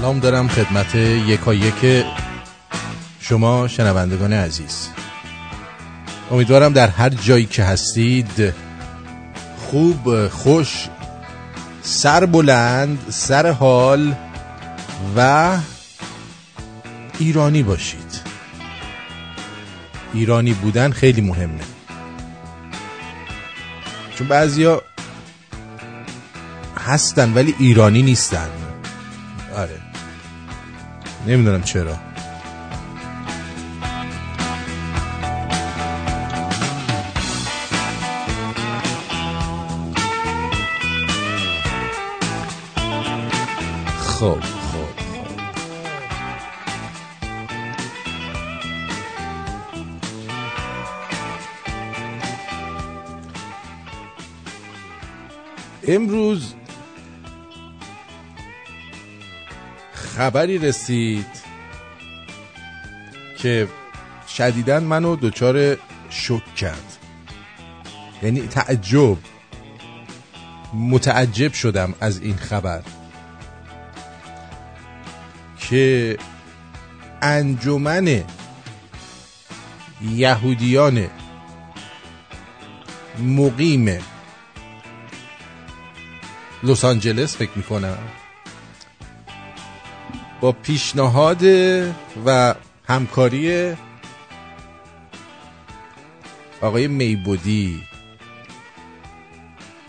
سلام دارم خدمت یکا یک شما شنوندگان عزیز. امیدوارم در هر جایی که هستید خوب خوش سر بلند سر حال و ایرانی باشید. ایرانی بودن خیلی مهمه. چون بعضیا هستن ولی ایرانی نیستن. آره. نمی‌دونم چرا خب خب امروز خبری رسید که شدیدن منو دچار شک کرد. یعنی تعجب. متعجب شدم از این خبر. که انجمن یهودیان مقیم لس آنجلس فکر می‌کنم با پیشنهاد و همکاری آقای میبودی.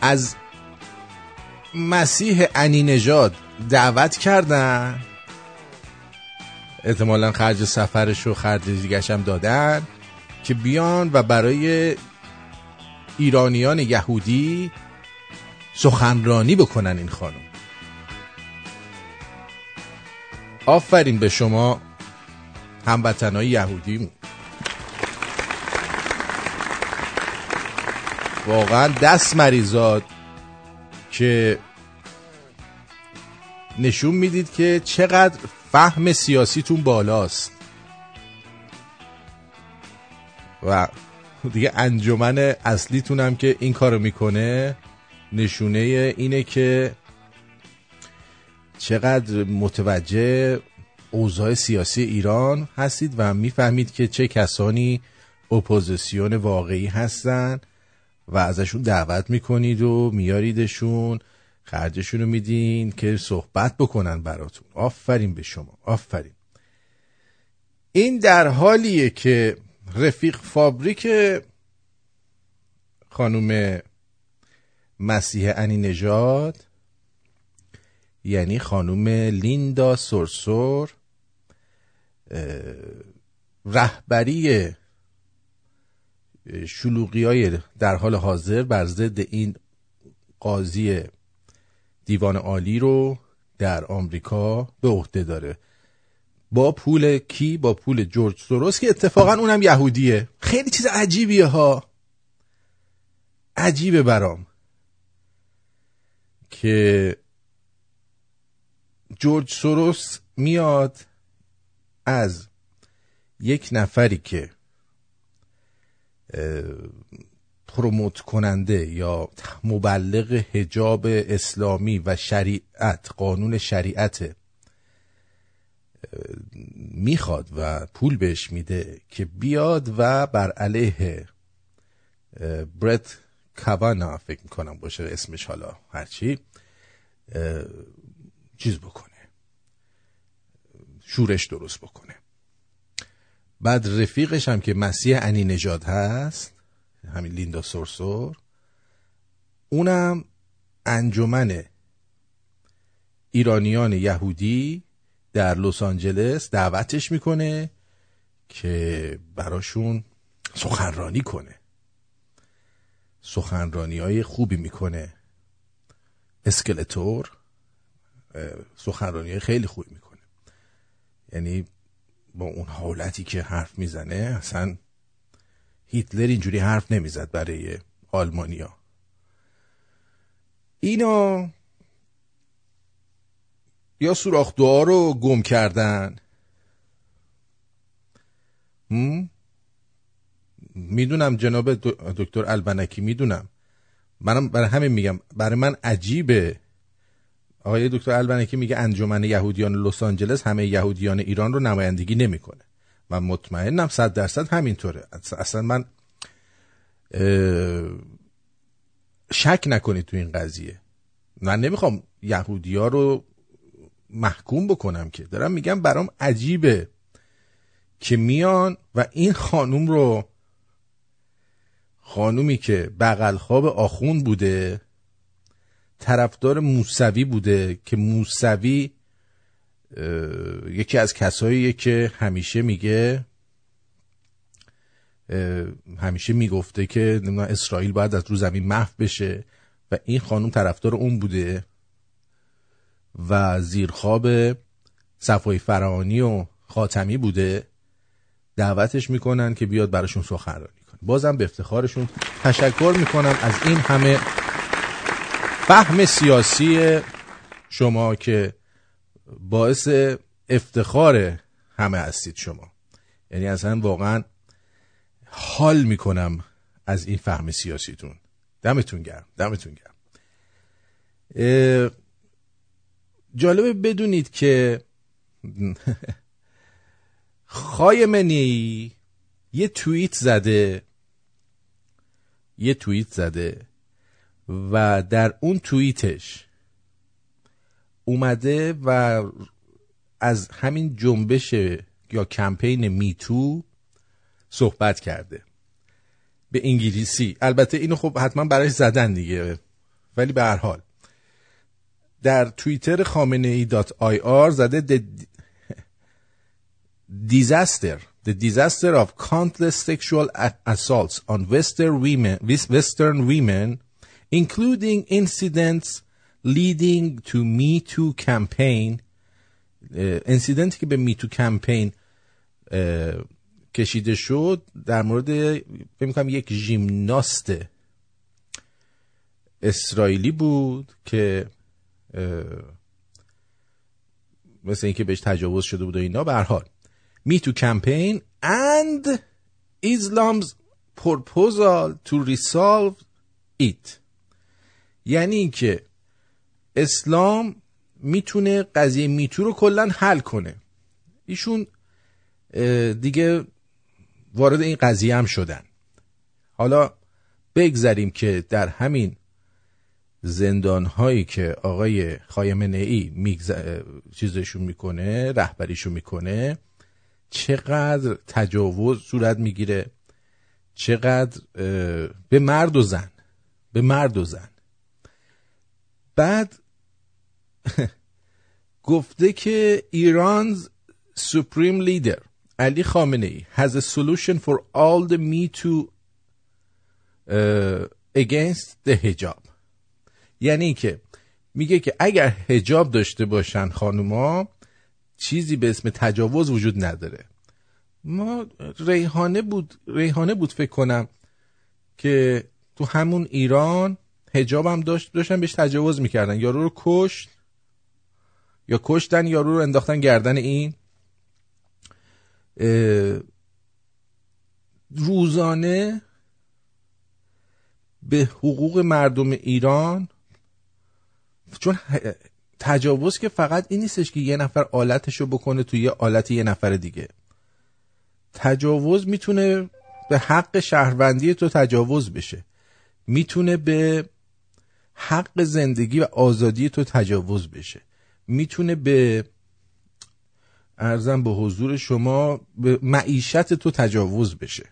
از مسیح انی نژاد دعوت کردن. احتمالا خرج سفرش و خرج دیگرش هم دادن که بیان و برای ایرانیان یهودی سخنرانی بکنن این خانم. آفرین به شما. هموطنهای یهودی واقعا دست مریزاد که نشون می‌دید که چقدر فهم سیاسیتون بالاست. و دیگه انجمن اصلیتون هم که این کارو می‌کنه نشونه اینه که چقدر متوجه اوضاع سیاسی ایران هستید و می‌فهمید که چه کسانی اپوزیسیون واقعی هستن و ازشون دعوت می‌کنید و میاریدشون خرجشون رو میدین که صحبت بکنن براتون. آفرین به شما آفرین. این در حالیه که رفیق فابریک خانوم مسیح انی نژاد یعنی خانوم لیندا سرسور رهبری شلوغی های در حال حاضر بر ضد این قاضی دیوان عالی رو در آمریکا به عهده داره. با پول کی؟ با پول جورج سوروس که اتفاقا اونم یهودیه. خیلی چیز عجیبیه ها. عجیبه برام که جورج سوروس میاد از یک نفری که پروموت کننده یا مبلغ حجاب اسلامی و شریعت قانون شریعت می‌خواد و پول بهش میده که بیاد و بر علیه برت کوانا فکر می‌کنم باشه اسمش حالا هرچی چیز بکنه. شورش درست بکنه. بعد رفیقش هم که مسیح انی نجاد هست همین لیندا سورسور اونم انجمن ایرانیان یهودی در لس آنجلس دعوتش می‌کنه که براشون سخنرانی کنه. سخنرانی های خوبی می‌کنه. اسکلتور سخنرانی های خیلی خوبی می‌کنه. یعنی با اون حالتی که حرف می‌زنه اصلا هیتلر اینجوری حرف نمی‌زد برای آلمانیا. اینا یا سوراخ دعا رو گم کردن. می‌دونم جناب دکتر البنکی می‌دونم. منم برای همین میگم برای من عجیبه آقای دکتر البنکی میگه انجمن یهودیان لس آنجلس همه یهودیان ایران رو نمایندگی نمی‌کنه. من مطمئنم صد درصد همینطوره. اصلا من شک نکنید تو این قضیه. من نمی‌خوام یهودی ها رو محکوم بکنم که. دارم میگم برام عجیبه که میان و این خانوم رو خانومی که بغل خواب آخون بوده طرفدار موسوی بوده که موسوی یکی از کساییه که همیشه میگه همیشه می‌گفته که اسرائیل باید از رو زمین محو بشه و این خانم طرفدار اون بوده و زیرخواب صفای فرعانی و خاتمی بوده. دعوتش می‌کنن که بیاد براشون سخنرانی کنه. بازم به افتخارشون تشکر می‌کنم. از این همه فهم سیاسی شما که باعث افتخار همه هستید شما. یعنی اصلا واقعا حال می‌کنم از این فهم سیاسیتون. دمتون گرم دمتون گرم. جالبه بدونید که خایمنی یه توییت زده یه توییت زده. و در اون توییتش اومده و از همین جنبش یا کمپین میتو صحبت کرده به انگلیسی. البته اینو خب حتما براش زدن دیگه ولی به هر حال. در توییتر خامنه ای دات آی آر زده the disaster the disaster of countless sexual assaults on western women western women including incidents leading to me too campaign انسیدنتی که به میتو کمپین کشیده شد در مورد فکر یک ژیمناست اسرائیلی بود که مثل اینکه بهش تجاوز شده بود و اینا به هر حال. می تو کمپین and Islam's proposal to resolve it. یعنی اینکه اسلام می‌تونه قضیه میتو رو کلا حل کنه. ایشون دیگه وارد این قضیه هم شدن. حالا بگذریم که در همین زندان هایی که آقای خایمنه ای میگز... چیزشون می‌کنه رهبریشون می‌کنه چقدر تجاوز صورت می‌گیره چقدر به مرد و زن به مرد و زن. بعد گفته که ایرانز سپریم لیدر علی خامنه ای has a solution for all the me too uh, against the hijab. یعنی که میگه که اگر هجاب داشته باشن خانوما چیزی به اسم تجاوز وجود نداره. ما ریحانه بود ریحانه بود فکر کنم که تو همون ایران هجاب هم داشت داشتن بهش تجاوز می‌کردن. یارو رو کشت. یا کشتن یارو رو انداختن گردن این. روزانه به حقوق مردم ایران چون تجاوز که فقط این نیستش که یه نفر آلتشو بکنه توی یه آلت یه نفر دیگه. تجاوز می‌تونه به حق شهروندی تو تجاوز بشه. می‌تونه به حق زندگی و آزادی تو تجاوز بشه. می‌تونه به ارزم به حضور شما به معیشت تو تجاوز بشه.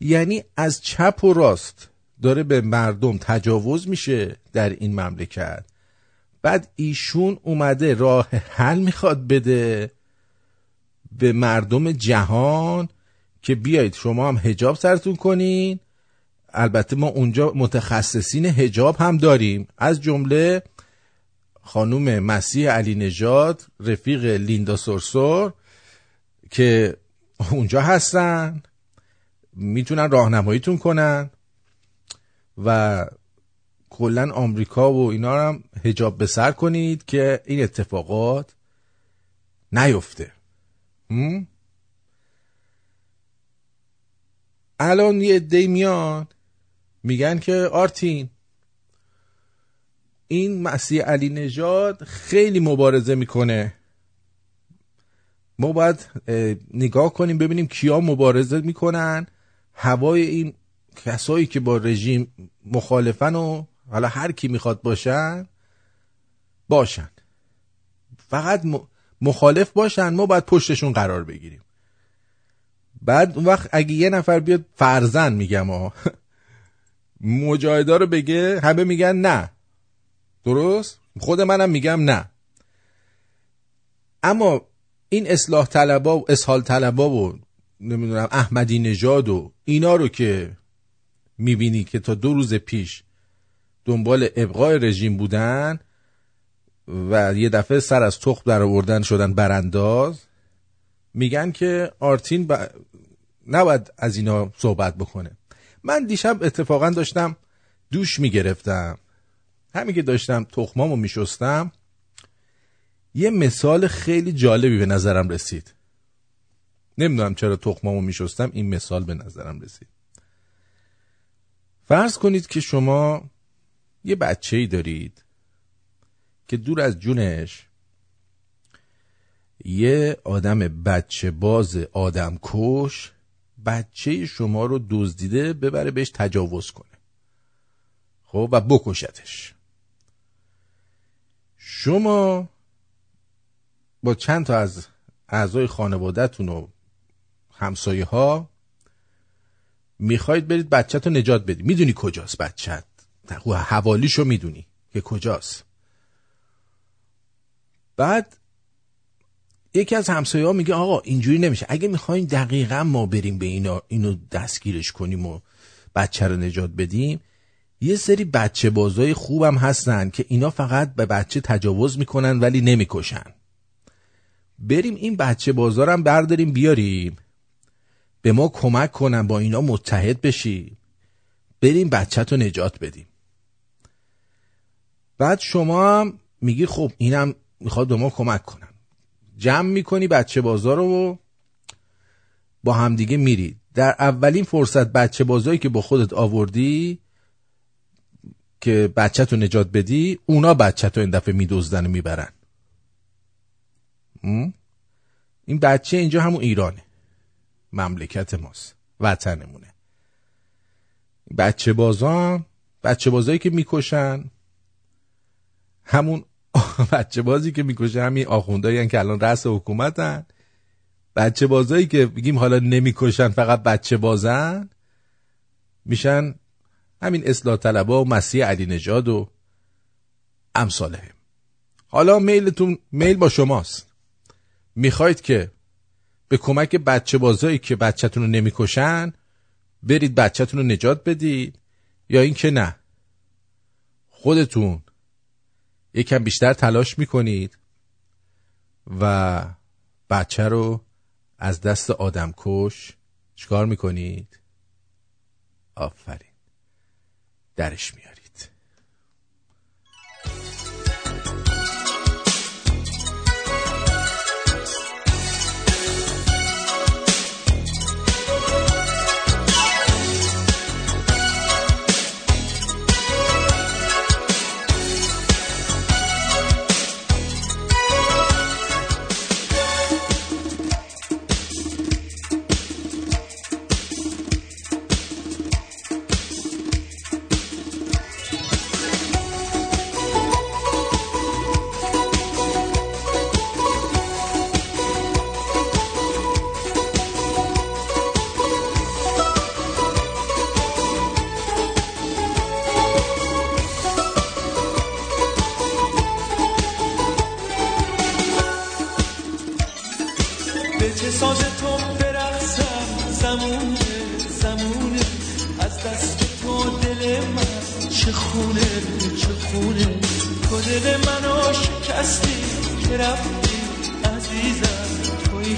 یعنی از چپ و راست داره به مردم تجاوز میشه در این مملکت. بعد ایشون اومده راه حل می‌خواد بده به مردم جهان که بیایید شما هم هجاب سرتون کنین البته ما اونجا متخصصین هجاب هم داریم. از جمله خانوم مسیح علی نژاد رفیق لیندا سرسور که اونجا هستن می‌تونن راهنماییتون کنن و کلا آمریکا و اینا هم هجاب به سر کنید که این اتفاقات نیفته. الان یه عده میان. میگن که آرتین این مسیح علی نژاد خیلی مبارزه می‌کنه. ما باید نگاه کنیم ببینیم کیا مبارزه می‌کنن. هوای این کسایی که با رژیم مخالفن و حالا هر کی می‌خواد باشن باشن. فقط مخالف باشن ما باید پشتشون قرار بگیریم. بعد اون وقت اگه یه نفر بیاد فرزن میگم ها مجاهدا رو بگه همه میگن نه. درست؟ خود منم میگم نه. اما این اصلاح طلبا و اسحال طلبا و نمی‌دونم احمدی نژاد و اینا رو که می‌بینی که تا دو روز پیش دنبال ابقای رژیم بودن و یه دفعه سر از تخم در آوردن شدن برانداز میگن که آرتین ب... نباید از اینا صحبت بکنه. من دیشب اتفاقا داشتم دوش می‌گرفتم. همین که داشتم تخمامو میشستم یه مثال خیلی جالبی به نظرم رسید. نمی‌دونم چرا تخمامو میشستم این مثال به نظرم رسید. فرض کنید که شما یه بچه ای دارید که دور از جونش یه آدم بچه باز آدم کش بچه شما رو دزدیده ببره بهش تجاوز کنه. خب و بکشتش. شما با چند تا از اعضای خانوادهتون و همسایه ها می‌خواید برید بچه نجات بدید. می‌دونی کجاست بچت حوالیشو می‌دونی که کجاست. بعد یکی از همسایه ها میگه آقا اینجوری نمیشه. اگه می‌خوایم دقیقا ما بریم به اینا اینو دستگیرش کنیم و بچه رو نجات بدیم یه سری بچه بازای خوبم هستن که اینا فقط به بچه تجاوز می‌کنن ولی نمی‌کشن. بریم این بچه بازارم برداریم بیاریم. به ما کمک کنن با اینا متحد بشیم بریم بچه تو نجات بدیم. بعد شما هم میگی خب اینم می‌خواد به ما کمک کنن. جمع می‌کنی بچه بازار رو با همدیگه میری. در اولین فرصت بچه بازایی که با خودت آوردی که بچه تو نجات بدی اونا بچه تو این دفعه میدوزدن و می‌برن. این بچه اینجا همون ایرانه. مملکت ماست. وطنمونه. بچه بازان بچه بازایی که می‌کشن همون بچه بازی که می‌کشه همین آخوندایی که الان رأس حکومتن. بچه بازایی که بگیم حالا نمی‌کشن فقط بچه بازن میشن همین اصلاح طلبا و مسیح علی نژاد و امثاله حالا میلتون میل با شماست. می‌خواید که به کمک بچه بازایی که بچهتون رو نمی‌کشن برید بچهتون رو نجات بدید یا اینکه نه؟ خودتون یکم بیشتر تلاش می‌کنید و بچه رو از دست آدم کش چکار می‌کنید؟ آفرین. درش میارید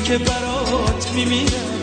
که برات میمیرم.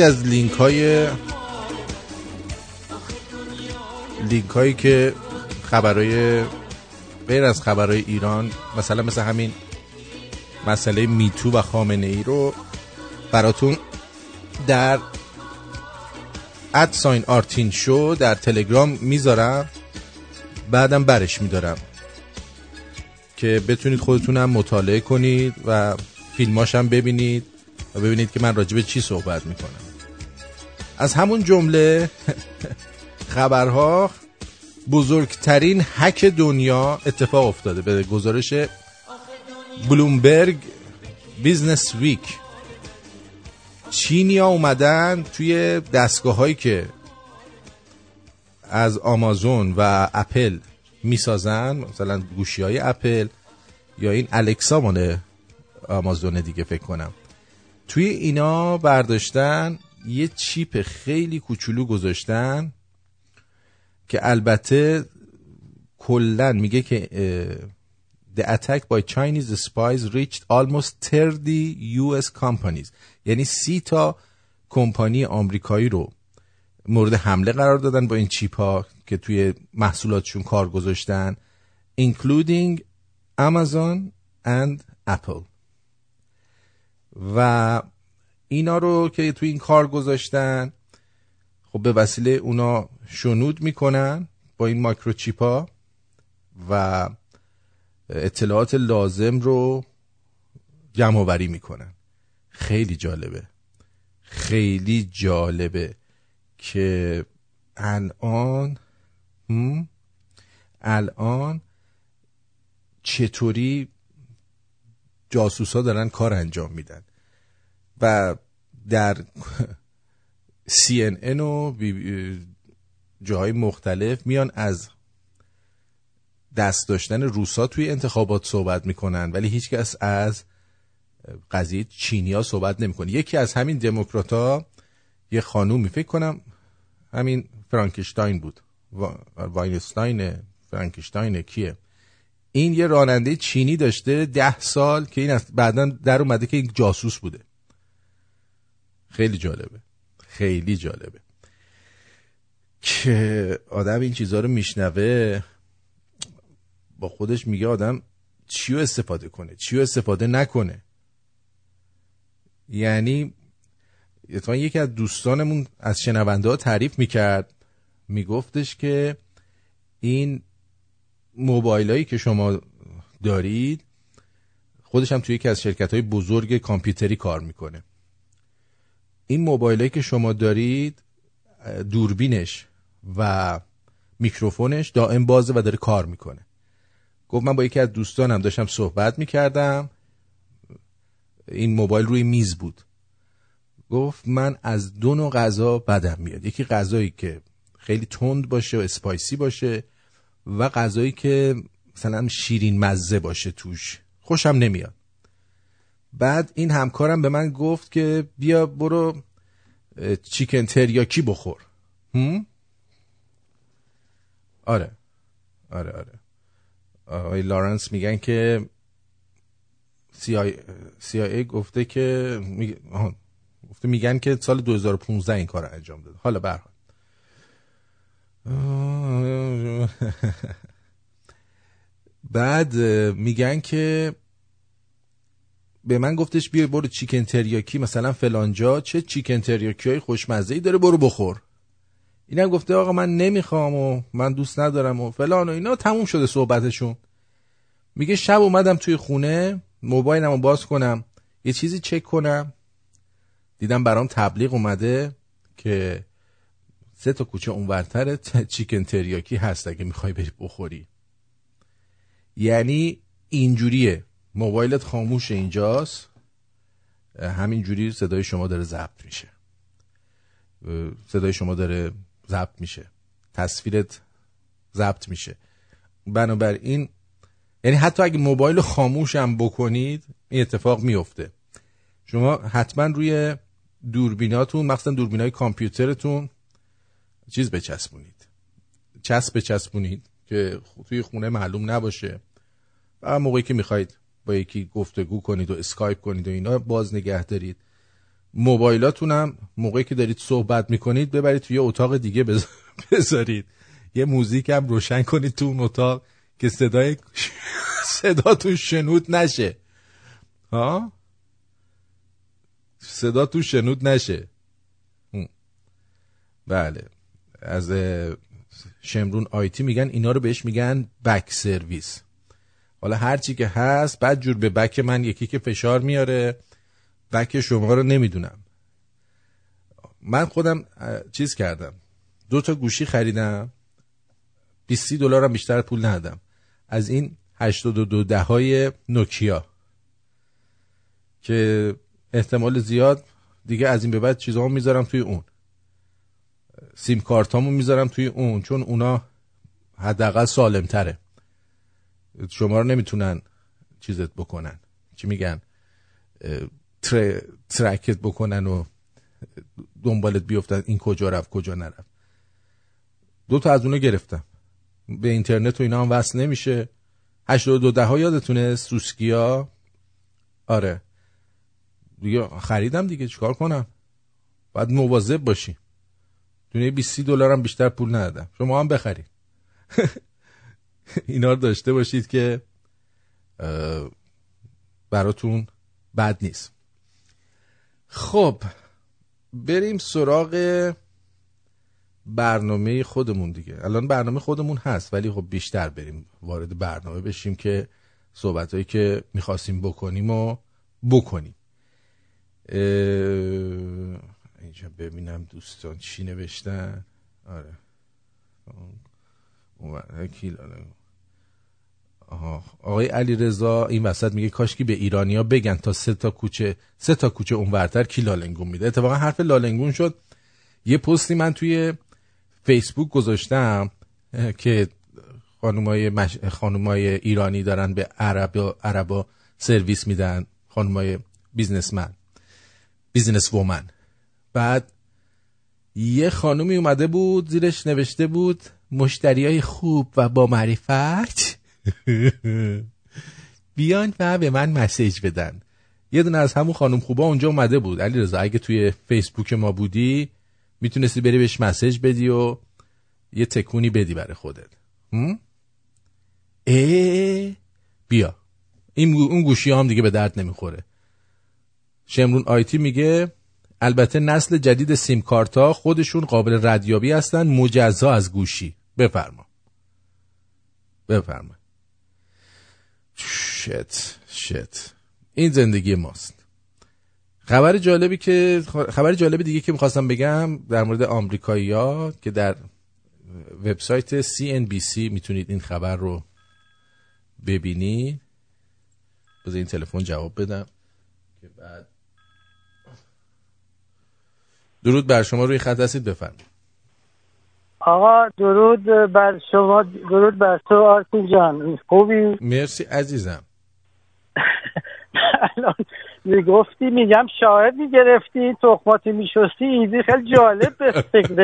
بعضی از لینک های لینک هایی که خبرهای غیر از خبرهای ایران مثلا مثل همین مسئله میتو و خامنه ای رو براتون در ادساین آرتین شو در تلگرام می‌ذارم. بعدم برش میدارم. که بتونید خودتونم مطالعه کنید و فیلماشم ببینید و ببینید که من راجع به چی صحبت می‌کنم. از همون جمله خبرها بزرگترین هک دنیا اتفاق افتاده به گزارش Bloomberg Businessweek چینیا اومدن توی دستگاه هایی که از آمازون و اپل می‌سازن مثلا گوشی های اپل یا این الکسا مال آمازون دیگه فکر کنم. توی اینا برداشتن یه چیپ خیلی کوچولو گذاشتن که البته کلا میگه که The attack by Chinese spies reached almost 30 US companies. یعنی سی تا کمپانی آمریکایی رو مورد حمله قرار دادن با این چیپ ها که توی محصولاتشون کار گذاشتن including Amazon and Apple. و اینا رو که توی این کار گذاشتن خب به وسیله اونا شنود می‌کنن با این مایکروچیپ و اطلاعات لازم رو جمع آوری می‌کنن. خیلی جالبه. خیلی جالبه که الان؟ الان چطوری جاسوس دارن کار انجام میدن. و در CNN و بی- جاهای مختلف میان از دست داشتن روسا توی انتخابات صحبت می‌کنن ولی هیچکس از قضیه چینیا صحبت نمی‌کنه. یکی از همین دموکراتا یه خانومی فکر کنم همین فرانکشتاین بود. وا- واینستاین فرانکشتاین کیه؟ این یه راننده چینی داشته ده سال که این بعدا در اومده که این جاسوس بوده. خیلی جالبه. خیلی جالبه. که آدم این چیزها رو میشنوه با خودش میگه آدم چی رو استفاده کنه چی رو استفاده نکنه. یعنی اتفاقا یکی از دوستانمون از شنونده ها تعریف می‌کرد میگفتش که این موبایل هایی که شما دارید خودش هم توی یکی از شرکت های بزرگ کامپیوتری کار می‌کنه. این موبایل هایی که شما دارید دوربینش و میکروفونش دائم بازه و داره کار می‌کنه. گفت من با یکی از دوستانم داشتم صحبت می‌کردم. این موبایل روی میز بود. گفت من از دو نوع غذا بدم میاد. یکی غذایی که خیلی تند باشه و اسپایسی باشه و غذایی که مثلا شیرین مزه باشه توش. خوشم نمیاد. بعد این همکارم به من گفت که بیا برو چیکن تریاکی بخور هم؟ آره آره آره آقای لارنس میگن که CIA گفته که آها، گفته میگن که سال 2015 این کار انجام داده حالا حال. بعد میگن که به من گفتش بیا برو چیکن تریاکی مثلا فلانجا چه چیکن تریاکی های خوشمزه ای داره برو بخور. اینم گفته آقا من نمی‌خوام و من دوست ندارم و فلان و اینا. تموم شده صحبتشون. میگه شب اومدم توی خونه موبایلمو باز کنم یه چیزی چک کنم. دیدم برام تبلیغ اومده که سه تا کوچه اونورتر چیکن تریاکی هست اگه می‌خوای بری بخوری. یعنی اینجوریه. موبایلت خاموش اینجاست. همینجوری صدای شما داره ضبط میشه. صدای شما داره ضبط میشه. تصویرت ضبط میشه. بنابراین یعنی حتی اگه موبایل خاموش هم بکنید این اتفاق میفته. شما حتما روی دوربیناتون مخصوصا دوربینای کامپیوترتون چیز بچسبونید. چسب بچسبونید که توی خونه معلوم نباشه. و موقعی که می‌خواید یکی گفتگو کنید و اسکایپ کنید و اینا باز نگه دارید. موبایلاتون هم موقعی که دارید صحبت می‌کنید ببرید توی اتاق دیگه بذارید. یه موزیک هم روشن کنید تو اون اتاق که صدای صداتون شنود نشه. ها؟ صداتون شنود نشه. بله. از شمرون آیتی میگن اینا رو بهش میگن بک سرویس. حالا هرچی که هست بعد جور به بک من یکی که فشار میاره بک شما رو نمی‌دونم. من خودم چیز کردم. دو تا گوشی خریدم. 20 دلار هم بیشتر پول ندادم. از این 82 ده های نوکیا. که احتمال زیاد دیگه از این به بعد چیزامو می‌ذارم توی اون. سیم کارتامو می‌ذارم توی اون چون اونا حداقل سالم تره شما رو نمی‌تونن چیزت بکنن. چی میگن؟ تر... ترکت بکنن و دنبالت بیفتن این کجا رفت کجا نرفت. دو تا از اونو گرفتم. به اینترنت و اینا هم وصل نمیشه. 82 ده ها یادتونه؟ سوسکیا؟ آره. دیگه خریدم دیگه چیکار کنم؟ باید مواظب باشی. دونه 20 دلار هم بیشتر پول ندادم. شما هم بخرید. اینا رو داشته باشید که براتون بد نیست. خب بریم سراغ برنامه خودمون دیگه. الان برنامه خودمون هست ولی خب بیشتر بریم وارد برنامه بشیم که صحبت هایی که می‌خواستیم بکنیم و بکنیم. اینجا ببینم دوستان چی نوشتن. آره. اون آقای علی رضا این وسط میگه کاشکی به ایرانیا بگن تا سه تا کوچه سه تا کوچه اونورتر کی لالنگون میده. اتفاقا حرف لالنگون شد. یه پستی من توی فیسبوک گذاشتم که خانومای مش... خانومای ایرانی دارن به عرب عربا سرویس میدن. خانومای بیزنسمن business woman بعد یه خانومی اومده بود زیرش نوشته بود مشتری های خوب و با معرفت. بیان و به من message بدن. یه دونه از همون خانم خوبا اونجا اومده بود. علی رضا اگه توی فیسبوک ما بودی می‌تونستی بری بهش message بدی و یه تکونی بدی برای خودت؟ اه؟ بیا. این اون گوشی هم دیگه به درد نمی‌خوره. شمرون آیتی میگه البته نسل جدید سیم کارتا خودشون قابل ردیابی هستن مجزا از گوشی. بفرما. بفرما. شت شت این زندگی ماست. خبر جالبی که خبر جالبی دیگه که می‌خواستم بگم در مورد آمریکایی ها که در وبسایت CNBC می‌تونید این خبر رو ببینید بذار این تلفن جواب بدم. که بعد درود بر شما روی خط هستید بفرمایید. آقا درود بر شما درود بر تو آرتین جان. خوبی؟ مرسی عزیزم. الان می‌گفتی میگم شاهد می‌گرفتی تخماتی میشستی ایزی خیلی جالب به فکر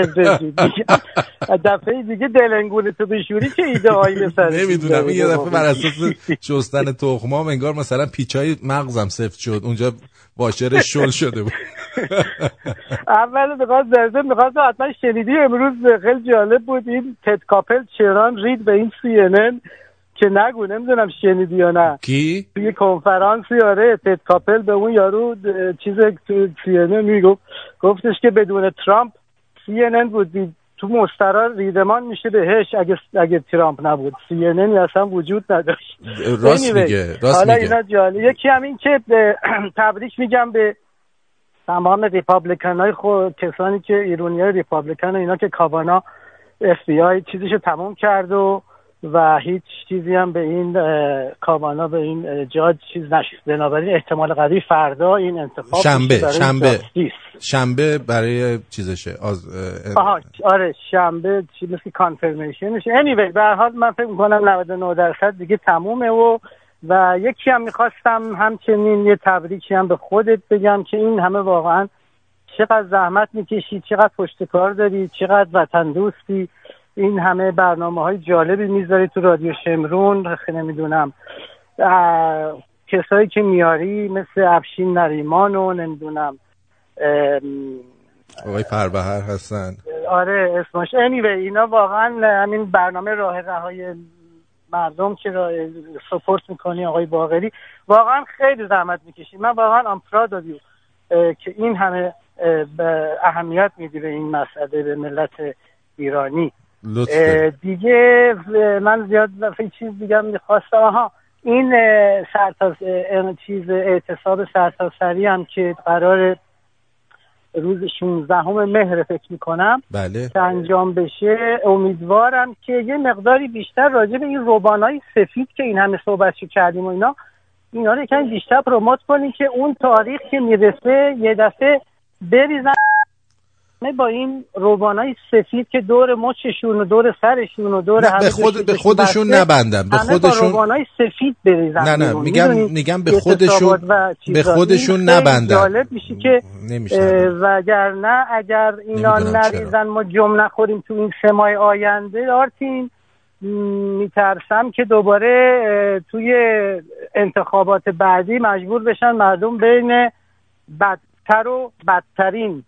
دفعه دیگه دلنگونه تو بشوری چه ایده هایی نمی‌دونم. این یه؟ دفعه بر اساس شستن تخمام انگار مثلا پیچای مغزم سفت شد. اونجا واشر شل شده بود. اول می‌خواست درزه می‌خواست حتما شنیدی امروز خیلی جالب بود. این تد کاپل چران رید به این سی که نگو نمی‌دونم شنیدی یا نه. کی؟ توی کنفرانسی آره تد کاپل به اون یارو چیز تو سی می‌گفت گفتش که بدون ترامپ سی بود. دید. تو مسترا ریدمان میشه بهش اگه اگه ترامپ نبود. سی اصلا وجود نداشت. راست میگه راست حالا میگه. اینا جالب یکی هم این که تبریک میگم به تمام ریپابلیکن های خود کسانی که ایرونی های ریپابلیکن و اینا که کاوانا اف بی آی چیزشو تموم کرد و و هیچ چیزی هم به این اه، کاوانا به این جاج چیز نشد بنابراین احتمال قوی فردا این انتخاب شنبه، شنبه. شنبه برای چیزشه. اه، آها آره شنبه چی مثل کانفرمیشن میشه anyway به هر حال من فکر می‌کنم 99 درصد دیگه تمومه و و یکی هم می‌خواستم همچنین یه تبریکی هم به خودت بگم که این همه واقعا چقدر زحمت می‌کشی چقدر پشت کار داری چقدر وطن دوستی این همه برنامه های جالبی می‌ذاری تو رادیو شمرون خیلی نمی‌دونم کسایی که میاری مثل افشین نریمان و نمی‌دونم آقای فربهر هستن. آره اسمش. Anyway اینا واقعا همین برنامه راه رهای مردم که راه سپورت می‌کنی آقای باقری. واقعا خیلی زحمت می‌کشی. من واقعا ام اه، که این همه اهمیت میدی به این مسئله به ملت ایرانی. دیگه من زیاد دفعه چیز دیگه می‌خواستم. آها این اه، چیز اعتصاب سرتاسری هم که قرار روز 16 مهر فکر می‌کنم بله. که انجام بشه امیدوارم که یه مقداری بیشتر راجع به این روبانای سفید که این همه صحبتشو کردیم و اینا اینا رو یکم بیشتر پروموت کنیم که اون تاریخ که می‌رسه یه دفعه بریزن. با این روبانای سفید که دور مچشون و دور سرشون و دور همه به خود به خودشون نبندن به همه با خودشون روبانای سفید بریزن نه نه. میگم؟ میگم به خودشون به. خودشون نبندن جالب میشه که وگرنه اگر اینا. نریزن ما جم نخوریم تو این سه ماه آینده آرتین میترسم که دوباره توی انتخابات بعدی مجبور بشن مردم بین بدتر و بدترین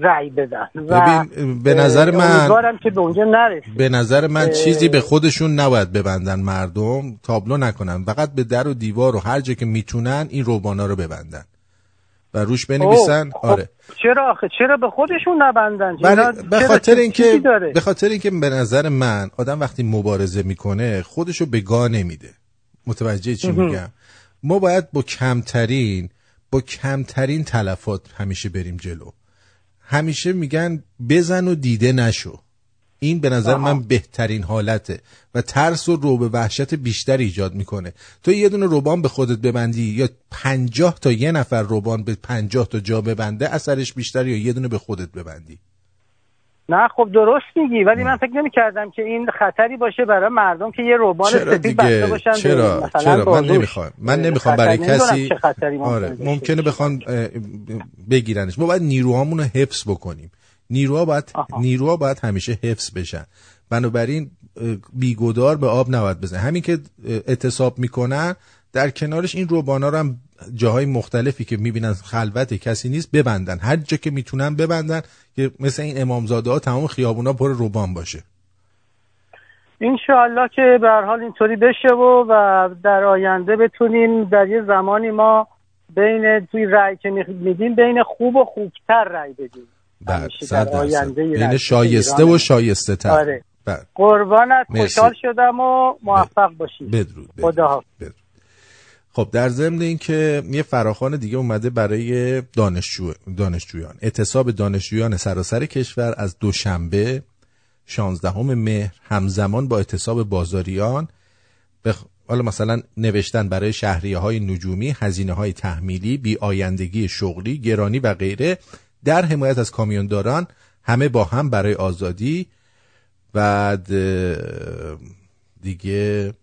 رأی بدن. و ببین به نظر من که به اونجا نرسه به نظر من چیزی به خودشون نباید ببندن مردم تابلو نکنن. فقط به در و دیوار و هر جا که می‌تونن این روبانا رو ببندن. و روش بنویسن؟ اوه، خب. آره. چرا آخه؟ چرا به خودشون نبندن؟ چرا- به خاطر اینکه؟ به خاطر اینکه به نظر من آدم وقتی مبارزه می‌کنه خودشو به گاه نمیده. متوجه چی میگم؟ ما باید با کمترین با کمترین تلفات همیشه بریم جلو. همیشه میگن بزن و دیده نشو. این به نظر من بهترین حالته و ترس و روب وحشت بیشتر ایجاد می‌کنه. تو یه دونه روبان به خودت ببندی یا پنجاه تا یه نفر روبان به پنجاه تا جا ببنده اثرش بیشتر یا یه دونه به خودت ببندی؟ نه خب درست میگی ولی من فکر نمی کردم که این خطری باشه برای مردم که یه روبان سفید بسته باشن چرا؟ چرا؟ من. نمی‌خوام من نمی‌خوام برای کسی آره ممکنه. بخوان بگیرنش. ما باید نیروهامون رو حفظ بکنیم. نیروها باید. نیروها باید همیشه حفظ بشن. بنابراین بیگدار به آب نباید بزن همین که اه، اعتصاب می‌کنن در کنارش این روبانا رو هم جاهای مختلفی که می‌بینن خلوت کسی نیست ببندن هر جا که می‌تونن ببندن که مثل این امامزاده ها تمام خیابونا پر روبان باشه انشاءالله که به هر حال اینطوری بشه و و در آینده بتونیم در یه زمانی ما بین توی رأی که میدیم بین خوب و خوبتر رأی بدیم همیشه در آینده بین نسل شایسته. و شایسته تر آره. بعد قربانت. خوشحال شدم و موفق باشی بدرود بدرود. خدا حافظ. بدرود. خب در ضمن اینکه یه فراخوان دیگه اومده برای دانشجو... دانشجویان. اعتصاب دانشجویان سراسر کشور از دوشنبه 16 مهر همزمان با اعتصاب بازاریان به حالا مثلا نوشتن برای شهریه های نجومی هزینه های تحمیلی بی آیندگی شغلی گرانی و غیره. در حمایت از کامیونداران همه با هم برای آزادی اه، دیگه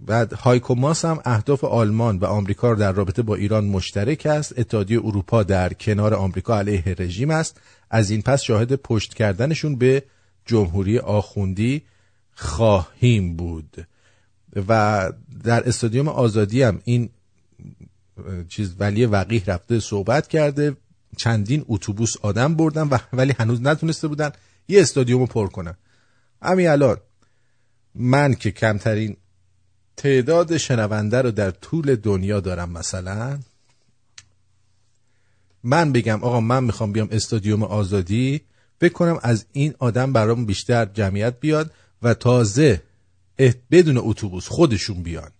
بعد هایکوماس هم اهداف آلمان و آمریکا در رابطه با ایران مشترک است. اتحادیه اروپا در کنار آمریکا علیه رژیم است. از این پس شاهد پشت کردنشون به جمهوری آخوندی خواهیم بود. و در استادیوم آزادی هم این چیز ولی وقیح رفته صحبت کرده. چندین اتوبوس آدم بردن و ولی هنوز نتونسته بودن یه استادیوم رو پر کنن. همین الان من که کمترین تعداد شنونده رو در طول دنیا دارم مثلا. من بگم آقا من می‌خوام بیام استادیوم آزادی فکر کنم از این آدم برام بیشتر جمعیت بیاد و تازه بدون اتوبوس خودشون بیان؟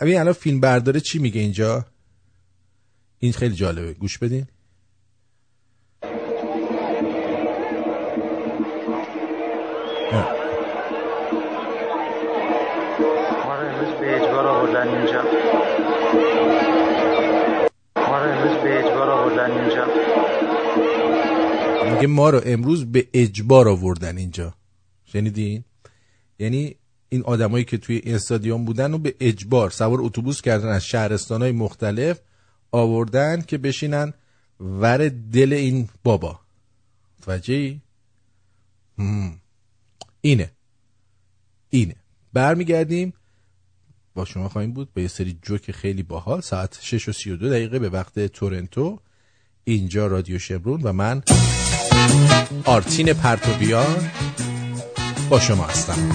همین الان فیلم برداره چی میگه اینجا؟ این خیلی جالبه. گوش بدین. آوردن اینجا. ما به اجبار آوردن اینجا. میگه ما رو امروز به اجبار آوردن اینجا. شنیدین؟ یعنی این آدمایی که توی استادیوم بودن و به اجبار سوار اتوبوس کردن از شهرستانهای مختلف آوردن که بشینن ور دل این بابا. متوجهی. اینه. اینه. برمیگردیم با شما خواهیم بود به یه سری جوک خیلی باحال. ساعت 6 و 32 دقیقه به وقت تورنتو. اینجا رادیو شمرون و من آرتین پرتوبیان با شما هستم.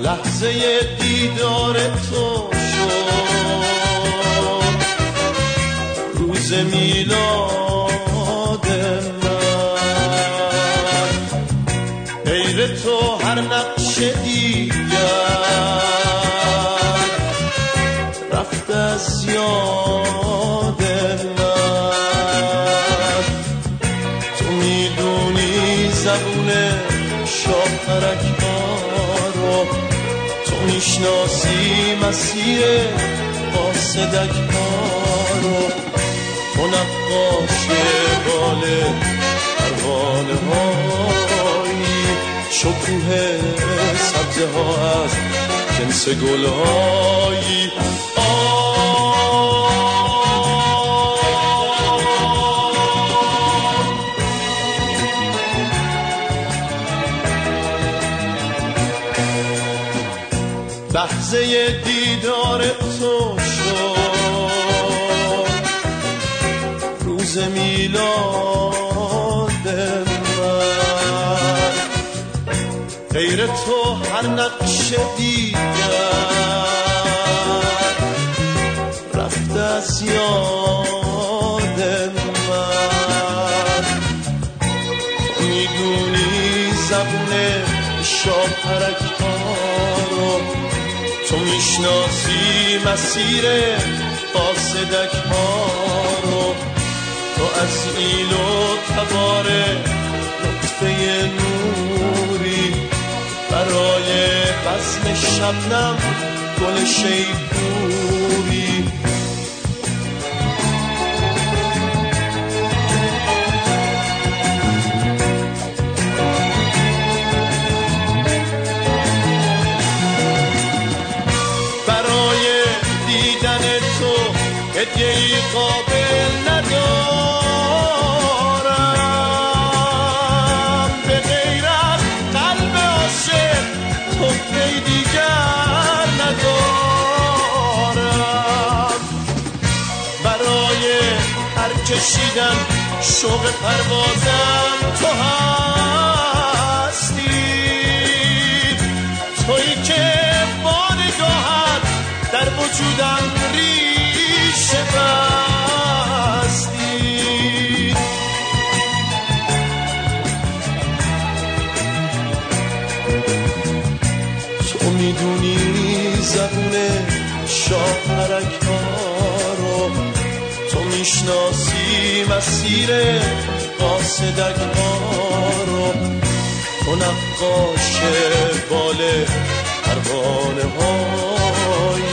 لحظه دیدار تو روز میلاد من. غیر تو هر نقش دیگر رفت از یاد من. تو می‌دونی زبون شاپرک رو تو می‌شناسی مسیر قاصدک رو تو نقاش بال پروانه هایی. شکوه سبزه ها از جنس گلهایی. لحظه دیدار تو هر نقش دیگر رفت از یاد من. می‌دونی زبون شاپرک رو تو می‌شناسی مسیر قاصدک ها رو. تو از ایل و تبار نقطه نوری برای بزم شبنم گل شیپوری کشیدم شوق پروازم. تو هستی. توی که با نگاهت در وجودم ریشه بستی. تو می‌دونی زبون شاپرک ها می‌شناسی مسیر قاصدک ها رو. تو نقاش بال پروانه هایی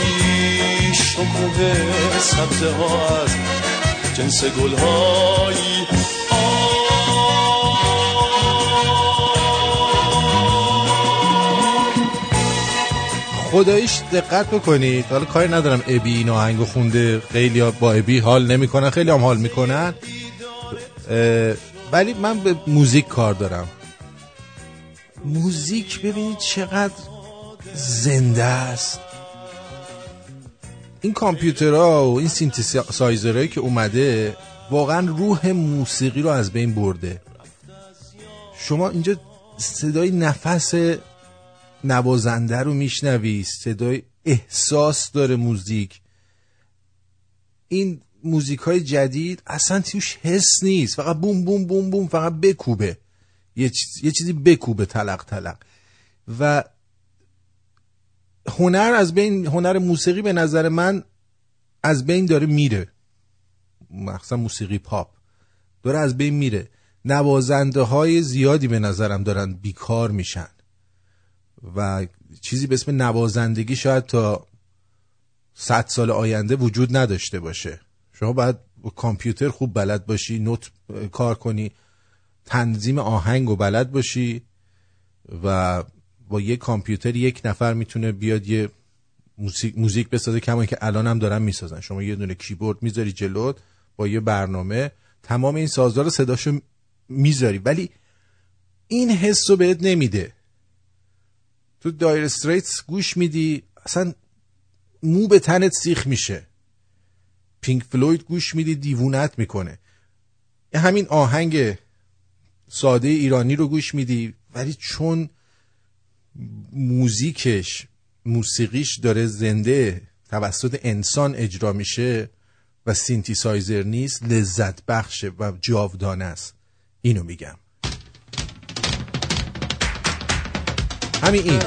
شکوه سبزه ها از جنس گل هایی خداییش دقت بکنید. حالا کاری ندارم ابی این آهنگو خونده. خیلی با ابی حال نمی‌کنن. خیلی هم حال می‌کنن. ولی من به موزیک کار دارم. موزیک ببینید چقدر زنده است. این کامپیوترها و این سینتسایزرهایی که اومده واقعا روح موسیقی رو از بین برده. شما اینجا صدای نفس نوازنده رو میشنوی صدای احساس داره موزیک. این موزیک های جدید اصلا توش حس نیست فقط بوم بوم بوم بوم فقط بکوبه. یه, چیز- یه چیزی بکوبه تلق تلق. و هنر از بین هنر موسیقی به نظر من از بین داره میره. مخصوصا موسیقی پاپ. داره از بین میره. نوازنده های زیادی به نظرم دارن بیکار میشن. و چیزی به اسم نوازندگی شاید تا صد سال آینده وجود نداشته باشه. شما باید با کامپیوتر خوب بلد باشی نوت کار کنی تنظیم آهنگ و بلد باشی و با یه کامپیوتر یک نفر می‌تونه بیاد یه موزیک, موزیک بسازه کما که الان هم دارن می‌سازن. شما یه دونه کیبورد می‌ذاری جلوت با یه برنامه تمام این سازا رو صداشو می‌ذاری. ولی این حس رو بهت نمیده. تو Dire Straits گوش میدی اصلا مو به تنت سیخ میشه. Pink Floyd گوش میدی دیوونت می‌کنه. همین آهنگ ساده ایرانی رو گوش میدی ولی چون موزیکش موسیقیش داره زنده توسط انسان اجرا میشه و سینتی سایزر نیست لذت بخشه و جاودانه است. اینو میگم. همین این.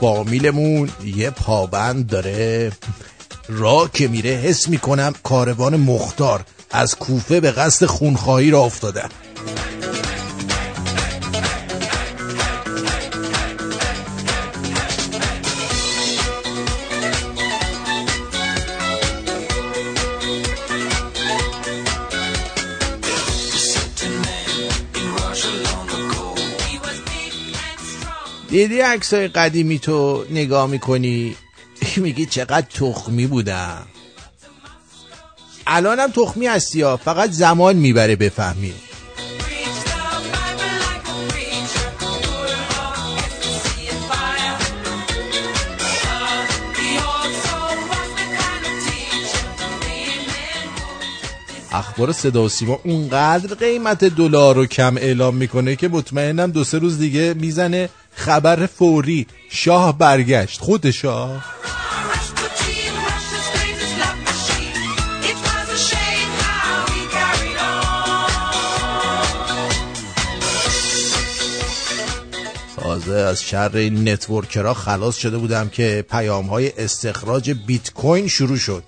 فامیلمون یه پابند داره. راه که میره حس می‌کنم کاروان مختار از کوفه به قصد خونخواهی را افتاده. دیدی عکسای قدیمی تو نگاه می‌کنی؟ میگی چقدر تخمی بودم؟ الانم تخمی هستی ها فقط زمان می‌بره بفهمی. اخبار صدا و سیما اونقدر قیمت دلار رو کم اعلام می‌کنه که مطمئنم دو سه روز دیگه می‌زنه خبر فوری. شاه برگشت. خود شاه. تازه از شر این نتورکرها خلاص شده بودم که پیام های استخراج بیت کوین شروع شد.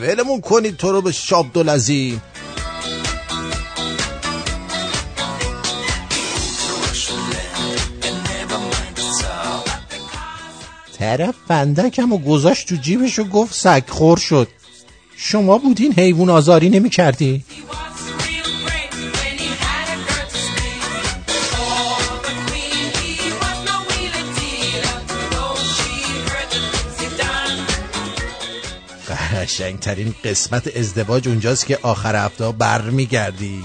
ولمون کنید تو رو به شاب دولزی طرف فندکم و گذاشت تو جیبش و گفت سگ خور شد. شما بودین حیوان آزاری نمی کردی؟ قشنگترین قسمت ازدواج اونجاست که آخر هفته بر میگردی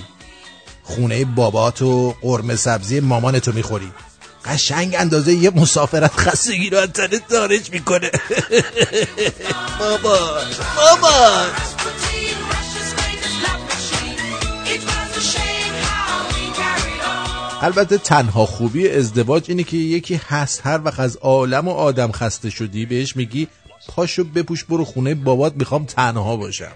خونه بابات و قرمه سبزی مامانتو می‌خوری. قشنگ اندازه یه مسافرت خستگی رو از تنت دارج می‌کنه. بابا بابا. البته تنها خوبی ازدواج اینه که یکی هست هر وقت از عالم و آدم خسته شدی بهش میگی پاشو بپوش برو خونه. بابات می‌خوام تنها باشم.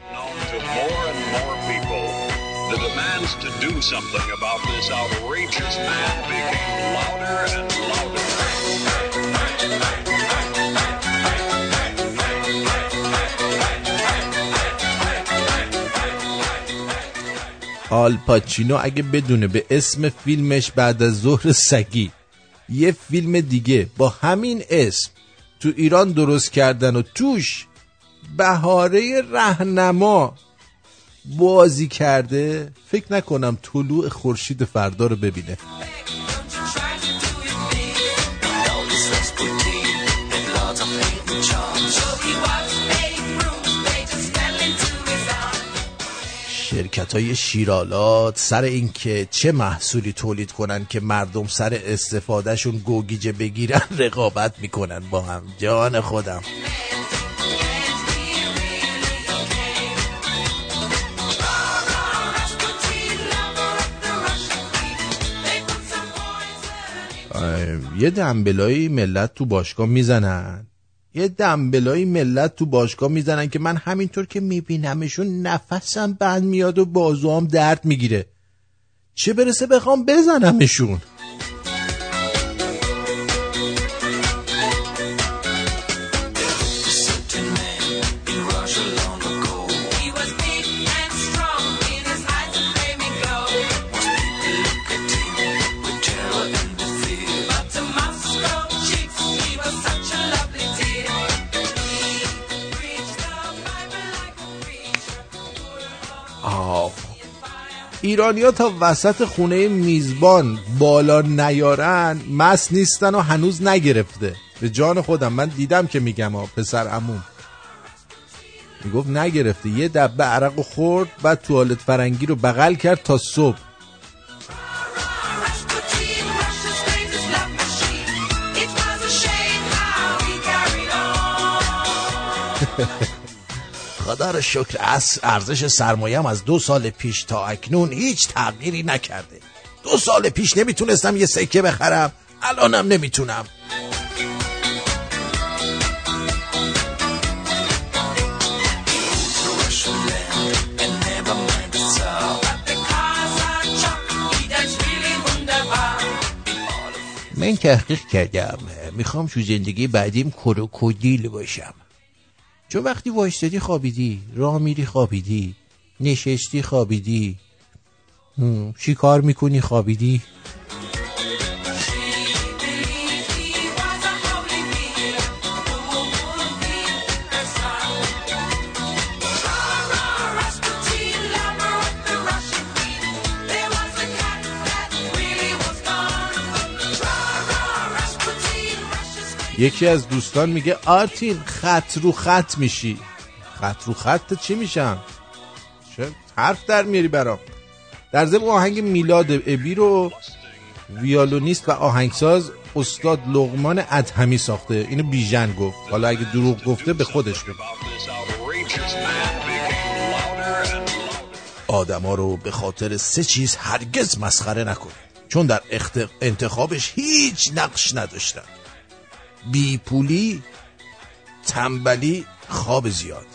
آل پاچینو اگه بدونه به اسم فیلمش بعد از ظهر سگی یه فیلم دیگه با همین اسم. تو ایران درست کردن و توش بهاره رهنما بازی کرده فکر نکنم طلوع خورشید فردا رو ببینه. شرکت های شیرالات سر اینکه چه محصولی تولید کنن که مردم سر استفادهشون گوگیجه بگیرن رقابت می‌کنن با هم. جان خودم. یه دنبلایی ملت تو باشگاه می‌زنن. یه دنبلایی ملت تو باشگاه می‌زنن که من همینطور که میبینمشون نفسم بند میاد و بازوام درد می‌گیره. چه برسه بخوام بزنمشون؟ ایرانیا تا وسط خونه میزبان بالا نیارن مس نیستن و هنوز نگرفته. به جان خودم من دیدم که میگم ها پسر عموم. می‌گفت نگرفته. یه دبه عرق خورد بعد توالت فرنگی رو بغل کرد تا صبح. خدا رو شکر از ارزش سرمایه‌ام از دو سال پیش تا اکنون هیچ تغییری نکرده دو سال پیش نمی‌تونستم یه سکه بخرم الانم نمی‌تونم. من تحقیق کردم می‌خوام تو زندگی بعدیم کروکودیل باشم چون وقتی وایستادی خوابیدی راه میری خوابیدی نشستی خوابیدی چی کار می‌کنی خوابیدی؟ یکی از دوستان میگه آرتین خط رو خط میشی. خط رو خط چی میشم چه حرف در میاری برام؟ در ضمن آهنگ میلاد ابی رو ویالونیست و آهنگساز استاد لغمان ادهمی ساخته. اینو بیژن گفت. حالا اگه دروغ گفته به خودش بگو. آدما رو به خاطر سه چیز هرگز مسخره نکنه. چون در. انتخابش هیچ نقش نداشتن. بی پولی تنبلی خواب زیاد.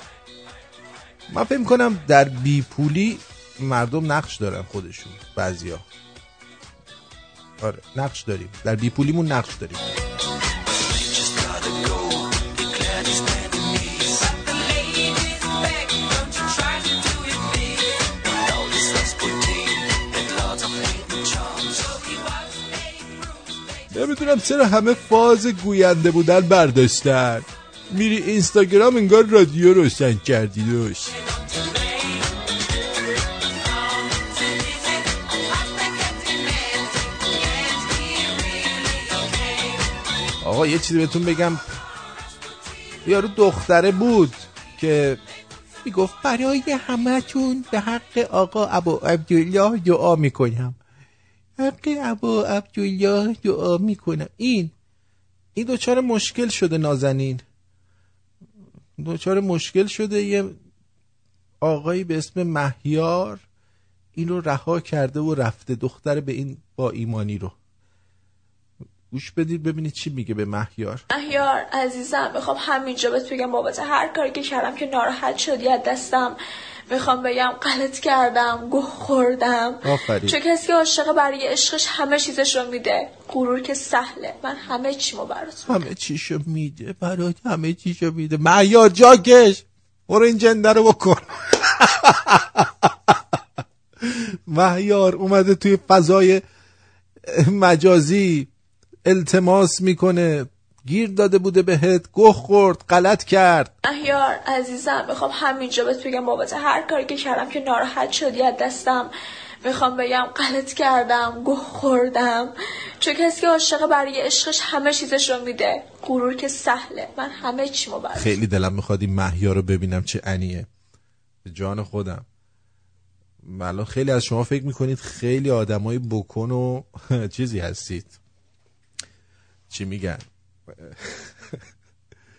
من فکر کنم در بی پولی مردم نقش دارن خودشون بعضیا آره نقش داریم. در بی پولیمون نقش داریم. نمی‌دونم چرا همه فاز گوینده بودن برداشتن. میری اینستاگرام انگار رادیو روشن کردی دوش. آقا یه چیزی بهتون بگم. یارو دختره بود که می‌گفت برای همهتون به حق آقا ابو عبدالله دعا می‌کنم. حق ابا عبدالله دعا می‌کنم این این دوچار مشکل شده نازنین. دوچار مشکل شده یه آقایی به اسم مهیار این رو رها کرده و رفته دختر به این با ایمانی رو. گوش بدید ببینید چی میگه به مهیار. مهیار عزیزم می‌خوام همینجا بهت بگم بابت هر کاری که کردم که ناراحت شدی از دستم. می‌خوام بگم غلط کردم گوه خوردم. آفرین. چون کسی که عاشق برای عشقش همه چیزش رو میده غرور که سهله. من همه چیمو برات. همه چیشو میده برات همه چیشو میده. مهیار جاکش! برو این جنده رو بکن. مهیار اومده توی فضای مجازی. التماس می‌کنه. گیر داده بوده بهت. گه خورد. غلط کرد. مهیار عزیزم می‌خوام همینجا بهت بگم بابت هر کاری که کردم که ناراحت شدی از دستم. می‌خوام بگم غلط کردم گوه خوردم. چون کسی که عاشق برای عشقش همه چیزش رو میده. غرور که سهله. من همه چیمو برات. خیلی دلم می‌خواد این مهیار رو ببینم چه انیه. به جان خودم. الان خیلی از شما فکر می‌کنید خیلی آدمای بکن و چیزی هستید. چی میگن؟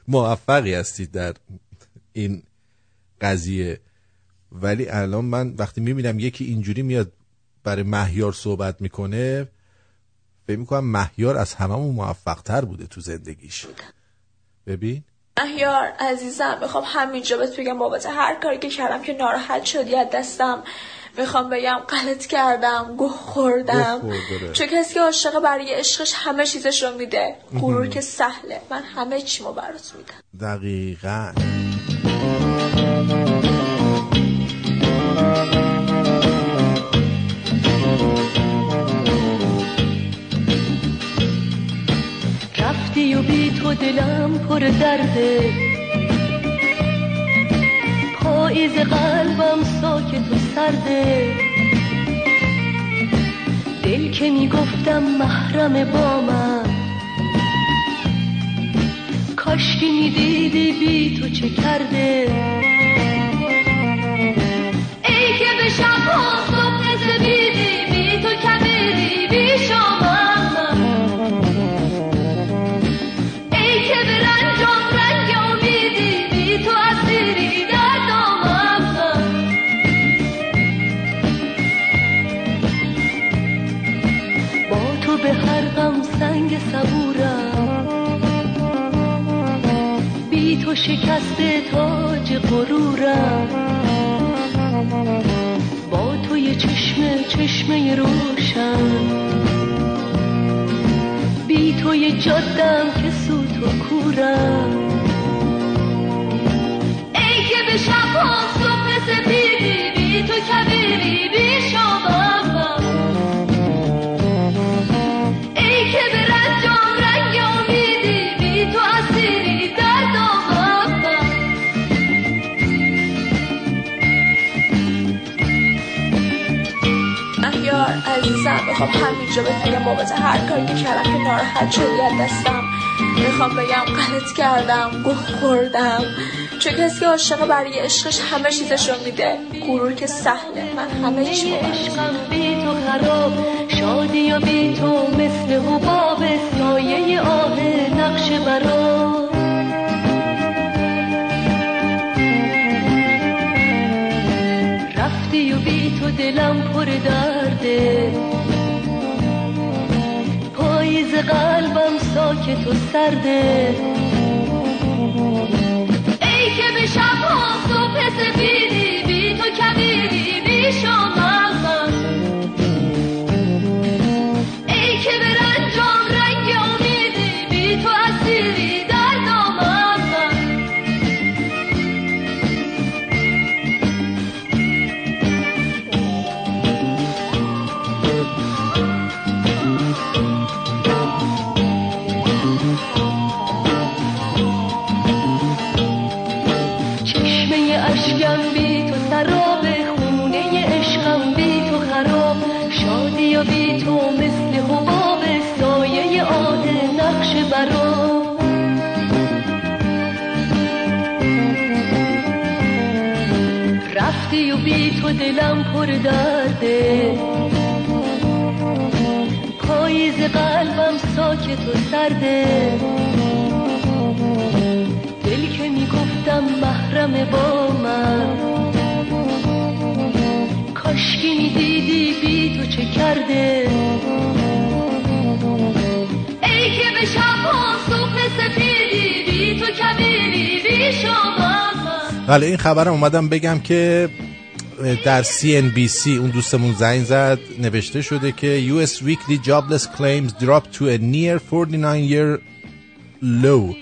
موفقی هستید در این قضیه. ولی الان من وقتی می‌بینم یکی اینجوری میاد برای مهیار صحبت می‌کنه فکر می‌کنم مهیار از هممون موفق تر بوده تو زندگیش. ببین. مهیار عزیزم می‌خوام همینجا بهت بگم بابت هر کاری که کردم که ناراحت شدی از دستم می‌خوام بگم غلط کردم گوه خوردم. چون کسی که عاشق برای عشقش همه چیزش رو میده. غرور که سهله. من همه چیمو برات میدم. دقیقا. رفتی و بی تو دلم پر درده. پاییز قلبم ساکت و سرده. دل که می‌گفتم محرم با من. کاشکی می‌دیدی بی تو چه کرده. شکست تاج غرورم. با تو یه چشمه چشمه روشن. بی تو یه جادم که سوت و کورم. ای که به شب ها صبح سپیدی بی تو کبیری می‌خوام همینجا بهت بگم بابت هر کاری که کردم که ناراحت شدی از دستم. می‌خوام بگم غلط کردم گوه خوردم. چون کسی که عاشق برای عشقش همه چیزش رو میده غرور که سهله من همه چیمو برات عشقم بی تو خراب شادی و بی تو مثل حباب سایه آه نقش برا. رفتی و بی تو دلم پر درده پاییز قلبم ساکت و سرده. ای که به شبها صبح سپیدی بی تو کبیری بی شامم چشمه اشکم بی تو سراب خونه عشقم بی تو خراب. شادی و بی تو مثل حباب سایه آه نقش برا. رفتی و بی تو دلم پر درده. پاییز قلبم ساکت و سرده دل که می‌گفتم محرم با من. کاشکی میدی کرده؟ ای که به شبها صبح سفیدی بی تو کبیری بی شما. بله این خبرم اومدم بگم که در CNBC اون دوستمون زنگ زد نوشته شده که US weekly jobless claims dropped to a near 49 year low.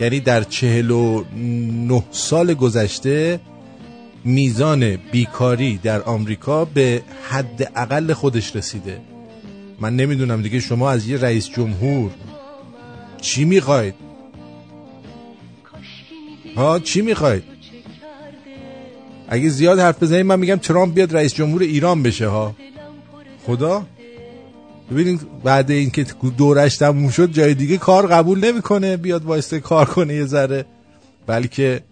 یعنی در 49 سال گذشته میزان بیکاری در آمریکا به حد اقل خودش رسیده. من نمی‌دونم دیگه شما از یه رئیس جمهور چی می‌خواید؟ ها چی می‌خواید؟ اگه زیاد حرف بزنید من میگم ترامپ بیاد رئیس جمهور ایران بشه ها. خدا؟ ببینید بعد اینکه دورش تموم شد جای دیگه کار قبول نمی‌کنه بیاد واسه کار کنه یه ذره. بلکه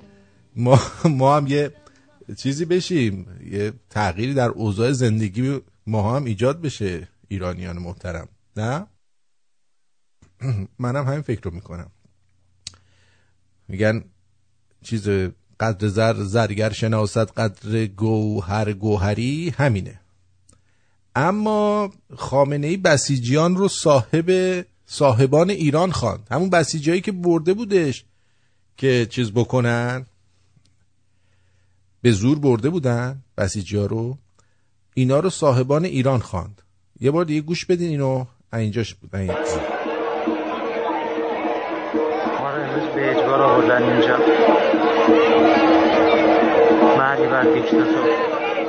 ما ما هم یه چیزی بشیم یه تغییری در اوضاع زندگی ما هم ایجاد بشه ایرانیان محترم. نه؟ منم همین فکر رو می‌کنم. میگن چیز قدر زر زرگر شناست قدر گوهر گوهری همینه. اما خامنه ای بسیجیان رو صاحب صاحبان ایران خواند. همون بسیجیایی که برده بودش که چیز بکنن. به زور برده بودن بسیجی ها رو. اینا رو صاحبان ایران خواند. یه بار دیگه گوش بدین اینو. اینجاش بود. این. ما رو امروز به اجبار آوردن اینجا. مرگ بر دیکتاتور.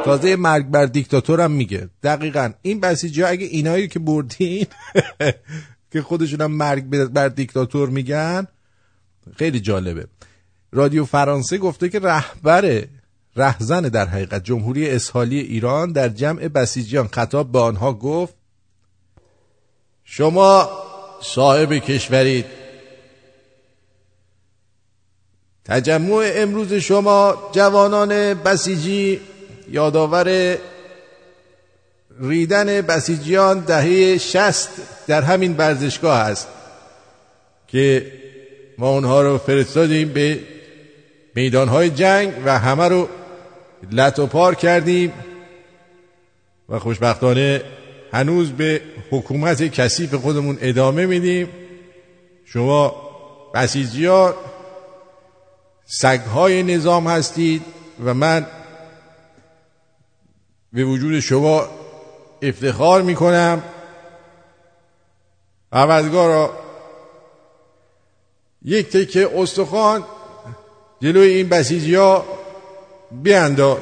تازه مرگ بر دیکتاتور هم میگه. دقیقا. این بسیجی ها اگه اینایی که بردین که خودشون هم مرگ بر دیکتاتور میگن خیلی جالبه. رادیو فرانسه گفته که رهبر رهزن در حقیقت جمهوری اسحالی ایران در جمع بسیجیان خطاب به آنها گفت شما صاحب کشورید. تجمع امروز شما جوانان بسیجی یادآور ریدن بسیجیان دهه شست در همین ورزشگاه است که ما اونها رو فرستادیم به میدانهای جنگ و همه رو لط و پار کردیم و خوشبختانه هنوز به حکومت کثیف خودمون ادامه میدیم. شما بسیجیان سگهای نظام هستید و من به وجود شما افتخار می‌کنم. عوضگارا یک تکه استخوان جلوی این بسیجی ها بیانداز.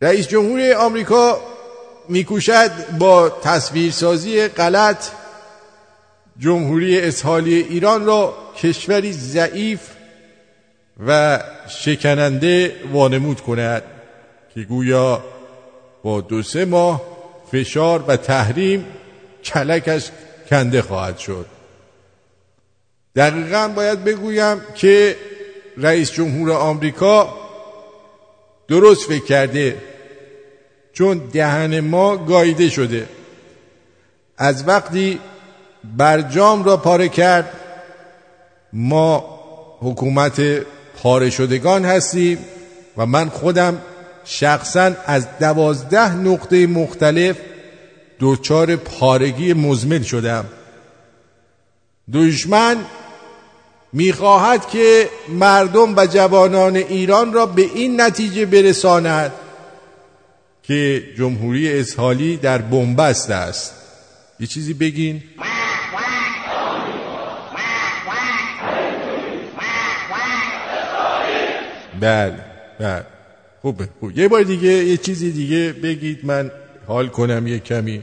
رئیس جمهوری آمریکا میکوشد با تصویرسازی غلط جمهوری اسحالی ایران را کشوری ضعیف و شکننده وانمود کند که گویا با دو سه ماه فشار و تحریم کلکش کنده خواهد شد. دقیقا باید بگویم که رئیس جمهور آمریکا درست فکر کرده چون دهن ما گاییده شده. از وقتی برجام را پاره کرد. ما حکومت پاره شدگان هستیم و من خودم شخصا از دوازده نقطه مختلف دوچار پارگی مزمن شدم. دشمن می‌خواهد که مردم و جوانان ایران را به این نتیجه برساند که جمهوری اسحالی در بنبست است. یه چیزی بگین. بله بله. خوبه خوب. یه بار دیگه یه چیزی دیگه بگید من حال کنم یه کمی.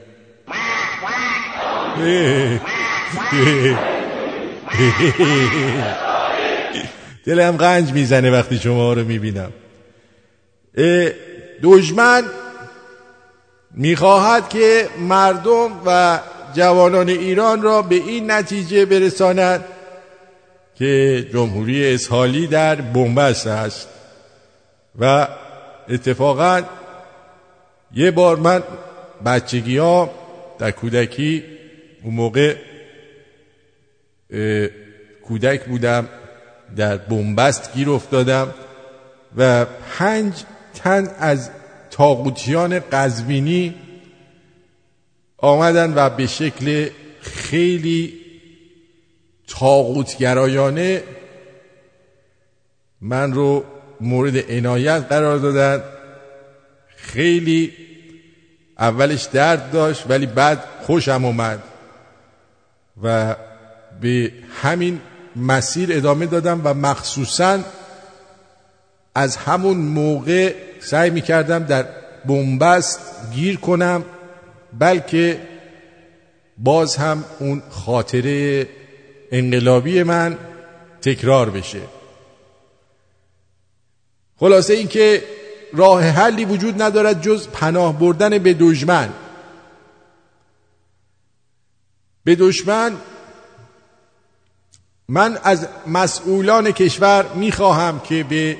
دلم غنج می‌زنه وقتی شما رو می‌بینم. دشمن می‌خواهد که مردم و جوانان ایران را به این نتیجه برساند که جمهوری اسحالی در بنبست است. و اتفاقا یه بار من بچگی ها در کودکی اون موقع کودک بودم در بنبست گیر افتادم و پنج تن از تاقوتیان قزوینی آمدن و به شکل خیلی تاقوتگرایانه من رو مورد عنایت قرار دادن. خیلی اولش درد داشت ولی بعد خوشم اومد و به همین مسیر ادامه دادم و مخصوصا از همون موقع سعی می کردم در بنبست گیر کنم بلکه باز هم اون خاطره انقلابی من تکرار بشه. خلاصه این که راه حلی وجود ندارد جز پناه بردن به دشمن. به دشمن من از مسئولان کشور می‌خواهم که به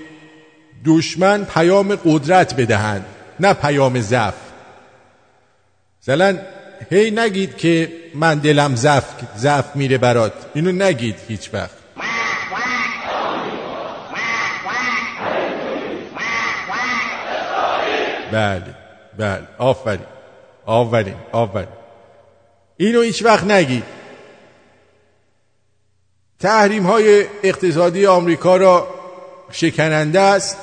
دشمن پیام قدرت بدهند نه پیام ضعف. مثلا هی نگید که من دلم ضعف ضعف میره برات. اینو نگید هیچ وقت. بله بله. آفرین. آفرین آفرین. اینو هیچ وقت نگید. تحریم های اقتصادی آمریکا را شکننده است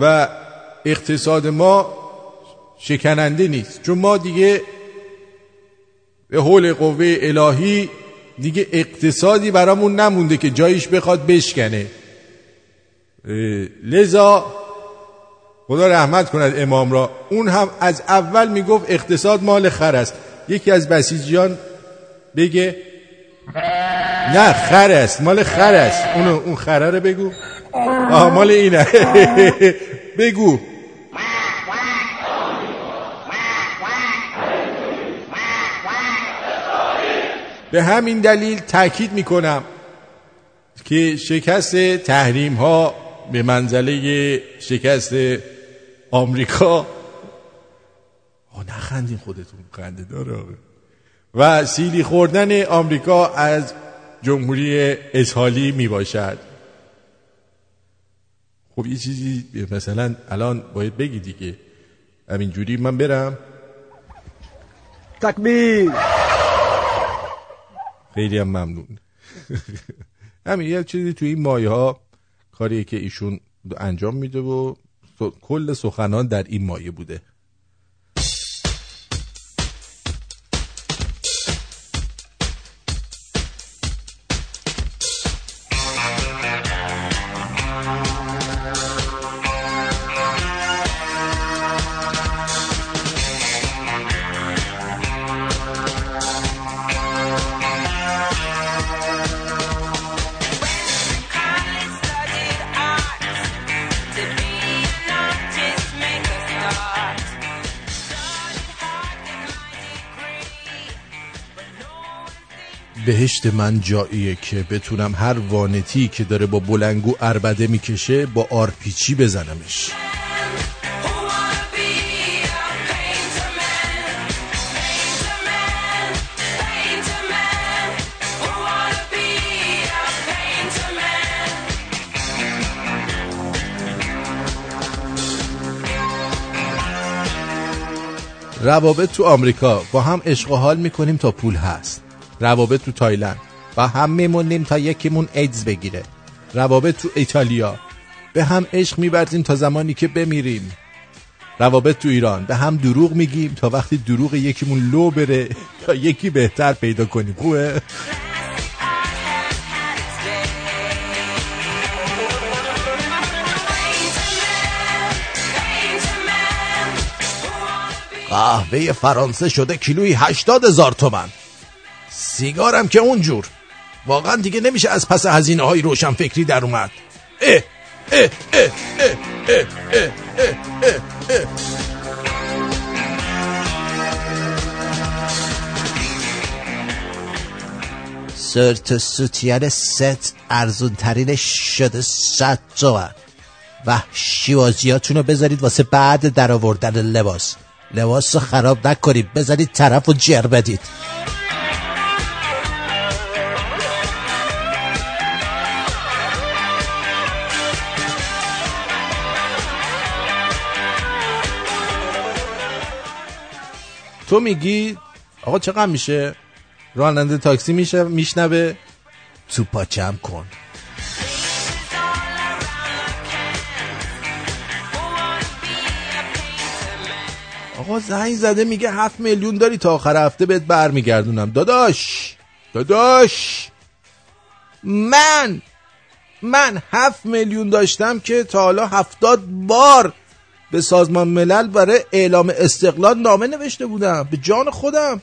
و اقتصاد ما شکننده نیست. چون ما دیگه به حول قوه الهی دیگه اقتصادی برامون نمونده که جایش بخواد بشکنه. لذا خدا رحمت کند امام را. اون هم از اول می‌گفت اقتصاد مال خر است. یکی از بسیجیان بگه نه خر است مال خر است. اونو اون خره رو بگو. آه مال اینه. بگو. به همین دلیل تاکید می‌کنم که شکست تحریم ها به منزله شکست آمریکا آه نخندین خودتون. خنده داره آقا. و سیلی خوردن آمریکا از جمهوری اسحالی می باشد خب یه چیزی مثلا الان باید بگی دیگه. همینجوری من برم. تکبیر. خیلی هم ممنون. همین یه چیزی توی این مایه ها کاریه که ایشون انجام میده و کل سخنان در این مایه بوده. بهشت من جاییه که بتونم هر وانتی که داره با بلنگو اربده می‌کشه با آرپیچی بزنمش. روابط تو آمریکا با هم حال می‌کنیم تا پول هست. روابط تو تایلند با هم میمونیم تا یکیمون ایدز بگیره. روابط تو ایتالیا. به هم عشق میبرزیم تا زمانی که بمیریم. روابط تو ایران. به هم دروغ میگیم تا وقتی دروغ یکیمون لو بره تا یکی بهتر پیدا کنیم. خوبه؟ قهوه فرانسه شده کیلویی هشتاد هزار تومن. سیگارم که اونجور واقعا دیگه نمیشه از پس هزینه های روشن فکری در اومد اه اه اه اه اه اه اه اه. سرت سوتیان ست ارزون ترینش شده صد تومن و شیوازیاتون رو بذارید واسه بعد در آوردن لباس لباس خراب نکنید بذارید طرف و جر بدید تو میگی آقا چقدر میشه؟ راننده تاکسی میشه میشنوه. تو پاچم کن. آقا زنگ زده میگه هفت میلیون داری تا آخر هفته بهت برمیگردونم. داداش داداش من من هفت میلیون داشتم که تا حالا هفتاد بار به سازمان ملل برای اعلام استقلال نامه نوشته بودم. به جان خودم.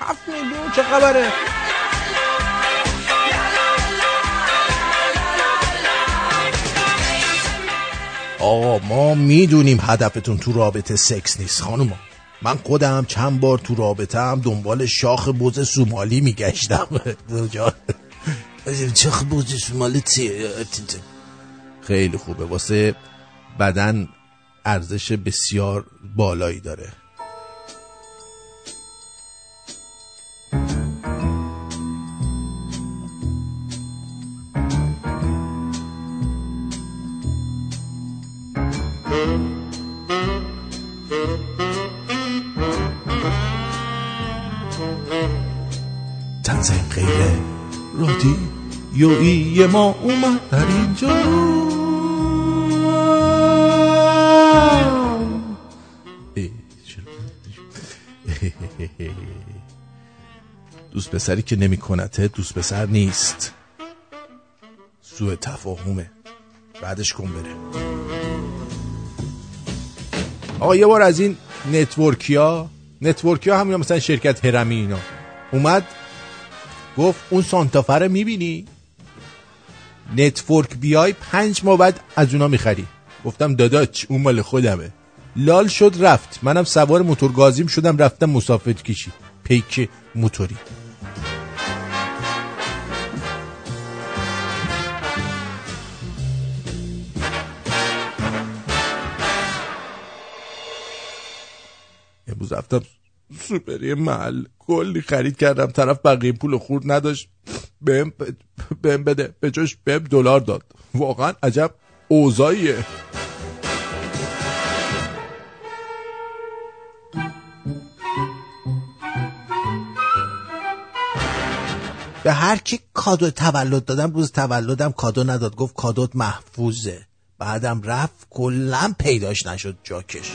هفت میلیون چه خبره؟ آقا ما می‌دونیم هدفتون تو رابطه سکس نیست خانوما. من خودم چند بار تو رابطه هم دنبال شاخ بوز سومالی میگشتم. شاخ بوز سومالی چیه؟ خیلی خوبه. واسه بدن ارزش بسیار بالایی داره. تنظیم غیره رادی یویی ما اومد در اینجا. دوست پسری که نمی‌کنتت دوست پسر نیست. سوء تفاهمه. بعدش کن بره. آقا یه بار از این network ی ها network ی ها همون مثلا شرکت هرمی اینا. اومد گفت اون سانتافه رو می‌بینی؟ network بیای پنج ماه بعد از اونا می‌خری. گفتم داداچ اون مال خودمه. لال شد رفت. منم سوار موتور گازیم شدم رفتم مسافت کشی. پیک موتوری. امروز رفتم سوپری محل. کلی خرید کردم. طرف بقیه پول خورد نداشت. بهم بهم بده. به جاش بهم دلار داد. واقعا عجب اوضاعیه. به هر کی کادو تولد دادم روز تولدم کادو نداد. گفت کادوت محفوظه. بعدم رفت کلا پیداش نشد جاکش.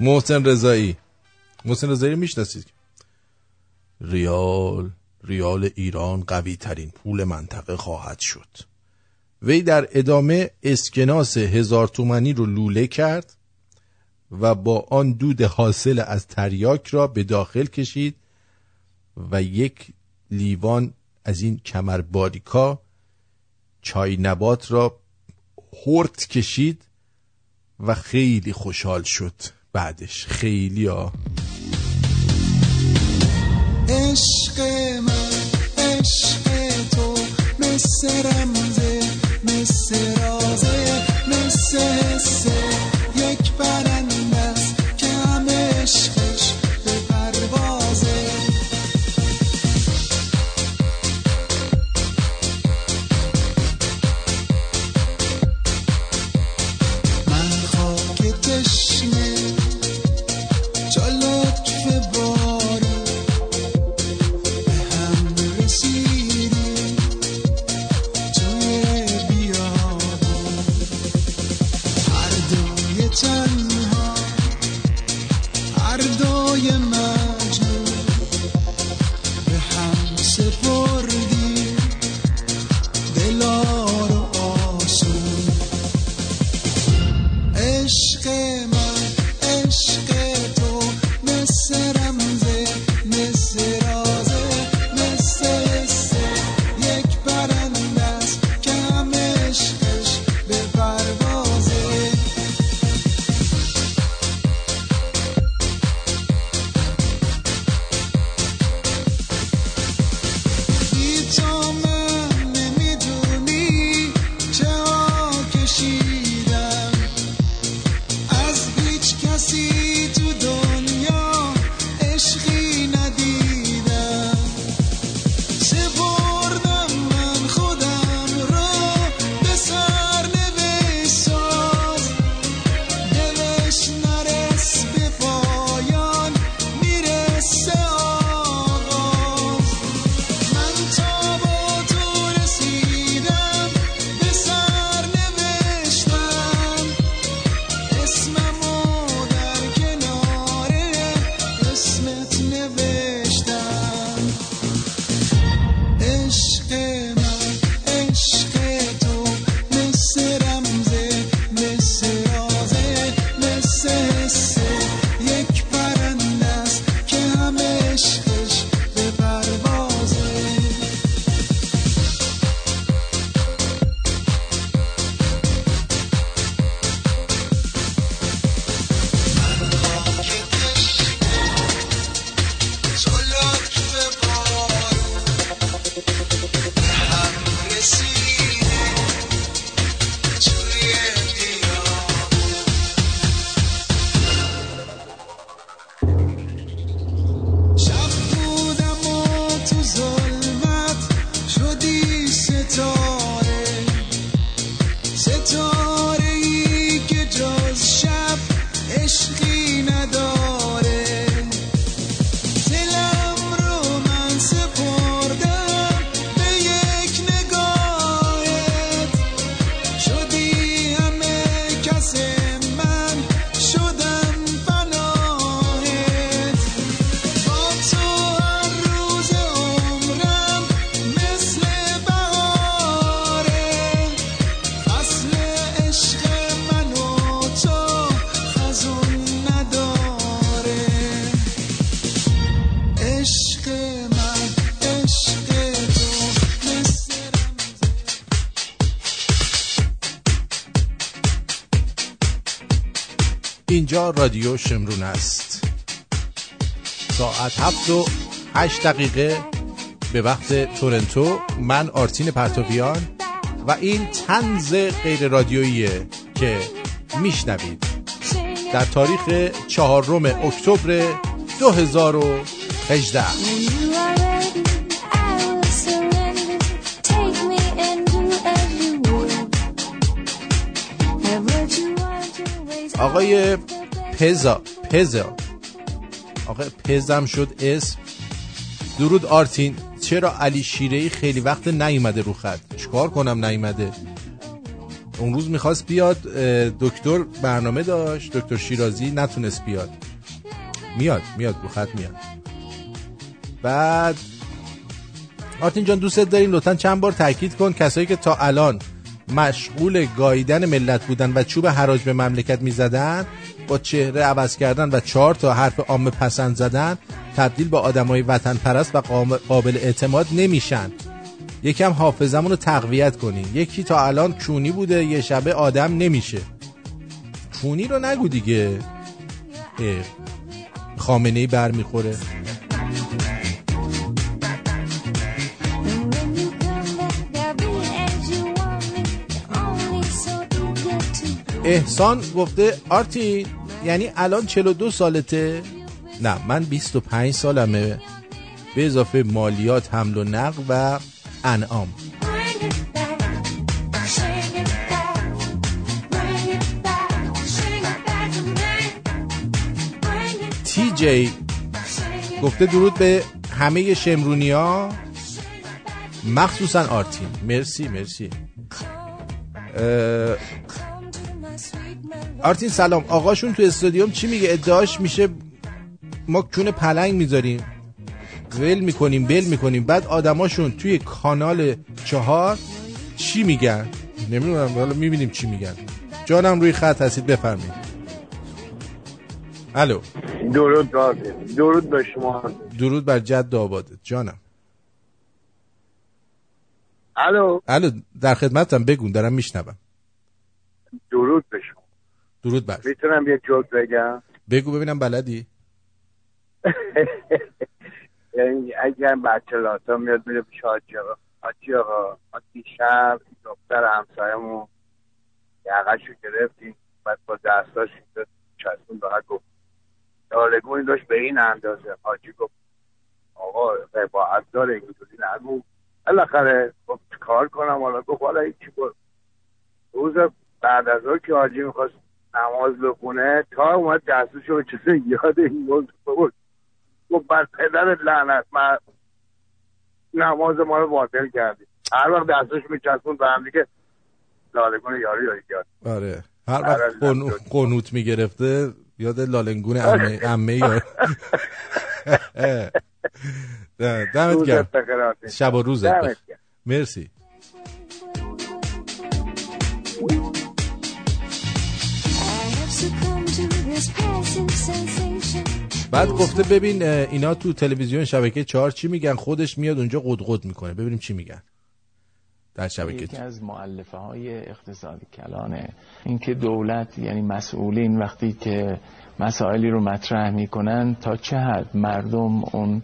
محسن رضایی. محسن رضایی می‌شناسید؟ ریال ریال ایران قوی ترین پول منطقه خواهد شد. وی در ادامه اسکناس هزار تومنی رو لوله کرد و با آن دود حاصل از تریاک را به داخل کشید و یک لیوان از این کمر باریکا چای نبات را هورت کشید و خیلی خوشحال شد. بعدش. خیلی ها عشق من عشق تو مثل رمزه مثل رازه مثل حسه. یک برنده 28 دقیقه به وقت تورنتو. من آرتین پرتوبیان و این تنز غیر رادیویی که میشنوید در تاریخ چهارم اکتبر 2018 آقای پزا پزا آقای پزم شد اسم درود آرتین چرا علی شیره خیلی وقت نیومده رو خط؟ چیکار کنم نیومده؟ اون روز می‌خواست بیاد دکتر برنامه داشت دکتر شیرازی نتونست بیاد. میاد میاد رو خط میاد. بعد آرتین جان دوستت داریم لطفا چند بار تاکید کن کسایی که تا الان مشغول گاییدن ملت بودن و چوب حراج به مملکت می‌زدن با چهره عوض کردن و چهار تا حرف عامه پسند زدن تبدیل به آدمای وطن پرست و قابل اعتماد نمیشن. یکم حافظمون رو تقویت کنین. یکی تا الان کونی بوده یه شبه آدم نمیشه. کونی رو نگو دیگه. خامنه ای برمیخوره. احسان گفته آرتین. یعنی الان 42 سالته؟ نه من 25 سالمه. به اضافه مالیات حمل و نقل و انعام. تی جی گفته درود به همه شمرونیا. مخصوصا آرتین. مرسی مرسی. آرتین سلام. آقاشون تو استادیوم چی میگه؟ ادعاش میشه ما کون پلنگ می‌ذاریم. ول می‌کنیم بل می‌کنیم. بعد آدماشون توی کانال چهار چی میگن؟ نمی‌دونم حالا می‌بینیم چی میگن. جانم روی خط هستید بفرمایید. الو. درود درود به شما. درود بر جد آبادت. جانم. الو. الو در خدمتم. بگون دارم میشنوم. درود به شما. درود بر. می‌تونم یه جوک بگم؟ بگو ببینم بلدی؟ یعنی اگر بچه لاتا میاد میره پیش حاجی آقا. حاجی آقا ما دیشب دختر همسایمون یقهشو گرفتیم. بعد با دستاش چسبون راحت گفت. لالگونی داشت به این اندازه. حاجی گفت آقا قباعت داره اینجوری نگو. بالاخره گفت کار کنم؟ حالا گفت حالا هیچی بود روز بعد از اون که حاجی می‌خواست نماز بخونه تا اومد دستشو به چیزی یاد این بود. گفت بر پدر لعنت من نماز ما رو باطل کردی. هر وقت دستش میچسبون به هم دیگه لالگون یاری یاری یاد آره. هر وقت قن... قنوت می‌گرفته یاد لالنگون امه, امه یا دمت گرم. شب و روزت. مرسی. بعد گفته ببین اینا تو تلویزیون شبکه چهار چی میگن؟ خودش میاد اونجا قدقد می‌کنه. ببینیم چی میگن در شبکه یکی از معلفه های اقتصاد کلانه. اینکه دولت یعنی مسئولین وقتی که مسائلی رو مطرح می‌کنن تا چه حد مردم اون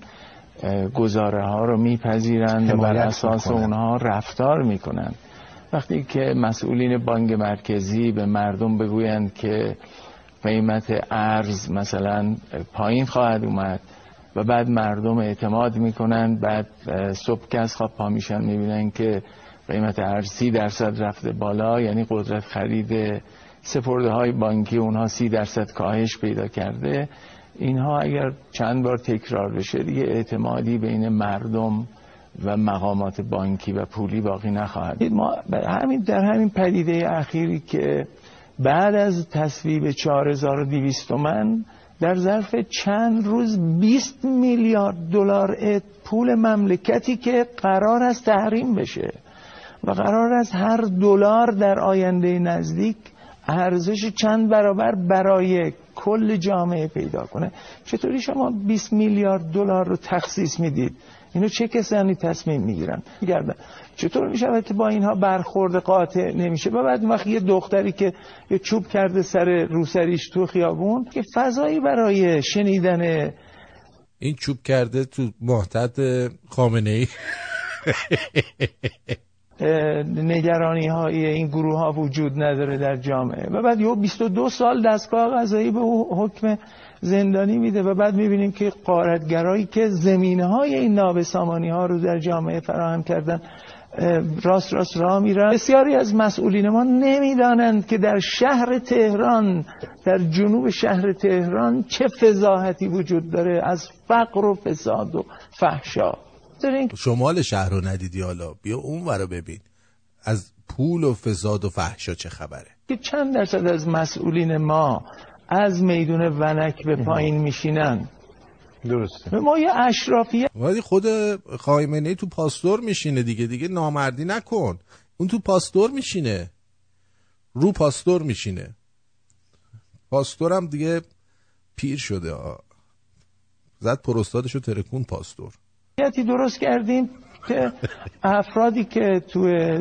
گزاره ها رو میپذیرند و بر اساس می‌کنن. اونها رفتار می‌کنن. وقتی که مسئولین بانک مرکزی به مردم بگویند که قیمت ارز مثلا پایین خواهد اومد و بعد مردم اعتماد می‌کنن بعد صبح که از خواب پا میشن می‌بینن که قیمت ارزی درصد رفته بالا یعنی قدرت خرید سپرده های بانکی اونها سی درصد کاهش پیدا کرده. اینها اگر چند بار تکرار بشه دیگه اعتمادی بین مردم و مقامات بانکی و پولی باقی نخواهد. ما همین در همین پدیده اخیری که بعد از تصویب 4200 تومن در ظرف چند روز 20 میلیارد دلار پول مملکتی که قرار است تحریم بشه و قرار است هر دلار در آینده نزدیک ارزش چند برابر برای کل جامعه پیدا کنه. چطوری شما 20 میلیارد دلار رو تخصیص می‌دید؟ اینو چه کسانی تصمیم می‌گیرن؟ چطور میشه که با اینها برخورد قاطع نمیشه؟ و بعد وقتی یه دختری که یه چوب کرده سر روسریش تو خیابون که فضایی برای شنیدن این چوب کرده تو محتط خامنه ای نگرانی های این گروه ها وجود نداره در جامعه. و بعد یه 22 سال دستگاه قضایی به او حکم زندانی میده و بعد می‌بینیم که قارتگرایی که زمینه های این نابسامانی ها رو در جامعه فراهم کردن راست راست راه میرن. بسیاری از مسئولین ما نمی‌دانند که در شهر تهران در جنوب شهر تهران چه فضاحتی وجود داره از فقر و فساد و فحشا. شمال شهر رو ندیدی حالا؟ بیا اون رو ببین. از پول و فساد و فحشا چه خبره؟ که چند درصد از مسئولین ما از میدون ونک به پایین میشینن. درسته. ما یه اشرافیه. ولی خود خایمنه تو پاستور میشینه دیگه دیگه نامردی نکن. اون تو پاستور میشینه. رو پاستور میشینه. پاستورم دیگه پیر شده آه. زد پروستادشو ترکون پاستور. یتی درست کردیم که افرادی که توی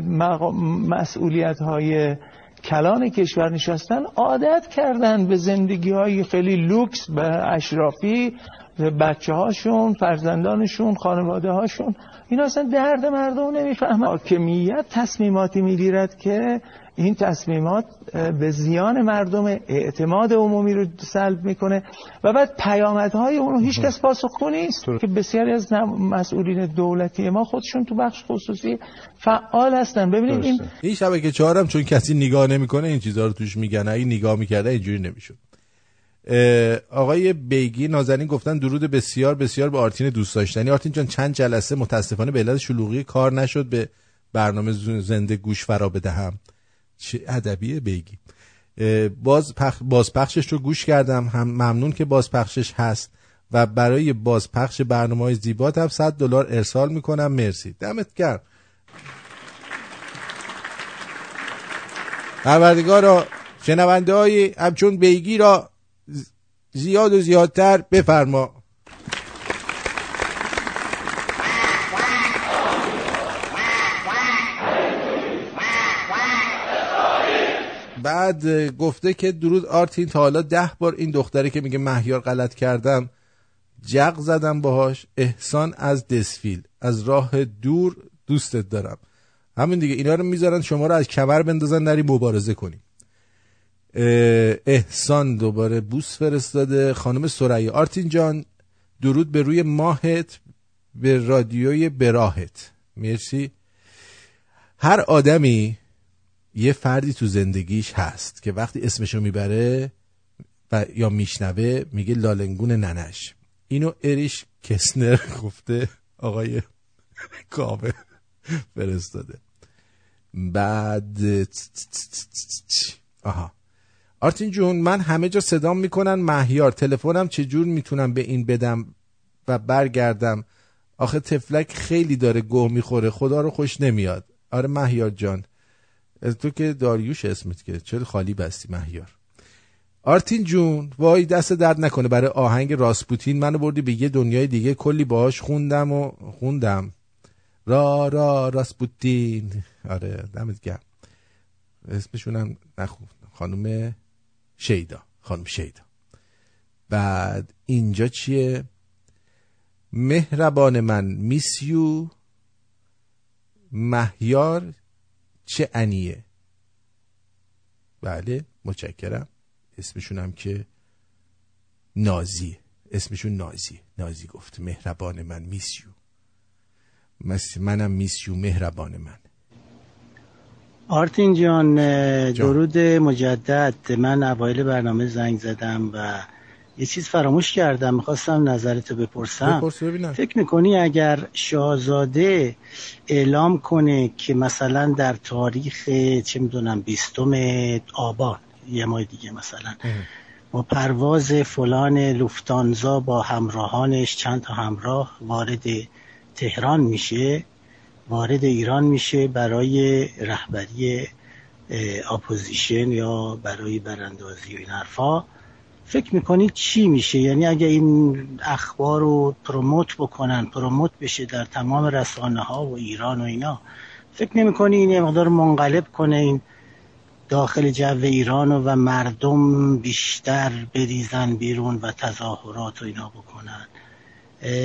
مسئولیت های کلان کشور نشستن عادت کردن به زندگی های خیلی لوکس به اشرافی بچه هاشون فرزندانشون خانواده هاشون این اصلا درد مردم نمی‌فهمن. حاکمیت تصمیماتی می‌گیرد که این تصمیمات به زیان مردم اعتماد عمومی رو سلب می‌کنه و بعد پیامدهای اونو هیچ کس پاسخگو نیست. که بسیاری از مسئولین دولتی ما خودشون تو بخش خصوصی فعال هستن. ببینید این این شبکه چهارم چون کسی نگاه نمی‌کنه این چیزها رو توش میگن. اگه نگاه می‌کرده اینجوری نمی‌شد. آقای بیگی نازنین گفتن درود بسیار بسیار به آرتین دوست داشتنی. آرتین جان چند جلسه متاسفانه به علت شلوغی کار نشد به برنامه زنده گوش فرا بدهم. چه ادبیه بیگی. باز پخ... بازپخشش رو گوش کردم. هم ممنون که بازپخشش هست و برای بازپخش برنامه های زیبات هم 100 دلار ارسال می‌کنم. مرسی. دمت گرم. پروردگارا شنونده های همچون بیگی را زیاد و زیادتر بفرما. بعد گفته که درود آرتین تا حالا ده بار این دختره که میگه مهیار غلط کردم جق زدم باهاش احسان از دسفیل از راه دور دوستت دارم. همین دیگه اینا رو می‌ذارن شما رو از کمر بندازن نری مبارزه کنی. احسان دوباره بوس فرستاده. خانم سرعی آرتین جان درود به روی ماهت به رادیوی براهت. مرسی. هر آدمی یه فردی تو زندگیش هست که وقتی اسمشو می‌بره و یا میشنوه میگه لالنگون ننش. اینو اریش کسنر گفته. آقای کاوه فرستاده. بعد آها. آرتین جون من همه جا صدام می‌کنن مهیار تلفنم چجور می‌تونم به این بدم و برگردم؟ آخه تفلک خیلی داره گوه می‌خوره خدا رو خوش نمیاد. آره مهیار جان تو که داریوش اسمت که چرا خالی بستی مهیار؟ آرتین جون وای دست درد نکنه برای آهنگ راسپوتین منو بردی به یه دنیای دیگه کلی باهاش خوندم و خوندم. را را راسپوتین. آره دمت گرم. اسمشونم نخون خانم شیدا خانم شیدا. بعد اینجا چیه؟ مهربان من میسیو مهیار چه انیه؟ بله متشکرم. اسمشون هم که نازیه. اسمشون نازی نازی گفت مهربان من میسیو منم میسیو مهربان من. آرتین جان درود مجدد. من اوایل برنامه زنگ زدم و یه چیز فراموش کردم. می‌خواستم نظرتو بپرسم. بپرس فکر می‌کنی اگر شاهزاده اعلام کنه که مثلا در تاریخ چه می‌دونم بیستم آبان یه ماه دیگه مثلا با پرواز فلان لوفتانزا با همراهانش چند تا همراه وارد تهران میشه وارد ایران میشه برای رهبری اپوزیشن یا برای براندازی و این حرفا. فکر می‌کنید چی میشه؟ یعنی اگه این اخبار رو promote بکنن promote بشه در تمام رسانه ها و ایران و اینا فکر نمی‌کنی این مقدار منقلب کنه این داخل جو ایران و, مردم بیشتر بریزن بیرون و تظاهرات و اینا بکنن؟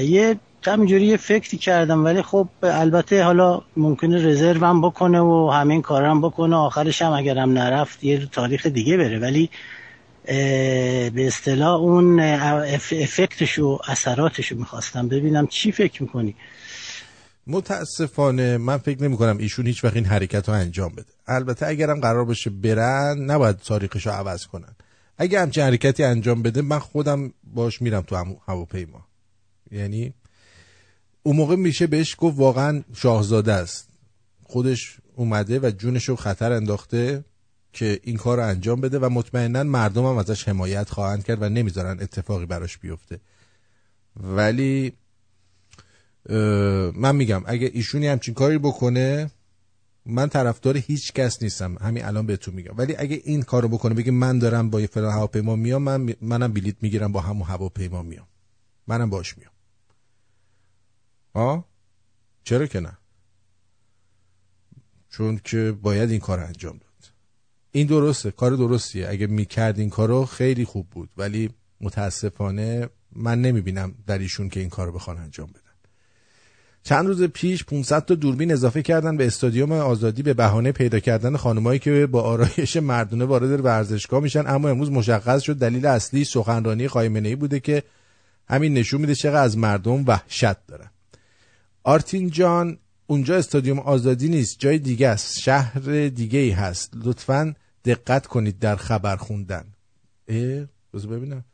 یه همینجوری یه فکری کردم ولی خب البته حالا ممکنه رزرو هم بکنه و همین کار هم بکنه آخرش هم اگرم نرفت یه تاریخ دیگه بره. ولی به اصطلاح اون افکتش و اثراتش رو می‌خواستم ببینم. چی فکر می‌کنی؟ متاسفانه من فکر نمی کنم ایشون هیچ وقت این حرکت رو انجام بده. البته اگرم قرار باشه برن نباید تاریخش رو عوض کنن. اگه همچین حرکتی انجام بده من خودم باش میرم تو هواپیما. یعنی اون موقع میشه بهش گفت واقعا شاهزاده است. خودش اومده و جونش رو خطر انداخته که این کار رو انجام بده و مطمئنا مردم هم ازش حمایت خواهند کرد و نمی‌ذارن اتفاقی براش بیفته. ولی من میگم اگه ایشونی همچین کاری بکنه من طرفدار هیچ کس نیستم. همین الان بهتون میگم. ولی اگه این کارو بکنه بگه من دارم با فلان هواپیما میام من منم بلیت می‌گیرم با همون هواپیما میام. منم باش میام. آه؟ چرا که نه. چون که باید این کار انجام داد. این درسته کار درستیه. اگه می‌کرد این کارو خیلی خوب بود ولی متاسفانه من نمی‌بینم در ایشون که این کارو بخوان انجام بدن. چند روز پیش 500 تا دوربین اضافه کردن به استادیوم آزادی به بهانه پیدا کردن خانمایی که با آرایش مردونه وارد ورزشگاه میشن اما امروز مشخص شد دلیل اصلی سخنرانی خامنه‌ای بوده که همین نشون میده چقدر از مردم وحشت دارن. آرتین جان اونجا استادیوم آزادی نیست جای دیگه است. شهر دیگه ای هست. لطفا دقت کنید در خبر خوندن. اه بذار ببینم.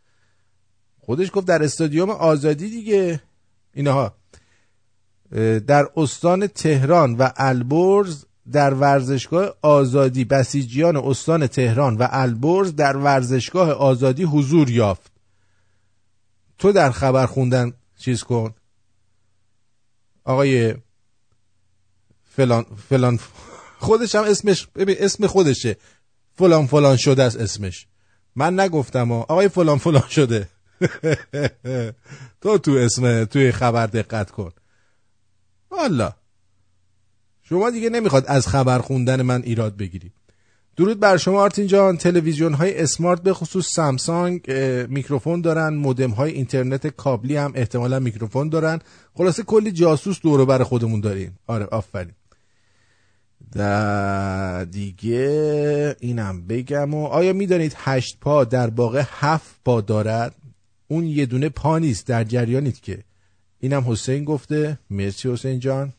خودش گفت در استادیوم آزادی دیگه. اینها. در استان تهران و البرز در ورزشگاه آزادی. بسیجیان استان تهران و البرز در ورزشگاه آزادی حضور یافت. تو در خبر خوندن چیز کن. آقای فلان فلان خودش هم اسمش ببین اسم خودشه. فلان فلان شده است اسمش. من نگفتم. آقای فلان فلان شده. تو تو اسم توی خبر دقت کن. والا. شما دیگه نمی‌خواد از خبر خوندن من ایراد بگیری. درود بر شما آرتین جان. تلویزیون های اسمارت به خصوص سامسونگ میکروفون دارن. مودم های اینترنت کابلی هم احتمالا میکروفون دارن. خلاصه کلی جاسوس دور بر خودمون داریم. آره آفرین. در دیگه اینم بگم و آیا می‌دانید هشت پا در واقع هفت پا دارد؟ اون یه دونه پا نیست در جریانید که. اینم حسین گفته. مرسی حسین جان.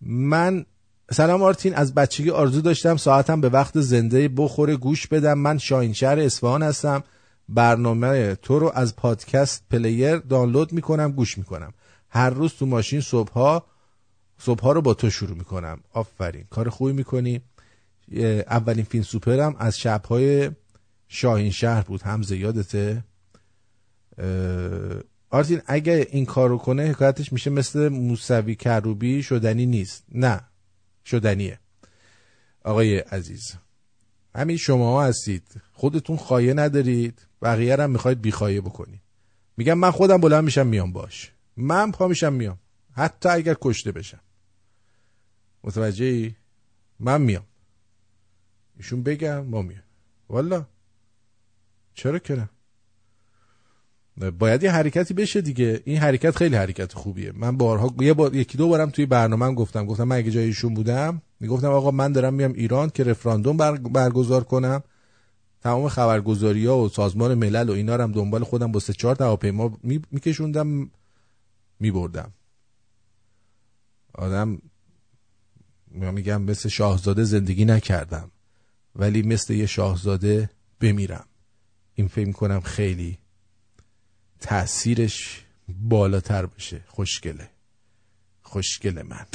من سلام آرتین از بچگی آرزو داشتم ساعتم به وقت زنده بخوره گوش بدم. من شاین شهر اصفهان هستم. برنامه تو رو از podcast player دانلود می‌کنم گوش می‌کنم. هر روز تو ماشین صبحها صبحها رو با تو شروع می‌کنم. آفرین کار خوبی می‌کنی. اولین فیلم سوپرم از شبهای شاهین شهر بود. همزه یادته؟ اه، آرتین اگه این کار رو کنه حکایتش میشه مثل موسوی کروبی شدنی نیست. نه. شدنیه. آقای عزیز همین شما هستید. خودتون خایه ندارید. بقیه هم می‌خواید بیخایه بکنید. میگم من خودم بلند میشم میام باش. من پا میشم میام. حتی اگر کشته بشم. متوجهی؟ من میام. ایشون بگم ما میام. والا چرا نه؟ باید یه حرکتی بشه دیگه. این حرکت خیلی حرکت خوبیه. من بارها یه بار یکی دو بارم توی برنامه گفتم. گفتم من اگه جای ایشون بودم می‌گفتم آقا من دارم میام ایران که رفراندوم بر... برگزار کنم. تمام خبرگزاری ها و سازمان ملل و اینا رو هم دنبال خودم با سه چهار هواپیما می... میکشوندم میبردم. آدم میگم مثل شاهزاده زندگی نکردم ولی مثل یه شاهزاده بمیرم. این فکر کنم خیلی تأثیرش بالاتر بشه. خوشگله. خوشگله من.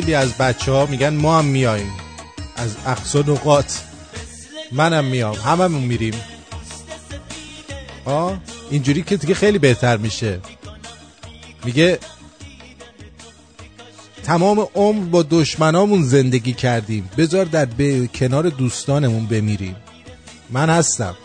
خیلی از بچه ها میگن ما هم میاییم. از اقصا نقاط منم میام. هممون میریم. آه؟ اینجوری که دیگه خیلی بهتر میشه. میگه تمام عمر با دشمنامون زندگی کردیم. بذار در ب... کنار دوستانمون بمیریم. من هستم.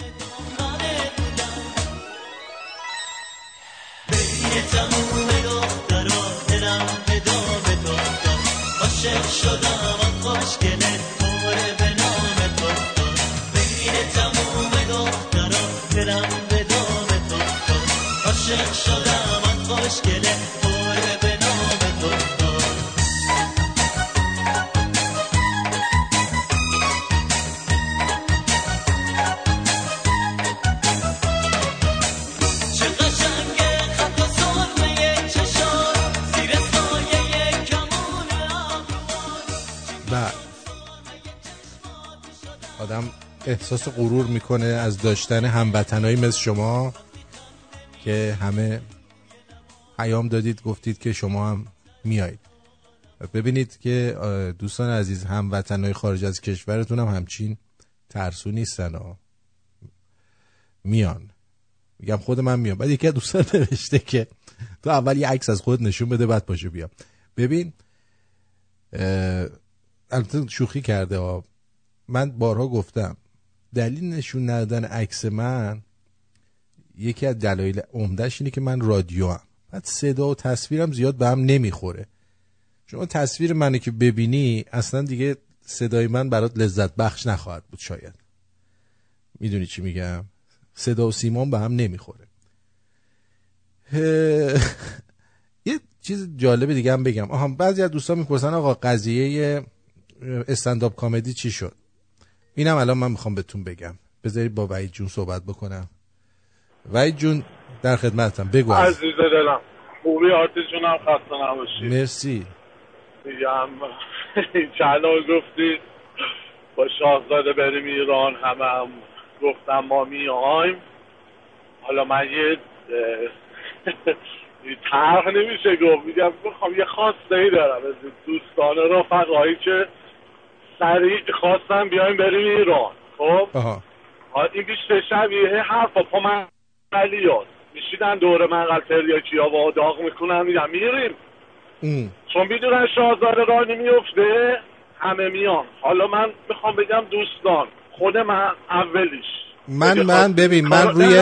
احساس غرور می‌کنه از داشتن هموطنایی مثل شما که همه پیام دادید گفتید که شما هم میایید. ببینید که دوستان عزیز هموطنای خارج از کشورتون هم همچین ترسو نیستن و میان. میگم خود من میام. بعد یکی دوستان نوشته که تو اول یه عکس از خود نشون بده بعد پاشو بیام. ببین البته شوخی کرده ها. من بارها گفتم دلیل نشون ندادن عکس من یکی از دلایل عمدهش اینه که من رادیو هم بعد صدا و تصویرم زیاد به هم نمی‌خوره. شما تصویر منو که ببینی اصلا دیگه صدای من برات لذت بخش نخواهد بود شاید. می‌دونی چی میگم؟ صدا و سیمان به هم نمی‌خوره. یه چیز جالب دیگه هم بگم. آها بعضی از دوستان می‌پرسن آقا قضیه استنداپ کامدی چی شد؟ اینم الان من می‌خوام بهتون بگم. بذارید با وحید جون صحبت بکنم. وحید جون در خدمتم. بگو عزیز. دلم. خوبی آرتی جونم خسته نباشی مرسی. میگم بار گفتی با شاهزاده بریم ایران همه هم گفتم ما میایم. حالا من یه طرح نمیشه گفت. میگم می‌خوام یه خواسته ای دارم. از دوستان رفقایی که سریع خواستم بیایم بریم ایران. خب؟ این بیشتر شبیه حرفا پا من علیات میشیدن دور منقل تریاکی ها و داغ می‌کنن میگم میریم. ام. چون می‌دونن شاهزاده راه نمیفته همه میان. حالا من می‌خوام بگم دوستان خود من اولیش. من من ببین من روی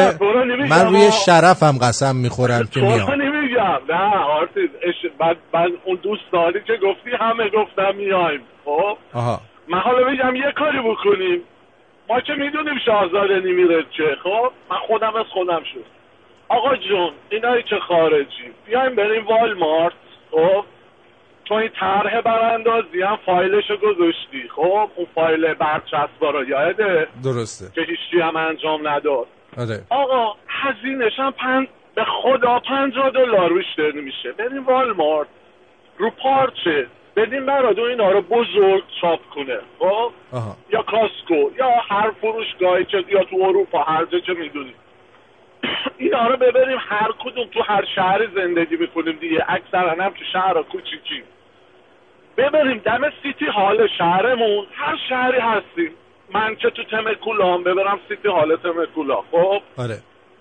من روی. شرفم قسم می‌خورم که میام. نمیگم. نه آرتیز اش... بعد, بعد اون دوستانی که گفتی همه گفتم میایم. خب؟ آها. من حالا میگم یه کاری بکنیم. ما که می‌دونیم شاهزاده نمیره چه خب؟ من خودم از خودم شد. آقا جون اینایی که خارجی. بیایم بریم والمارت خب؟ تو این طرح براندازی هم فایلشو گذاشتی. خب اون فایل برچسبا رو یاده درسته. که هیچی هم انجام نداد. آره. آقا هزینهش هم پن... به خدا پنجاه دلار بیشتر نمیشه بریم والمارت. رو پارچه. بدیم برادو اینا رو بزرگ چاپ کنه. خب؟ آها. یا کاسکو یا هر فروشگاهی که یا تو اروپا هر جا که می‌دونیم اینا رو ببریم هر کدوم تو هر شهری زندگی می‌کنیم دیگه. اکثرا هم تو شهر کوچیکی. ببریم دم سیتی حال شهرمون. هر شهری هستیم. من که تو تمکولا هم ببرم city hall تمکولا خب؟ آره.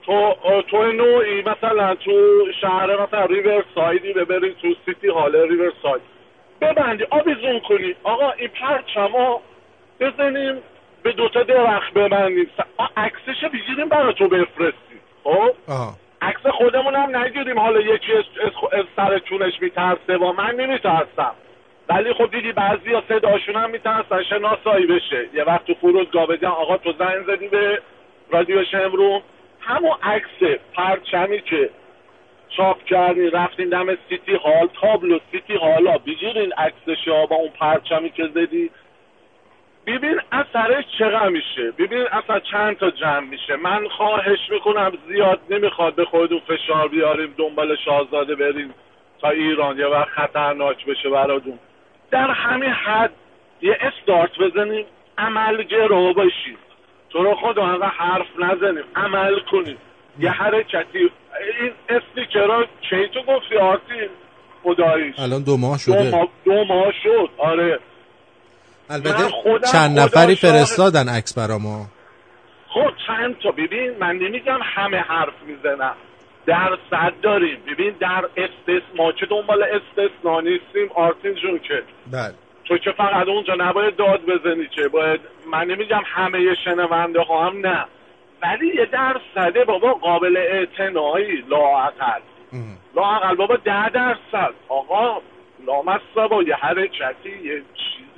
تو تو نوعی مثلا تو شهر مثلا ریورسایدی ببرید تو city hall ریورساید. ببندی آویزون کنی. آقا این پرچما بزنیم به دوتا درخت ببندیم. عکسش بگیریم برای تو بفرستیم خب؟ عکس خودمون هم نگیریم. حالا یکی از, از, از سر چونش میترسه و من نمیترسم. ولی خب دیدی بعضی ها صداشون هم میترسن. شناسایی بشه. یه وقت تو فرودگاه بگن آقا تو زنگ زدی به رادیو شمرون. همون عکس پرچمی که چاپ کردین رفتین دم سیتی هال تابلو سیتی هالا. بگیرین عکسش با اون پرچمی که زدی. ببین اثرش چقدر میشه؟ ببین اصلا چند تا جمع میشه؟ من خواهش می‌کنم زیاد نمی‌خواد به خودتون فشار بیاریم دنبال شاهزاده بریم تا ایران یه وقت خطرناک بشه براتون. در همین حد یه استارت بزنیم. عملگرا باشیم تو رو خدا انقدر حرف نزنیم. عمل کنیم یه حرکتی. این استیکرها کی تو گفتی آرتین؟ خداییش. الان دو ماه دو شده ماه, دو ماه شد. آره. البته چند نفری فرستادن عکس برامو خب چند تا ببین من نمیگم همه حرف می‌زنم درصد داریم. ببین در استثنا چه دنبال استثنا نیستیم آرتین جون که. بله. تو که فقط اونجا نباید داد بزنی که. باید من نمیگم همه شنونده ها هم نه. ولی یه درصده بابا قابل اعتنایی لااقل. لااقل بابا ده درصد. آقا لامصب با یه حرکتی یه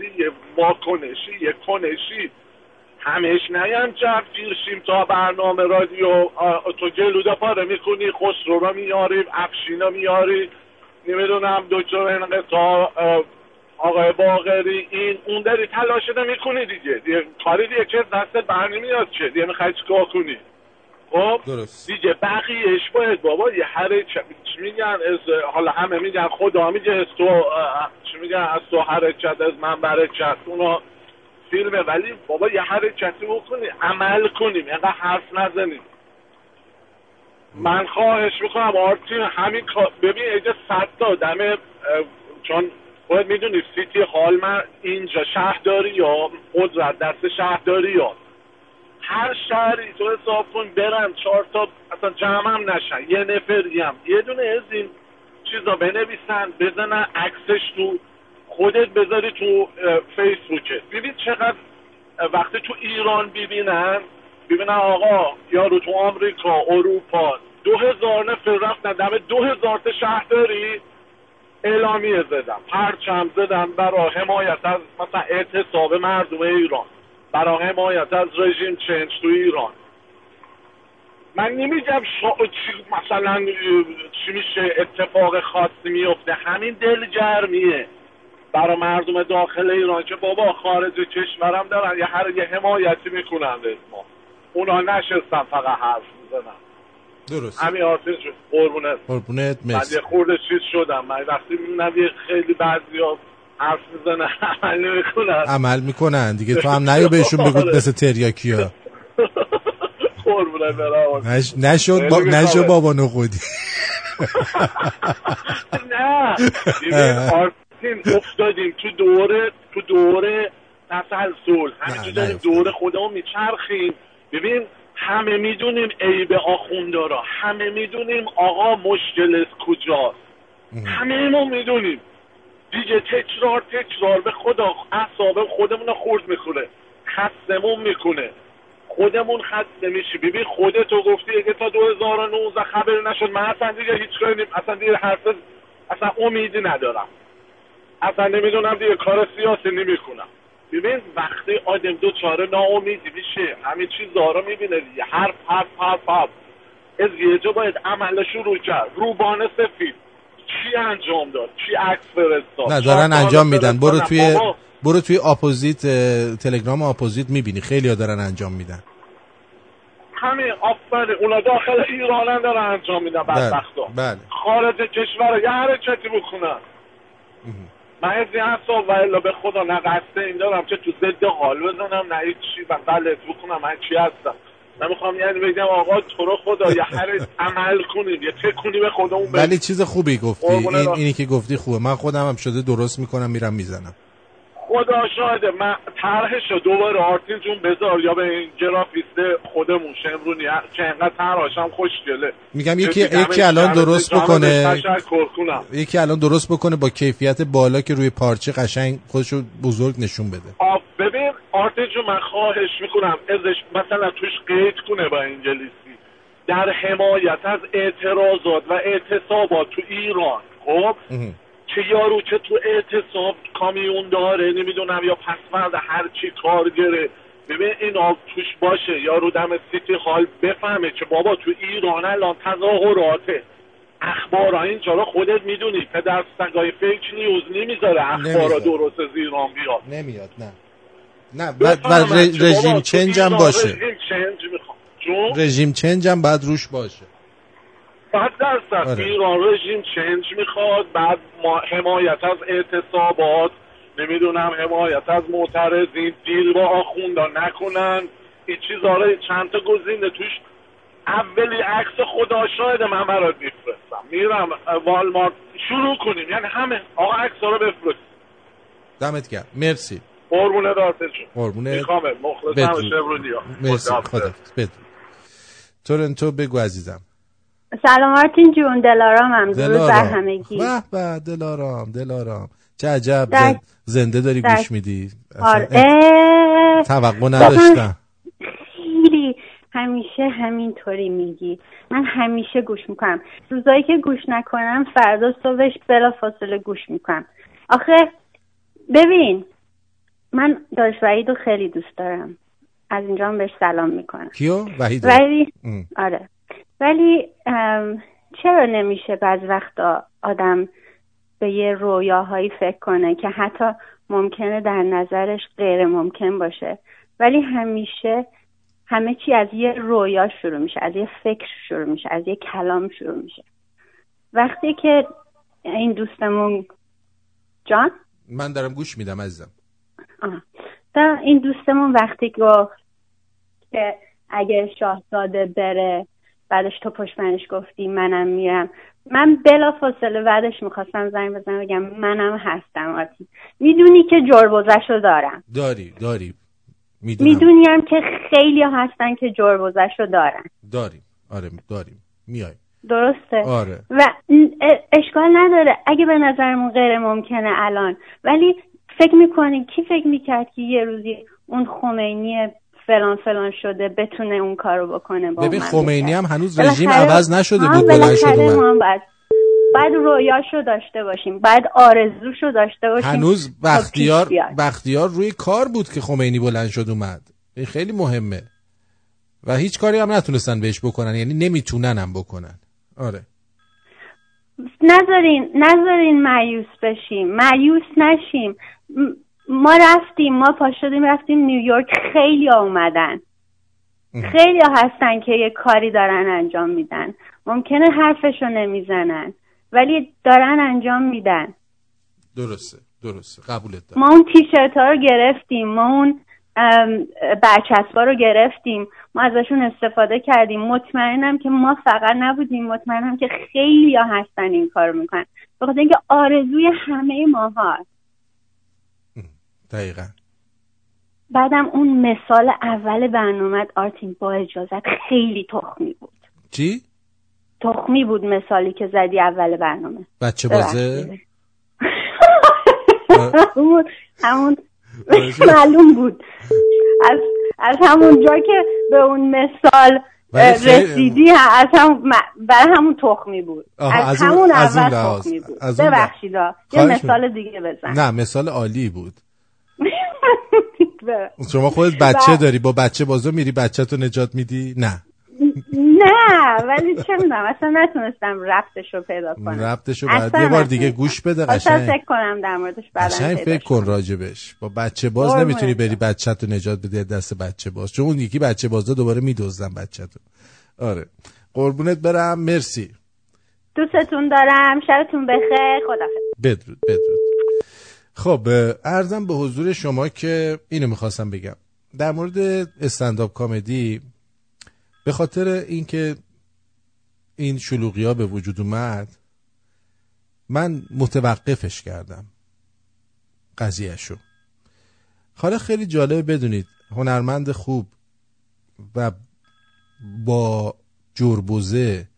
یه واکنشی یه کنشی. همش نیم جفگیر شیم تا برنامه رادیو. تو جلوده پاره می‌کنی خسرو رو میاری افشین رو میاری نمی‌دونم دکتر انقطاع آ، آقای باقری این اون داری تلاشده می‌کنی دیگه. دیگه کاری دیگه که دستت بر نمیاد چه دیگه می‌خوای چیکار کنی؟ خب؟ درست. دیگه بقیهش باید بابا یه چی میگن از حالا همه میگن خدا میگه تو میگن از تو حرکت از من برکت اونا فیلمه. ولی بابا یه حرکتی بکنی عمل کنیم. اینقدر حرف نزنیم. من خواهش می‌کنم آرتین همین ببین اگه صد تا دم چون خودت می‌دونی سیتی هال من اینجا شهرداری یا قدرت دست شهرداری یا؟ هر شهری تو حساب کن برن چهار تا اصلا جمع هم نشن. یه نفری هم یه دونه از این چیزا بنویسن بزنن عکسش تو خودت بذاری تو فیسبوکت ببین چقدر وقتی تو ایران ببینن ببینن آقا یارو تو آمریکا اروپا دو هزار نفر رفتن دم دو هزار تا شهرداری اعلامیه زدم پرچم زدم برای حمایت از مثلا اعتصاب مردم ایران برای حمایت از رژیم چنج تو ایران. من نمیگم شا... چی مثلا چی میشه اتفاق خاصی میفته همین دلگرمیه برای مردم داخل ایران که بابا خارج کشورم دارن یه هر یه حمایتی می‌کنن ما. اونا نشستن فقط حرف می‌زنن. درست. همین آرتین جون قربونت. قربونت من مرسی. یه خورده چیز شدم. من وقتی می‌بینم یه خیلی بعضی ها حرف می‌زنه عمل نمی‌کنن. عمل می‌کنن. دیگه تو هم نیو بهشون بگو. مثل تریاکی ها قربونت برم نش... نشد با... نشد. بابا نخودی نه. آرتین افتادیم تو دوره تو دوره تسلسل همینجور داریم دوره خودمون میچرخیم. ببین همه می‌دونیم عیب آخوندارا. همه می‌دونیم آقا مشکل کجاست. همه ما می‌دونیم. دیگه تکرار تکرار. به خدا اعصاب خودمون رو خورد می‌کنه. خستمون می‌کنه. خودمون خسته میشی ببین خودتو گفتی اگه تا 2019 خبری نشد من اصلا دیگه هیچ کاری نیم اصلا دیگه حرف اصلا امیدی ندارم. اصلا نمی‌دونم دیگه کار سیاسی نمی‌کنم ببین وقتی آدم دچار ناامیدی میشه همین چیزا رو می‌بینه دیگه. حرف حرف حرف حرف. از یه جا باید عمل شروع کرد. روبان سفید. چی انجام داد؟ چی عکس فرستاد؟ نه دارن انجام میدن. برو. توی برو توی opposite تلگرام opposite می‌بینی. خیلی ها دارن انجام میدن. همین آفرین. اونا داخل ایران دارن انجام میدن بله بدبختا. بله. خارج کشور یه حرکتی بکنن من از این حساب و الا به خدا نه قصد این دارم که تو ضد حال بزنم نه چی. و غلط بکنم من چی هستم؟ من می‌خوام یعنی بگم آقا تو رو خدا یه هر عمل کنیم. یه تکونی به خودمون. ولی چیز خوبی گفتی. این. اینی که گفتی خوبه. من خودم هم شده درست می‌کنم میرم می‌زنم. خدا شاهده من طرحش رو دوباره آرتین جون بذار یا به این گرافیست خودمون شمرونی که انقدر طرحشم خوشگله میگم یکی یکی الان درست بکنه. یکی الان درست بکنه با کیفیت بالا که روی پارچه قشنگ خودشو بزرگ نشون بده. ببین آرتین جون من خواهش می‌کنم ازش مثلا توش قید کنه با انگلیسی. در حمایت از اعتراضات و اعتصابات تو ایران خب؟ که یارو که تو اعتصاب کامیون داره نمی‌دونم یا پسورد هر چی کارگره ببین اینا توش باشه. یارو دم سیتی هال بفهمه که بابا تو ایران الان تظاهراته. اخبار اینجا خودت می‌دونی؟ پدر سگای فیک نیوز نمی‌ذاره اخبارا. درست از ایران بیاد. نمیاد نه. نه که بابا رژیم چنج هم باشه. رژیم چنج رژیم هم باید روش باشه. صد درصد آره. ایران رژیم چنج می‌خواد بعد ما حمایت از اعتصابات نمی‌دونم حمایت از معترضین دیل با آخوندا نکنن. این چیزا رو چند تا گزینه توش اولی عکس خدا شاید من برات میفرستم. میرم والمارت. شروع کنیم. یعنی همه. آقا عکس رو بفرست دمت گرم. مرسی. قربونه دارتشون قربونه. میخوامه. مخلص بدرود. همه شبرونی ها. مرسی. خدا بدرود. تورنتو بگو عزیزم. سلام آرتین جون دلارامم درود بر دلارام. همگی. به به دلارام دلارام. چه عجب در- زن- زنده داری در- گوش میدی. آره. اه، توقع نداشتم. خیلی همیشه همینطوری میگی. من همیشه گوش می‌کنم. روزایی که گوش نکنم فردا صبحش بلا فاصله گوش می‌کنم. آخه ببین من داشت وحید رو خیلی دوست دارم. از اینجا هم بهش سلام می‌کنم. کیو؟ وحید آره. ولی چرا نمیشه بعض وقتا آدم به یه رویاهایی فکر کنه که حتی ممکنه در نظرش غیر ممکن باشه؟ ولی همیشه همه چی از یه رویا شروع میشه از یه فکر شروع میشه از یه کلام شروع میشه. وقتی که این دوستمون جان؟ من دارم گوش میدم عزیزم. این دوستمون وقتی گفت که اگه شاهزاده بره بعدش تو پشت منش گفتی منم میرم. من بلا فاصله بعدش می‌خواستم زنگ بزنم بگم منم هستم آتی. می‌دونی که جربوزش رو دارم. داری داری. می‌دونم. می‌دونیم که خیلی هستن که جربوزش رو دارن. داریم. آره داریم. میای. درسته. آره. و اشکال نداره. اگه به نظرمون غیر ممکنه الان. ولی فکر می‌کنی کی فکر می‌کرد که یه روزی اون خمینی فلان فلان شده بتونه اون کارو بکنه با ببین من. خمینی هم هنوز رژیم عوض نشده بود بلند شد بالاخره ما اومد هم باید باید رویاشو داشته باشیم باید آرزوشو داشته باشیم. هنوز پیش بختیار. بختیار روی کار بود که خمینی بلند شد اومد. این خیلی مهمه. و هیچ کاری هم نتونستن بهش بکنن یعنی نمی‌تونن هم بکنن. آره. نذارین نذارین معیوس بشیم. معیوس نشیم. ما رفتیم ما پا شدیم رفتیم نیویورک خیلی اومدن. خیلی هستن که یه کاری دارن انجام میدن. ممکنه حرفشو نمی‌زنن ولی دارن انجام میدن. درسته درسته. قبولت دارم. ما اون تیشرت ها رو گرفتیم ما اون برچسبا رو گرفتیم. ما ازشون استفاده کردیم. مطمئنم که ما فقط نبودیم مطمئنم که خیلی ها هستن این کار رو می‌کنن. به خاطر اینکه آرزوی همه ما هست دقیقا بعدم اون مثال اول برنامه آرتین با اجازت خیلی تخمی بود چی؟ تخمی بود مثالی که زدی اول برنامه بچه بازه. همون همون معلوم بود از از همون جا که به اون مثال رسیدی ه- از هم برای همون تخمی بود از, همون اول. تخمی بود. ببخشید. یه مثال. دیگه بزن نه مثال عالی بود. شما خودت بچه داری با بچه بازو میری بچه تو نجات میدی؟ نه. نه ولی چه می‌دونم اصلا نتونستم ربطش رو پیدا کنم. ربطشو بعد اصلا یه بار. دیگه گوش بده قشنگ. فکر کنم در موردش بعدا قشنگ فکر کن راجبش. با بچه باز نمی‌تونی بری بچه تو نجات بدی از دست بچه باز. چون اون یکی بچه بازا دوباره میدزدن بچه تو آره. قربونت برم. مرسی. دوستتون دارم. شبتون بخیر. خدا بدرود بدرود. خب ارزم به حضور شما که اینو می‌خواستم بگم. در مورد استنداپ کامدی به خاطر اینکه این شلوغی ها به وجود اومد من متوقفش کردم قضیهشو. حالا خیلی جالبه بدونید هنرمند خوب و با جربوزه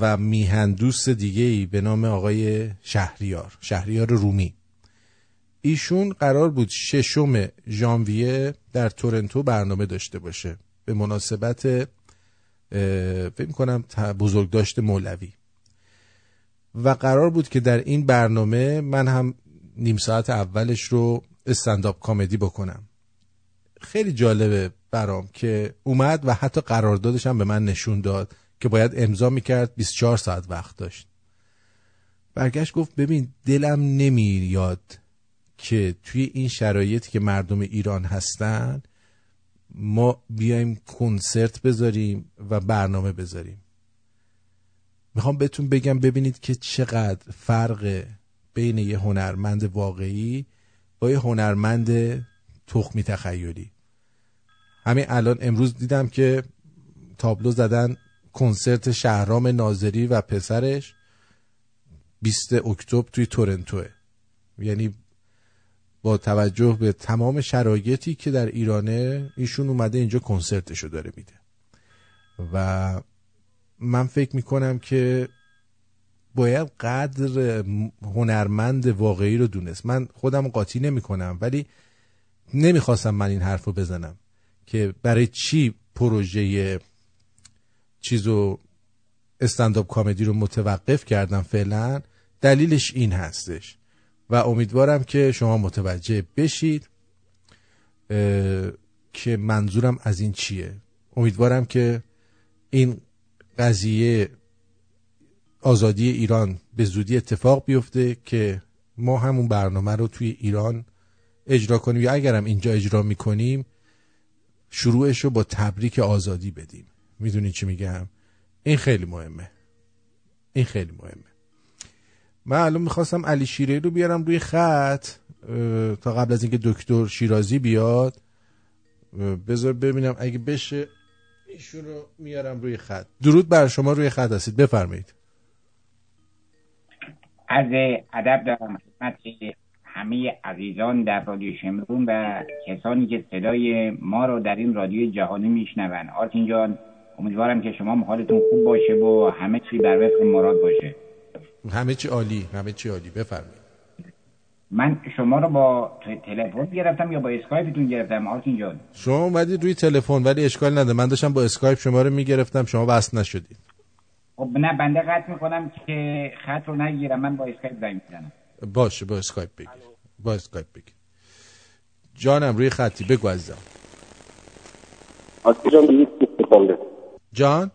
و میهندوست دیگه ای به نام آقای شهریار شهریار رومی. ایشون قرار بود ششم ژانویه در تورنتو برنامه داشته باشه. به مناسبت فکر کنم بزرگداشت مولوی. و قرار بود که در این برنامه من هم نیم ساعت اولش رو استنداپ کامدی بکنم. خیلی جالبه برام که اومد و حتی قراردادش هم به من نشون داد که باید امضا می‌کرد 24 ساعت وقت داشت. برگشت گفت ببین دلم نمیاد که توی این شرایطی که مردم ایران هستن ما بیایم کنسرت بذاریم و برنامه بذاریم. می‌خوام بهتون بگم ببینید که چقدر فرق بین یه هنرمند واقعی با یه هنرمند تخمی تخیلی. همین الان امروز دیدم که تابلو زدن کنسرت شهرام ناظری و پسرش 20 اکتبر توی تورنتوه. یعنی با توجه به تمام شرایطی که در ایرانه ایشون اومده اینجا کنسرتشو داره میده. و من فکر می‌کنم که باید قدر هنرمند واقعی رو دونست. من خودم قاطی نمی‌کنم ولی نمی‌خواستم من این حرف رو بزنم که برای چی پروژه چیزو استنداپ کامدی رو متوقف کردم فعلا؟ دلیلش این هستش. و امیدوارم که شما متوجه بشید که منظورم از این چیه. امیدوارم که این قضیه آزادی ایران به زودی اتفاق بیفته که ما همون برنامه رو توی ایران اجرا کنیم یا اگرم اینجا اجرا می‌کنیم شروعش رو با تبریک آزادی بدیم. می‌دونی چی میگم؟ این خیلی مهمه. این خیلی مهمه. من الان می‌خواستم علی شیره رو بیارم روی خط تا قبل از اینکه دکتر شیرازی بیاد. بذار ببینم اگه بشه ایشون رو میارم روی خط. درود بر شما روی خط هستید. بفرمایید. عرض ادب دارم خدمت همه عزیزان در رادیو شمرون و کسانی که صدای ما رو در این رادیو جهانی میشنون. آرتین جان امیدوارم که شما حالتون خوب باشه و همه چی بر وفق مراد باشه. همه چی عالی همه چی عالی. بفرمایید. من شما رو با تلفن گرفتم یا با اسکایپتون گرفتم؟ آرتین جان شما اومدید روی تلفن ولی اشکال نداره. من داشتم با اسکایپ شما رو می‌گرفتم. شما وصل نشدید. خب نه بنده قطع می‌کنم که خط رو نگیرم. من با اسکایپ زنگ می‌زنم. باشه با اسکایپ بگیر. با اسکایپ بگیر. جانم روی خطی. بگو عزیزم. آرتین جان. جان؟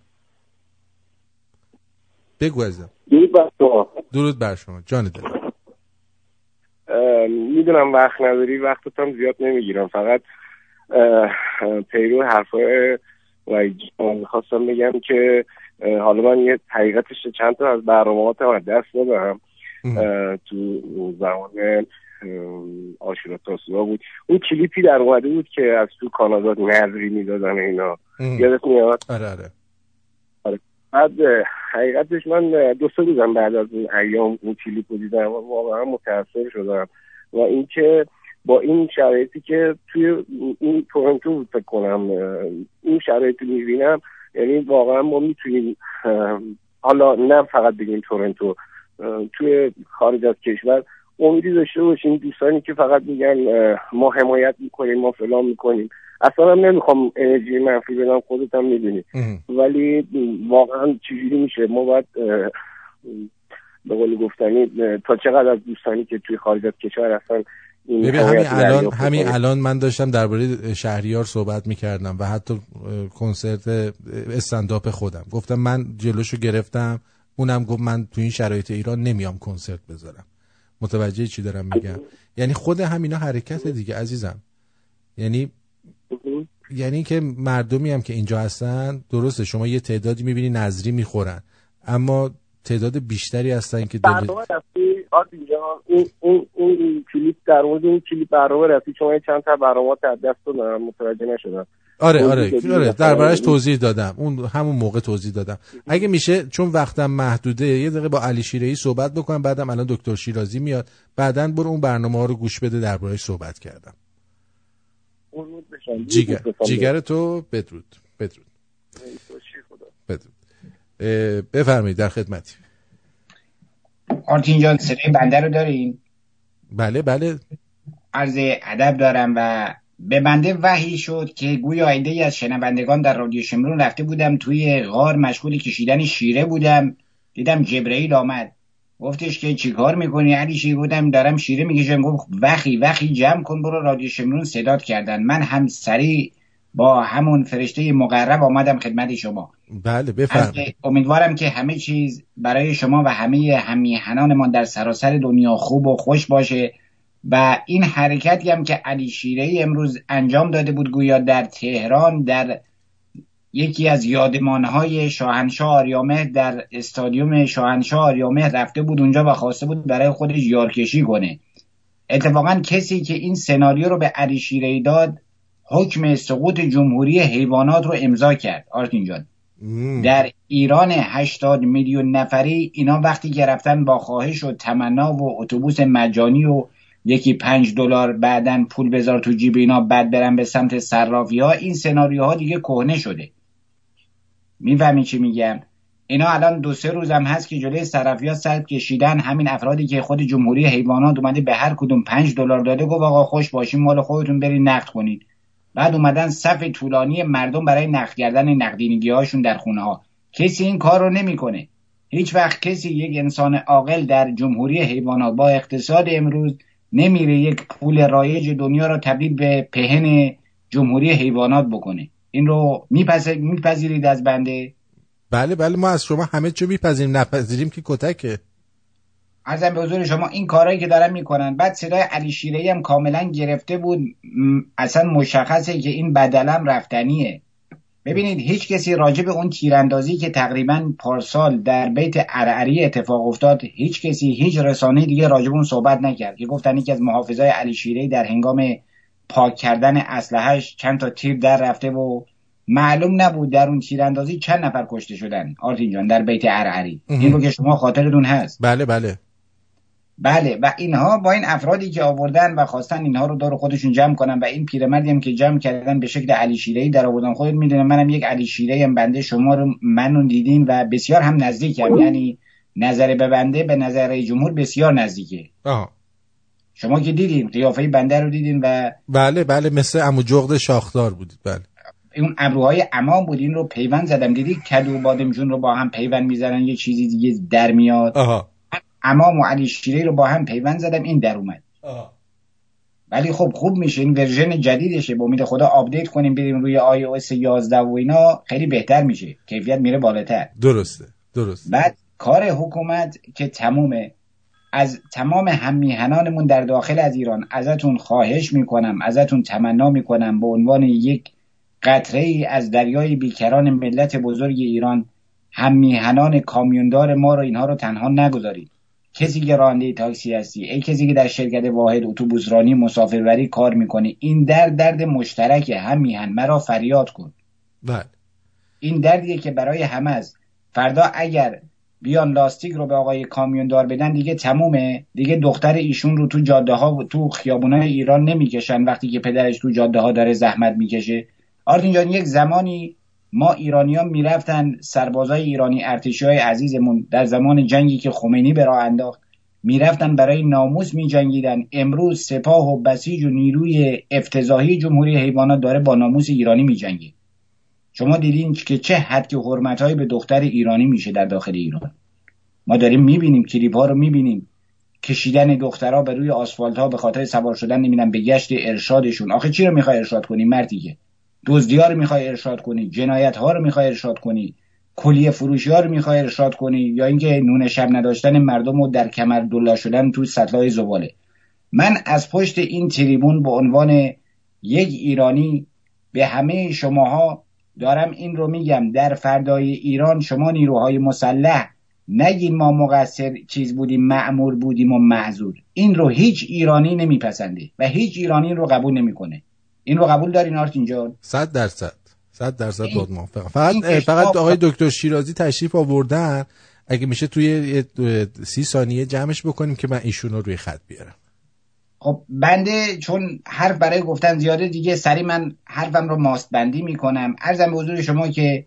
بگو عزیزم. درود بر شما. درود بر شما. جان دل. می‌دونم وقت نداری وقتت هم زیاد نمی‌گیرم. فقط پیرو حرفای و می‌خواستم بگم که حالا من یه حقیقتش چند تا از برنامه‌هاتم از دست دادم. تو زمان آشورا تاسوعا بود. اون کلیپی در اومده بود که از تو کانادا نظری می‌دادن اینا. یادت میاد؟ آره آره. بعد حقیقتش من دو سه روزم بعد از اون ایام اون کلیپ رو دیدم واقعا متاثر شدم. و اینکه با این شرایطی که توی این تورنتو بود فکر کنم این شرایطی می‌بینم یعنی واقعا ما می‌تونیم حالا نه فقط بگیم تورنتو توی خارج از کشور امیدی داشته باشیم دوستانی که فقط میگن ما حمایت می‌کنیم ما فلان می‌کنیم. اصلا هم نمی‌خوام انرژی منفی بدم خودت هم می‌دونی. ولی واقعا چجوری میشه؟ ما باید به قول گفتنی تا چقدر از دوستانی که توی خارج از کشور هستن ببین همین الان همین. الان من داشتم درباره شهریار صحبت می‌کردم و حتی کنسرت استنداپ خودم. گفتم من جلوشو گرفتم اونم گفت من تو این شرایط ایران نمیام کنسرت بذارم. متوجه چی دارم میگم؟ یعنی خود همینا حرکت دیگه عزیزم. یعنی یعنی که مردمی هم که اینجا هستن درسته شما یه تعدادی می‌بینی نظری می‌خورن. اما تعداد بیشتری هستن که دل... جان اون اون اون کلیپ در مورد اون کلیپ برنامه رفتی چون چند تا برنامه از دست دادم متوجه نشدم. آره آره آره دربارش این- توضیح دادم. اون همون موقع توضیح دادم. اگه میشه چون وقتم محدوده یه دقیقه با علی شیرهی صحبت بکنم بعدم الان دکتر شیرازی میاد. بعدا برو اون برنامه ها رو گوش بده دربارش صحبت کردم. جیگر جیگر تو بدرود بدرود. بدرود. بفرمایید در خدمتی آرتین جان صدای بنده رو دارین؟ بله بله. عرض ادب دارم و به بنده وحی شد که گویا عده از شنوندگان در رادیو شمرون رفته بودم. توی غار مشغول کشیدن شیره بودم. دیدم جبرئیل آمد. گفتش که چیکار می‌کنی؟ علی شیر بودم. دارم شیره می‌کشم. گفت وخی وخی جمع کن برو رادیو شمرون صدات کردن. من هم سریع با همون فرشته مقرب آمدم خدمت شما. بله بفرمایید. امیدوارم که همه چیز برای شما و همه همیهنانمان در سراسر دنیا خوب و خوش باشه و این حرکتی هم که علی شیره امروز انجام داده بود گویا در تهران در یکی از یادمانهای شاهنشاه آریامهر در استادیوم شاهنشاه آریامهر رفته بود اونجا و خواسته بود برای خودش یارکشی کنه. اتفاقا کسی که این سناریو رو به علی شیره داد حکم سقوط جمهوری حیوانات رو امضا کرد. آرتین جان. در ایران 80 میلیون نفری اینا وقتی که رفتن با خواهش و تمنا و اتوبوس مجانی و یکی پنج دلار بعدن پول بذار تو جیب اینا بعد برن به سمت صرافی ها این سناریوها دیگه کهنه شده. می‌فهمی چی میگم؟ اینا الان دو سه روز هم هست که جلوی صرافی ها سر کشیدن. همین افرادی که خود جمهوری حیوانات اومده به هر کدوم پنج دلار داده گفت آقا خوش باشین مال خودتون برین نقد کنید بعد اومدن صف طولانی مردم برای نقد کردن نقدینگی هاشون در خونه ها کسی این کار رو نمی‌کنه. هیچ وقت کسی یک انسان عاقل در جمهوری حیوانات با اقتصاد امروز نمیره یک پول رایج دنیا رو تبدیل به پهن جمهوری حیوانات بکنه. این رو میپذ- میپذیرید از بنده؟ بله بله ما از شما همه چی میپذیریم. نپذیریم که کتکه. ارزم به حضور شما این کارهایی که دارن می‌کنن بعد صدای علی شیرهی هم کاملا گرفته بود اصلا مشخصه که این بدلم رفتنیه. ببینید هیچ کسی راجع به اون تیراندازی که تقریبا پارسال در بیت ارعری اتفاق افتاد هیچ کسی هیچ رسانه دیگه راجع به اون صحبت نکرد که گفتن یکی از محافظای علی شیرهی در هنگام پاک کردن اسلحهش چند تا تیر در رفته و معلوم نبود در اون تیراندازی چند نفر کشته شدن. آرتین جان در بیت ارعری. مهم. این رو که شما خاطرتون هست. بله بله. بله و اینها با این افرادی که آوردن و خواستن اینها رو دور خودشون جمع کنن و این پیرمردی هم که جمع کردن به شکل علی شیره‌ای در آوردن خودت می‌دونم منم یک علی شیره‌ای هم بنده شما رو منو دیدین و بسیار هم نزدیکم. یعنی نظر به بنده به نظر جمهور بسیار نزدیکه. آها. شما که دیدین قیافه بنده رو دیدین و بله بله مثل عمو جغد شاخدار بودید. بله. اون ابروهای امام بود این رو پیوند زدم. دیدی کدو بادمجون رو با هم پیوند می‌زنن یه چیزی دیگه در میاد. آها. امام و علی شیره رو با هم پیوند زدم این در اومد. ولی خب خوب میشه این version جدیدشه. با امید خدا update کنیم بریم روی iOS 11 و اینا خیلی بهتر میشه. کیفیت میره بالاتر. درسته درست بعد کار حکومت که تمومه. از تمام هممیهنانمون در داخل از ایران ازتون خواهش می‌کنم ازتون تمنا می‌کنم به عنوان یک قطره ای از دریای بیکران ملت بزرگ ایران هممیهنان کامیوندار ما رو اینها رو تنها نگذارید. کسی که راننده تاکسی هستی؟ ای کسی که در شرکت واحد اتوبوس رانی مسافربری کار می‌کنه این درد درد مشترک هم میهن مرا فریاد کن. بله. این دردیه که برای همه است. فردا اگر بیان لاستیک رو به آقای کامیوندار بدن دیگه تمومه. دیگه دختر ایشون رو تو جاده ها و تو خیابونای ایران نمی‌کشن. وقتی که پدرش تو جاده ها داره زحمت می‌کشه. آرتین جان یک زمانی ما ایرانیان می‌رفتن سربازای ایرانی ارتشی عزیزمون در زمان جنگی که خمینی به راه انداخت. می‌رفتن برای ناموس میجنگیدن. امروز سپاه و بسیج و نیروی افتضاحی جمهوری حیوانات داره با ناموس ایرانی میجنگه شما دیدین که چه حد که حرمتهایی به دختر ایرانی میشه در داخل ایران. ما داریم می‌بینیم کلیپ ها رو می‌بینیم. کشیدن دخترها به روی آسفالت ها به خاطر سوار شدن نمی‌دونم به گشت ارشادشون. آخه چی رو می‌خوای ارشاد کنی مردی که دزدی ها رو می‌خوای ارشاد کنی جنایت ها رو می‌خوای ارشاد کنی کلیه فروشی ها رو می‌خوای ارشاد کنی یا اینکه نون شب نداشتن مردم رو در کمر دلا شدن تو سطلای زباله. من از پشت این تریبون به عنوان یک ایرانی به همه شماها دارم این رو میگم در فردای ایران شما نیروهای مسلح نگین ما مقصر چیز بودیم معمور بودیم و معذور. این رو هیچ ایرانی نمیپسنده و هیچ ایرانی رو قبول نمی‌کنه. این رو قبول دارین آرتین جان؟ صد درصد. صد درصد باد موافقم فقط فقط آقای دکتر شیرازی تشریف آوردن. اگه میشه توی سی ثانیه جمعش بکنیم که من ایشون رو روی خط بیارم. خب بنده چون حرف برای گفتن زیاده دیگه سری من حرفم رو ماست بندی می‌کنم. ارزم به حضور شما که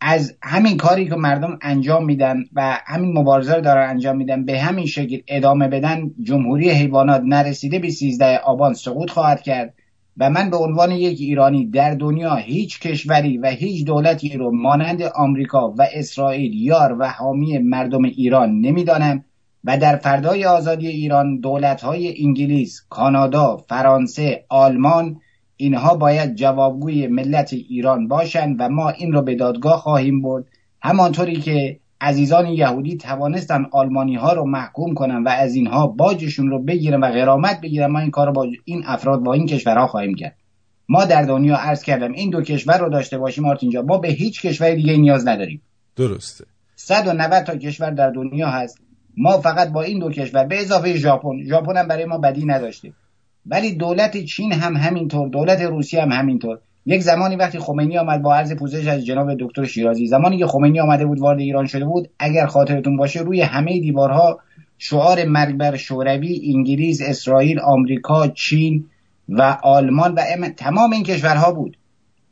از همین کاری که مردم انجام میدن و همین مبارزه رو دارن انجام میدن به همین شکل ادامه بدن جمهوری حیوانات نرسیده به 13 آبان سقوط خواهد کرد. و من به عنوان یک ایرانی در دنیا هیچ کشوری و هیچ دولتی رو مانند آمریکا و اسرائیل یار و حامی مردم ایران نمی‌دانم و در فردای آزادی ایران دولت‌های انگلیس، کانادا، فرانسه، آلمان اینها باید جوابگوی ملت ایران باشند و ما این رو به دادگاه خواهیم برد. همانطوری که عزیزان یهودی توانستن آلمانی ها رو محکوم کنن و از اینها باجشون رو بگیرن و غرامت بگیرن. ما این کار رو با این افراد با این کشورها خواهیم کرد. ما در دنیا عرض کردم این دو کشور رو داشته باشیم آرتینجا ما به هیچ کشور دیگه نیاز نداریم. درسته. 190 تا کشور در دنیا هست. ما فقط با این دو کشور به اضافه ژاپن. ژاپن هم برای ما بدی نداشته. ولی دولت چین هم همینطور دولت روسیه هم همینطور. یک زمانی وقتی خمینی آمد با عرض پوزش از جناب دکتر شیرازی زمانی که خمینی آمده بود وارد ایران شده بود اگر خاطرتون باشه روی همه دیوارها شعار مرگ بر شوروی انگلیس اسرائیل آمریکا چین و آلمان و ام- تمام این کشورها بود.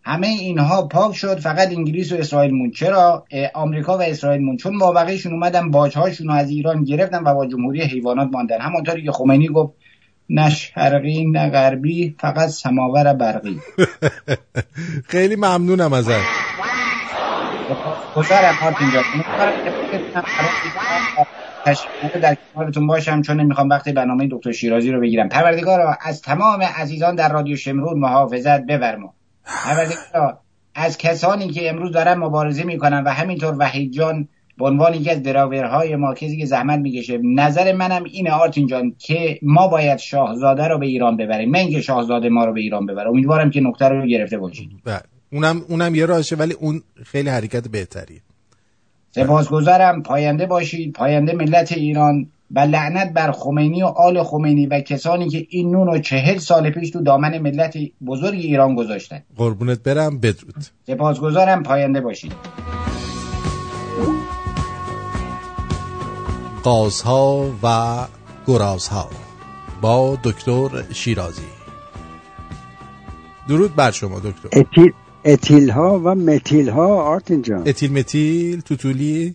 همه اینها پاک شد فقط انگلیس و اسرائیل مون چرا؟ آمریکا و اسرائیل مون چون مابقیشون اومدن باجهاشون رو از ایران گرفتن و با جمهوری حیوانات ماندن. همونطوری که خمینی گفت نه شرقی نه غربی فقط سماور برقی. خیلی ممنونم ازت. گذارم آرتین جان. در کنارتون باشم چون نمی‌خوام وقتی برنامه دکتر شیرازی رو بگیرم. پروردگارا از تمام عزیزان در رادیو شمرون محافظت بفرما. پروردگارا از کسانی که امروز دارن مبارزه می‌کنن و همینطور وحید جان به عنوان یکی از دراورهای ما کسی که زحمت می‌کشه. نظر منم اینه آرتین جان که ما باید شاهزاده رو به ایران ببریم. نه اینکه شاهزاده ما رو به ایران ببره امیدوارم که نکته رو گرفته باشید. بله اونم اونم یه راهشه ولی اون خیلی حرکت بهتریه. سپاسگزارم. پاینده باشید. پاینده ملت ایران و لعنت بر خمینی و آل خمینی و کسانی که این نون و چهل سال پیش تو دامن ملت بزرگ ایران گذاشتن. قربونت برم. بدرود. سپاسگزارم. پاینده باشید. قازها و گرازها. با دکتر شیرازی. درود بر شما دکتر. اتیل اتیل ها و متیل ها آرتین جان. اتیل متیل توتولی.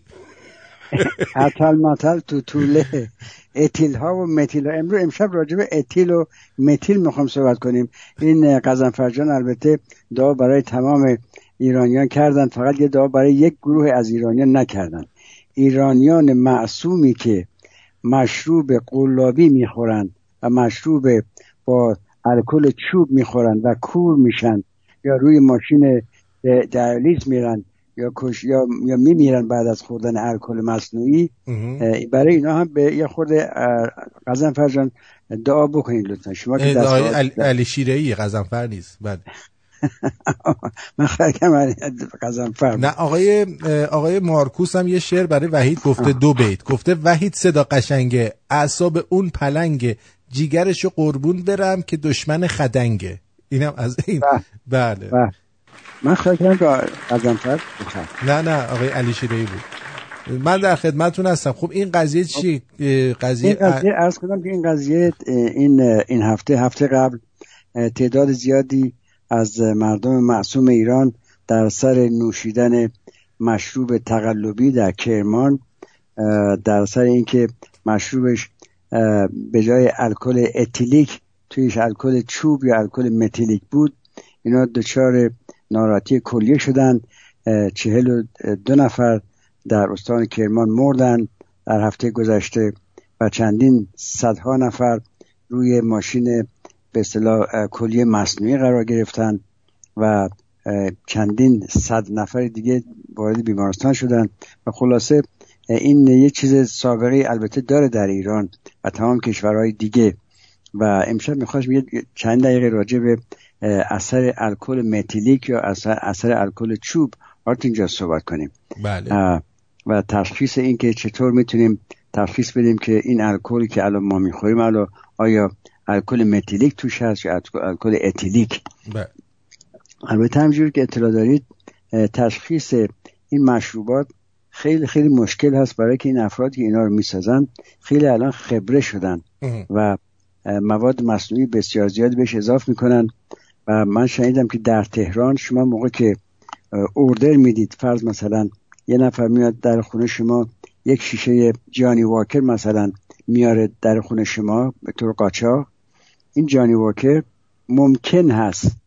اتل متل تو طوله اتیل ها و متیل ها امروز امشب راجع به اتیل و متیل می‌خوام صحبت کنیم. این قزنفر جان البته دعا برای تمام ایرانیان کردن. فقط یه دعا برای یک گروه از ایرانیان نکردن. ایرانیان معصومی که مشروب قلابی می‌خورند و مشروب با الکل چوب می‌خورند و کور میشن یا روی ماشین دیالیز میرن یا کش یا یا میمیرن بعد از خوردن الکل مصنوعی برای اینا هم به یه خورده قزنفر جان دعا بکنید لطفا. شما که دست علی- شیرهی قزنفر نیست. بله. من خرکم قزنفر نه آقای آقای مارکوس هم یه شعر برای وحید گفته دو بیت. گفته وحید صدا قشنگه اعصاب اون پلنگه جیگرشو قربون برم که دشمن خدنگه. اینم از این. بله. و من خرکم که قزنفر نه نه آقای علی شیرهی بود. من در خدمتتون هستم. خب این قضیه چی؟ اه، قضیه این قضیه ارز کنم که این قضیه این این هفته هفته قبل تعداد زیادی از مردم معصوم ایران در سر نوشیدن مشروب تقلبی در کرمان در سر اینکه مشروبش به جای الکل اتیلیک تویش الکل چوب یا الکل متیلیک بود. اینا دچار ناراحتی کلیه شدن اه، چهل و دو نفر در استان کرمان مردن. در هفته گذشته و چندین صدها نفر روی ماشین به اصطلاح اه، کلیه مصنوعی قرار گرفتن و چندین صد نفر دیگه وارد بیمارستان شدن و خلاصه این یه چیز سابقه البته داره در ایران و تمام کشورهای دیگه. و امشب می‌خواست یه چند دقیقه راجع به اثر الکل متیلیک یا اثر, اثر الکل چوب آرتین جان صحبت کنیم. بله. و تشخیص این که چطور می‌تونیم تشخیص بدیم که این الکلی که الان ما می‌خوریم الان آیا الکل متیلیک توش هست یا الکل- اتیلیک بله. البته همجور که اطلاع دارید تشخیص این مشروبات خیلی خیلی مشکل هست برای که این افرادی که اینا رو می‌سازن خیلی الان خبره شدن و مواد مصنوعی بسیار زیادی بهش اضاف می‌کنن و من شنیدم که در تهران شما موقع که اوردر می‌دید فرض مثلا یه نفر میاد در خونه شما یک شیشه جانی واکر مثلا میاره در خونه شما به طور قاچاق این جانی واکر ممکن هست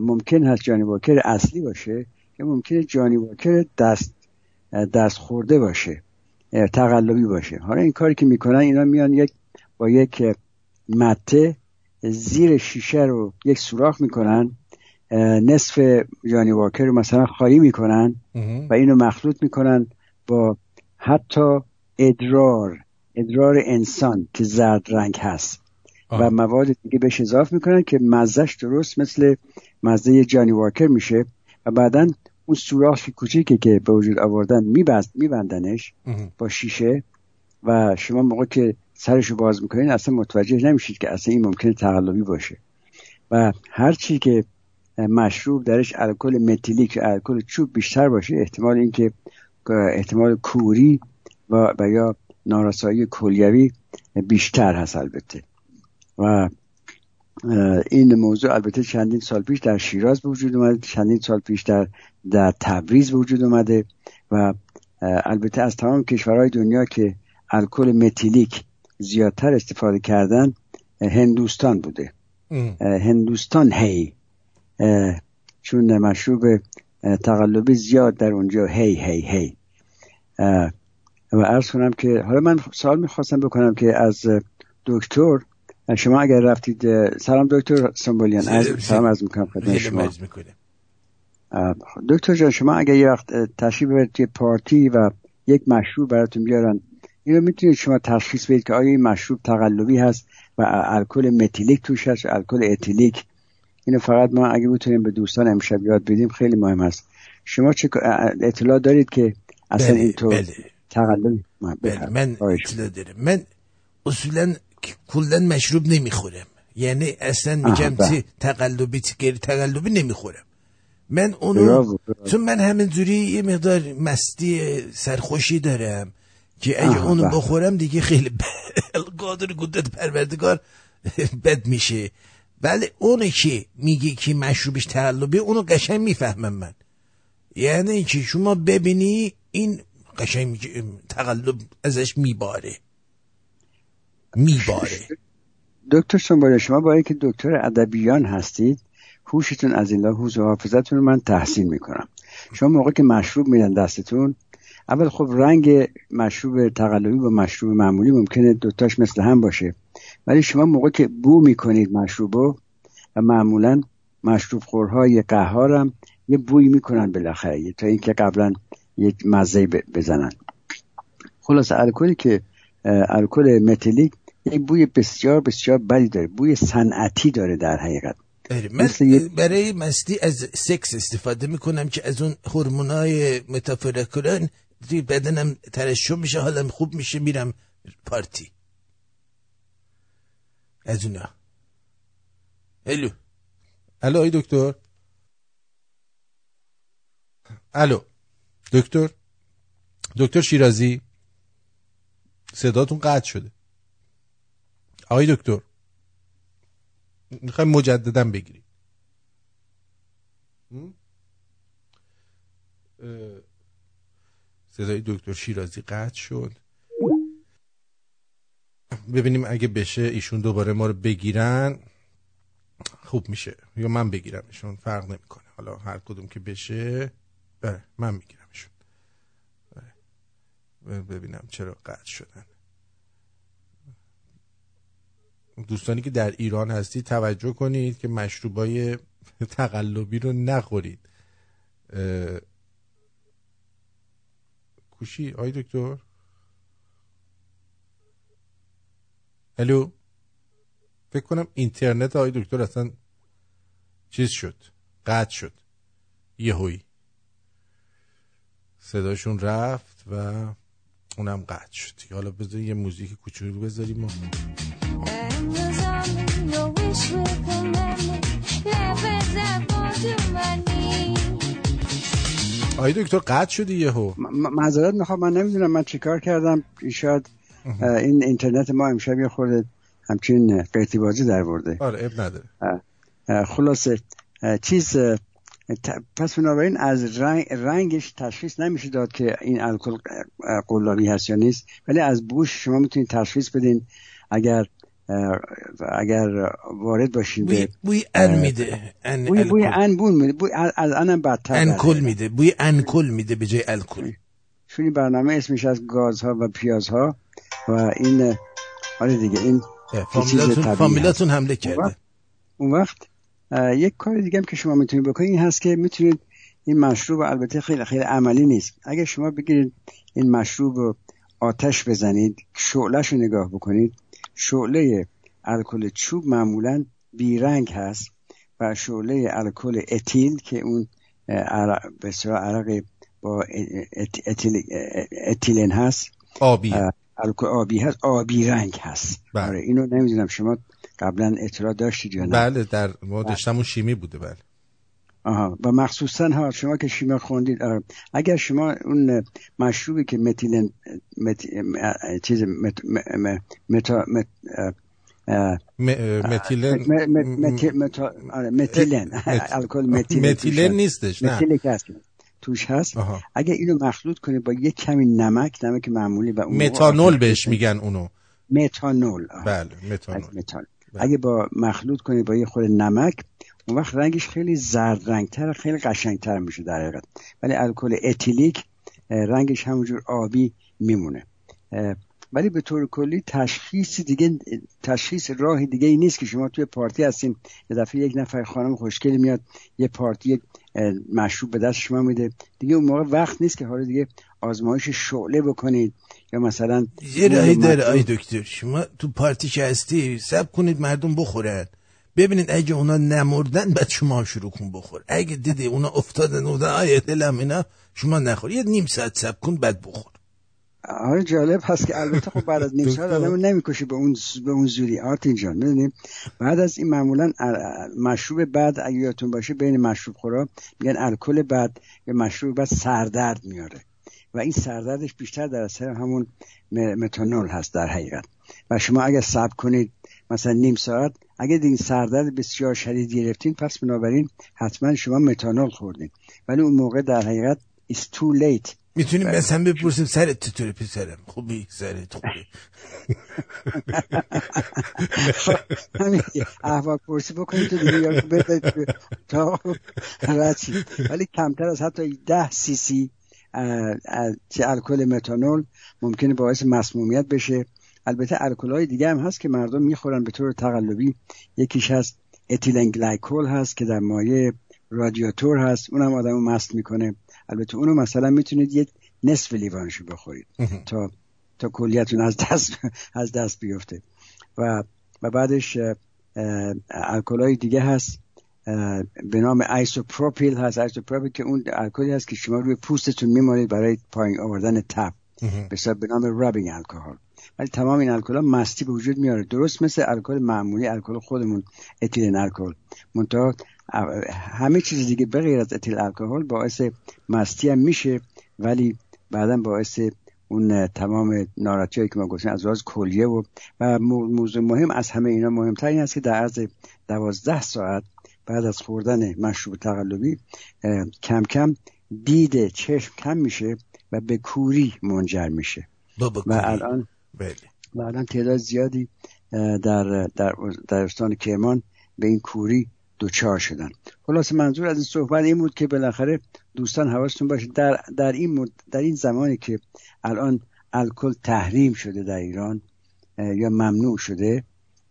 ممکن هست جانی واکر اصلی باشه یا ممکنه جانی واکر دست دست خورده باشه تقلبی باشه. حالا این کاری که می‌کنن اینا میان یک با یک مته زیر شیشه رو یک سوراخ می‌کنن نصف جانی واکر رو مثلا خالی می‌کنن و اینو مخلوط می‌کنن با حتی ادرار ادرار انسان که زرد رنگ هست. و مواد دیگه بهش اضافه می‌کنن که مزهش درست مثل مزه جانی واکر میشه و بعدا اون سوراخ کوچیکی که به وجود آوردن میبست میبندنش با شیشه و شما موقع که سرش رو باز می‌کنین اصلا متوجه نمیشید که اصلا این ممکنه تقلبی باشه. و هر چی که مشروب درش الکل متیلیک یا الکل چوب بیشتر باشه احتمال اینکه احتمال کوری و, و یا نارسایی کلیوی بیشتر هست البته و این موضوع البته چندین سال پیش در شیراز به وجود اومده چندین سال پیش در در تبریز به وجود اومده و البته از تمام کشورهای دنیا که الکل متیلیک زیادتر استفاده کردن هندوستان بوده. هندوستان هی. چون مشروب تقلبی زیاد در اونجا هی هی هی. و عرض کنم که حالا من سوال می‌خواستم بکنم که از دکتر شما اگر رفتید سلام دکتر سنبولیان از سلام از می‌کنم خدمت شما. دکتر جان شما اگر یه وقت تشریف برید توی پارتی و یک مشروب براتون بیارن اینو می‌تونید شما تشخیص بدید که آیا این مشروب تقلبی هست و الکل متیلیک توش هست الکل اتیلیک. اینو فقط ما اگه بتونیم به دوستان امشب یاد بدیم خیلی مهم است. شما چه اطلاع دارید که اصلا بله، اینطور بله. تقلبی؟ بله من اطلاع دارم. من اصولا کلا مشروب نمی‌خورم یعنی اصلا میگم بله. چی تقلبی غیر تقلبی نمی‌خورم من اونو. چون من همینجوری یه مقدار مستی سرخوشی دارم که اگه اونو بله. بخورم دیگه خیلی قادر قدرت پروردگار بد میشه ولی اونو که میگه که مشروبش تقلبی اونو قشنگ می‌فهمم من یعنی که شما ببینی این قشنگ تقلب ازش میباره میباره. دکتر سنباله شما با اینکه دکتر ادبیان هستید هوشتون از این هوش و حافظتون من تحسین می‌کنم. شما موقع که مشروب میدن دستتون اول خب رنگ مشروب تقلبی با مشروب معمولی ممکنه دوتاش مثل هم باشه. ولی شما موقع که بو می‌کنید مشروبو و معمولا مشروب خورهای قهار هم یه بوی می‌کنن بالاخره تا اینکه قبلا یک مزه بزنن. خلاص الکلی که الکل متیلیک یک بوی بسیار بسیار بدی داره. بوی صنعتی داره در حقیقت. آره، من مثل یه- برای مستی از سکس استفاده می‌کنم که از اون هورمونای متافرکران توی بدنم ترشح میشه حالم خوب میشه میرم پارتی. از اونا. الو الو آی دکتر. الو. دکتر. دکتر شیرازی صداتون قطع شده. آقای دکتر می‌خوایم مجددا بگیریم صدای دکتر شیرازی قطع شد. ببینیم اگه بشه ایشون دوباره ما رو بگیرن خوب میشه. یا من بگیرمشون فرق نمی‌کنه. حالا هر کدوم که بشه بله من میگیرمشون. بله. ببینم چرا قطع شدن. دوستانی که در ایران هستی توجه کنید که مشروبای تقلبی رو نخورید. اه، کوشی آی دکتر؟ الو؟ فکر کنم اینترنت آی دکتر اصلا چیز شد قطع شد. یهویی. صداشون رفت و اونم قطع شد. حالا بذار یه موزیک کوچولو بذاریم و آی دکتر قطع شدی یهو؟ معذرت می‌خوام من نمی‌دونم من چیکار کردم. شاید این اینترنت ما امشب یه خورده همچین قیطی بازی در برده آره اب نداره. خلاصه چیز پس بنابراین از رنگ رنگش تشخیص نمیشه داد که این الکل قلابی هست یا نیست ولی از بوش شما می‌تونید تشخیص بدین. اگر اگر وارد باشین بوی, بوی ان میده. ان بوی بوی. انبون میده. بوی از انم بدتر انکل میده. بوی انکل میده به جای الکل. چون این برنامه اسمش از گازها و پیازها و این آره دیگه این چیز فامیلاتون فامیلاتون. حمله اون کرده. وقت, اون وقت یک کار دیگه هم که شما می‌تونید بکنید این هست که می‌تونید این مشروب البته خیلی خیلی عملی نیست. اگه شما بگیرید این مشروب رو آتش بزنید شعلش رو نگاه بکنید شعله الکل چوب معمولا بیرنگ هست و شعله الکل اتیل که اون به عرق با ات- اتیل اتیلن هست. آبی. الکل آبی هست آبی رنگ هست. بله. آره اینو نمی‌دونم شما قبلا اطلاع داشتید یا نه. بله در ما داشتم اون شیمی بوده بله. آها و مخصوصا ها شما که شیما خوندید. اگر شما اون مشروبی که متیلن مت... چیز مت... متا... مت... متیلن متیلن مت- الکل متیلن. نیستش، نه. توش هست. اگر اینو مخلوط کنید با یک کمی نمک نمک معمولی و متانول بهش. میگن اونو متانول. بله متانول متان اگه با مخلوط کنید با یه خورده نمک اون وقت رنگش خیلی زرد رنگتر خیلی قشنگتر میشه در حقیقت. ولی الکل اتیلیک رنگش همونجور آبی میمونه. ولی به طور کلی تشخیص دیگه تشخیص راه دیگه ای نیست که شما توی پارتی هستین یه دفعه یک نفر خانم خوشگلی میاد یه پارتی مشروب به دست شما میده. دیگه اون موقع وقت نیست که حالا دیگه آزمایش شعله بکنید یا مثلا یه راهی داره آی دکتر شما تو پارتی که هستی سب کنید مردم بخورن. ببینید اگه اونا نمردن بعد شما هم شروع کن بخور. اگه دیدی اونا افتادن افتادن آیه دلم اینا شما نخور. یه نیم ساعت سب کن بعد بخور. آره جالب هست که البته خب بعد از نیم ساعت آدمو نمی‌کشه به اون به اون زوری آرتین جان می‌دونیم بعد از این معمولا مشروب بعد اگه یادتون باشه بین مشروب خورا میگن الکل بعد یا مشروب بعد سردرد میاره. و این سردردش بیشتر در اثر همون متانول هست در حقیقت. و شما اگر صبر کنید مثلا نیم ساعت. اگر این سردرد بسیار شدید گرفتین پس بنابراین حتما شما متانول خوردین. ولی اون موقع در حقیقت it's too late. می‌تونیم مثلا بپرسیم سرت چطوره پسرم؟ خوبی؟ سرت خوبی احوال پرسی بکنید تو دیگه تا شید. ولی کمتر از حتی ده سی سی الکل متانول ممکنه باعث مسمومیت بشه. البته الکل های دیگه هم هست که مردم می‌خورن به طور تقلبی. یکیش هست اتیلن گلیکول هست که در مایه رادیاتور هست. اونم آدمو مست می‌کنه. البته اونو مثلا می‌تونید یک نصف لیوانشو بخورید تا تا کلیتون از دست از دست بیفته. و و بعدش الکل های دیگه هست به نام ایسوپروپیل هست. ایسوپروپیل که اون الکلی هست که شما روی پوستتون میمالید برای پایین آوردن تب. به به نام rubbing alcohol ولی تمام این الکل ها مستی به وجود میاره. درست مثل الکل معمولی الکل خودمون اتیلن الکل. منتها همه چیز دیگه به غیر از اتیل الکل باعث مستی هم میشه ولی بعدا باعث اون تمام ناراحتی که ما گفتیم از لحاظ کلیه و و مو- موضوع مهم از همه اینا مهمتر این است که در عرض دوازده ساعت بعد از خوردن مشروب تقلبی کم کم دید چشم کم میشه و به کوری منجر میشه. و الان بله. الان تعداد زیادی در در در استان کرمان به این کوری دوچار شدن. خلاص منظور از این صحبت این بود که بالاخره دوستان حواستون باشه در در این مد- در این زمانی که الان الکل تحریم شده در ایران یا ممنوع شده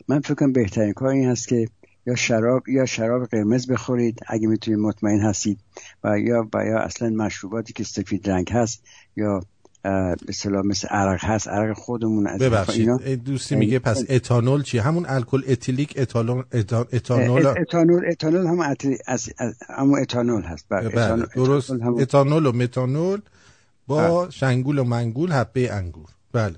من فکر بهترین کار این هست که یا شراب یا شراب قرمز بخورید اگه می‌تونید مطمئن هستید و یا و یا اصلا مشروباتی که سفید رنگ هست یا به مثل عرق هست عرق خودمون از ببخشید. اینا. دوستی میگه پس اتانول چیه؟ همون الکل اتیلیک اتانول اه، اتانول اتانول هم اتل... از... از... همون اتانول هست. بله بله اتانول... درست. اتانول اتانول و متانول با شنگول و منگول حبه انگور. بله.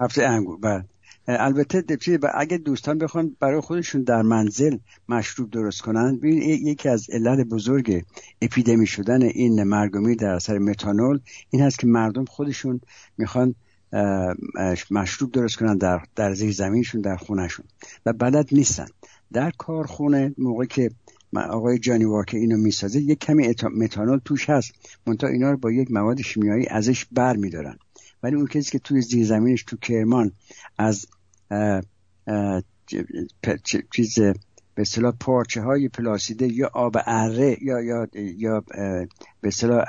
هفته انگور بله. البته چیز اگه دوستان بخوان برای خودشون در منزل مشروب درست کنن ببین یکی از علت بزرگ اپیدمی شدن این مرگ و میر در اثر متانول این هست که مردم خودشون می‌خوان مشروب درست کنن در در زیر زمینشون در خونهشون. و بلد نیستن. در کارخونه موقعی که آقای جانی واکر اینو می‌سازه یک کمی متانول توش هست. منتها اینا رو با یک مواد شیمیایی ازش بر میدارن ولی اون کسی که توی زیر زمینش تو کرمان از چیز به اصطلاح پارچه های پلاسیده یا آب اره یا یا یا به اصطلاح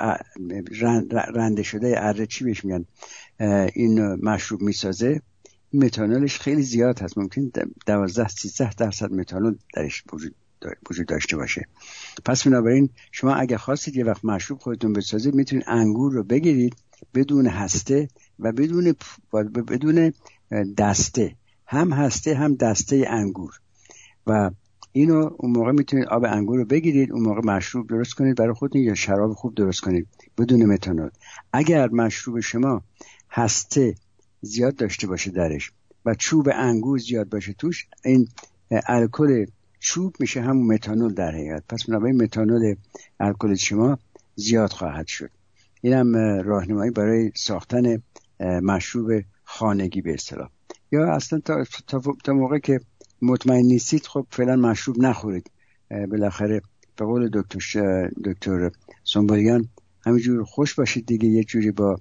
رنده شده اره چی بهش میگن؟ این مشروب می‌سازه. متانولش خیلی زیاد هست. ممکن دوازده سیزده درصد متانول درش وجود دا- وجود داشته باشه. پس بنابراین شما اگه خواستید یه وقت مشروب خودتون بسازید می‌تونید انگور رو بگیرید. بدون هسته و بدون و بدون دسته. هم هسته هم دسته انگور. و اینو اون موقع می‌تونید آب انگور رو بگیرید. اون موقع مشروب درست کنید برای خودتون یا شراب خوب درست کنید بدون متانول. اگر مشروب شما هسته زیاد داشته باشه درش و چوب انگور زیاد باشه توش این الکل چوب میشه همون متانول در حقیقت. پس بنابراین متانول الکل شما زیاد خواهد شد. اینم اه، راهنمایی برای ساختن مشروب خانگی به اصطلاح. یا اصلا تا, تا, تا موقع که مطمئن نیستید خب فعلا مشروب نخورید. بالاخره به قول دکتر دکتر همینجور خوش باشید دیگه. یه جوری با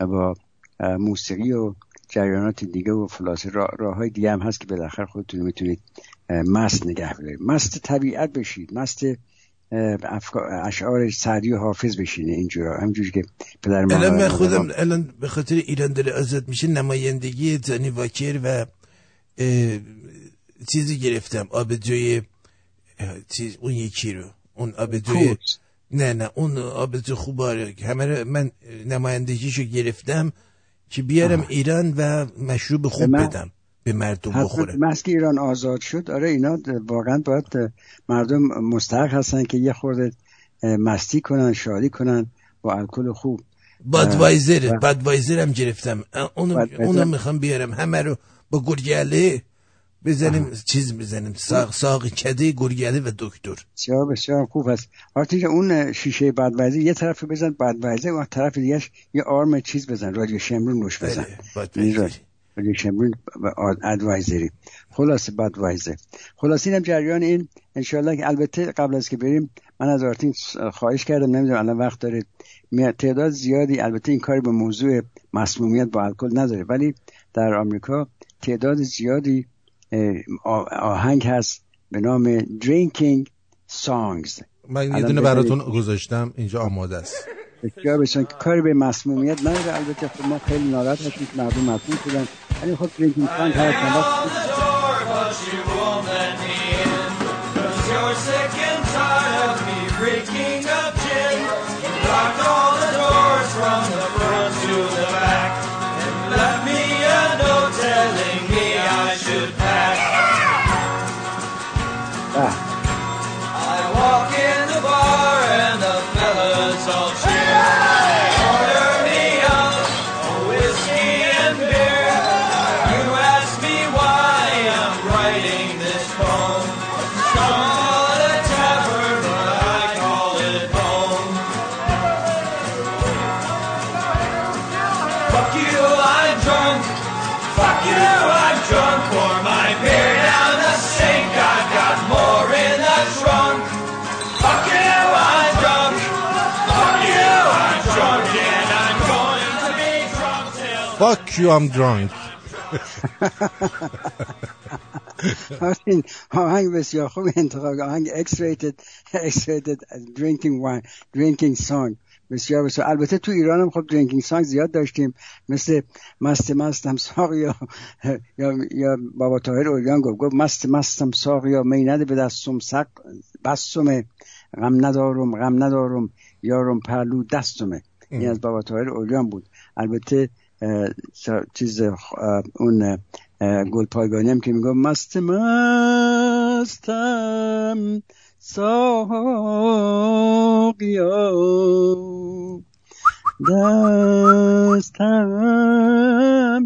با موسیقی و جریانات دیگه و فلاس راه, راه های دیگه هم هست که بالاخره خودتون می‌تونید مست نگه بدارید مست طبیعت بشید. مست اه، افکار اشعار سعدی و حافظ بشینه اینجورا همینجوری که پدر ما الان من خودم الان به خاطر ایران داره آزاد میشه نمایندگی زانی واکر و چیزی گرفتم. آبجوی چیز اون یکی رو. اون آبجوی. نه نه اون آبجو خوباره همه رو من نمایندگیشو گرفتم که بیارم ایران و مشروب خوب من- بدم. به مردم بخوره. مسک ایران آزاد شد. آره اینا واقعا باید مردم مستحق هستن که یه خورده مستی کنن شادی کنن با الکل خوب. بادوایزر بادوایزر هم گرفتم. بادوایزر. اونو می‌خوام بیارم. همه رو با گرگله بزنیم. چیز بزنیم. ساق ساقی کده گرگله و دکتر. بسیار بسیار خوب است. آرتین جان، اون شیشه بدوزی یه طرف بزن. بدوزه و طرف دیگهش یه آرم چیز بزن. رادیو شمرون نوش بزن. یعنی شمرون و ادوایزری خلاصه بدوایزه خلاصه اینم جریان این. انشالله که البته قبل از که بریم من از آرتین خواهش کردم نمی‌دونم الان وقت داره. تعداد زیادی البته این کاری به موضوع مسمومیت با الکل نداره ولی در آمریکا تعداد زیادی آهنگ هست به نام drinking songs. من یه دونه. براتون گذاشتم. اینجا آماده است. بسیار بسیار که کاری به مسمومیت نداره. البته خب ما خیلی ناراحت هستیم که مردم مسموم شدن. ولی خب drinking song هست چند وقت Fuck you I'm drunk. آرتین آهنگ بسیار خوب انتخاب آهنگ X-rated X-rated drinking wine drinking song. بسیار بسیار. البته تو ایران هم خب drinking song زیاد داشتیم. مثل مست مستم ساق یا یا یا بابا طاهر اولیان گفت گفت مست مستم ساق یا می نده به دستم سق بستمه غم ندارم غم ندارم. یارم پهلو دستمه این از بابا طاهر اولیان بود. البته چیز اون گل پایگانی هم که میگم مست مستم ساقیا. دستم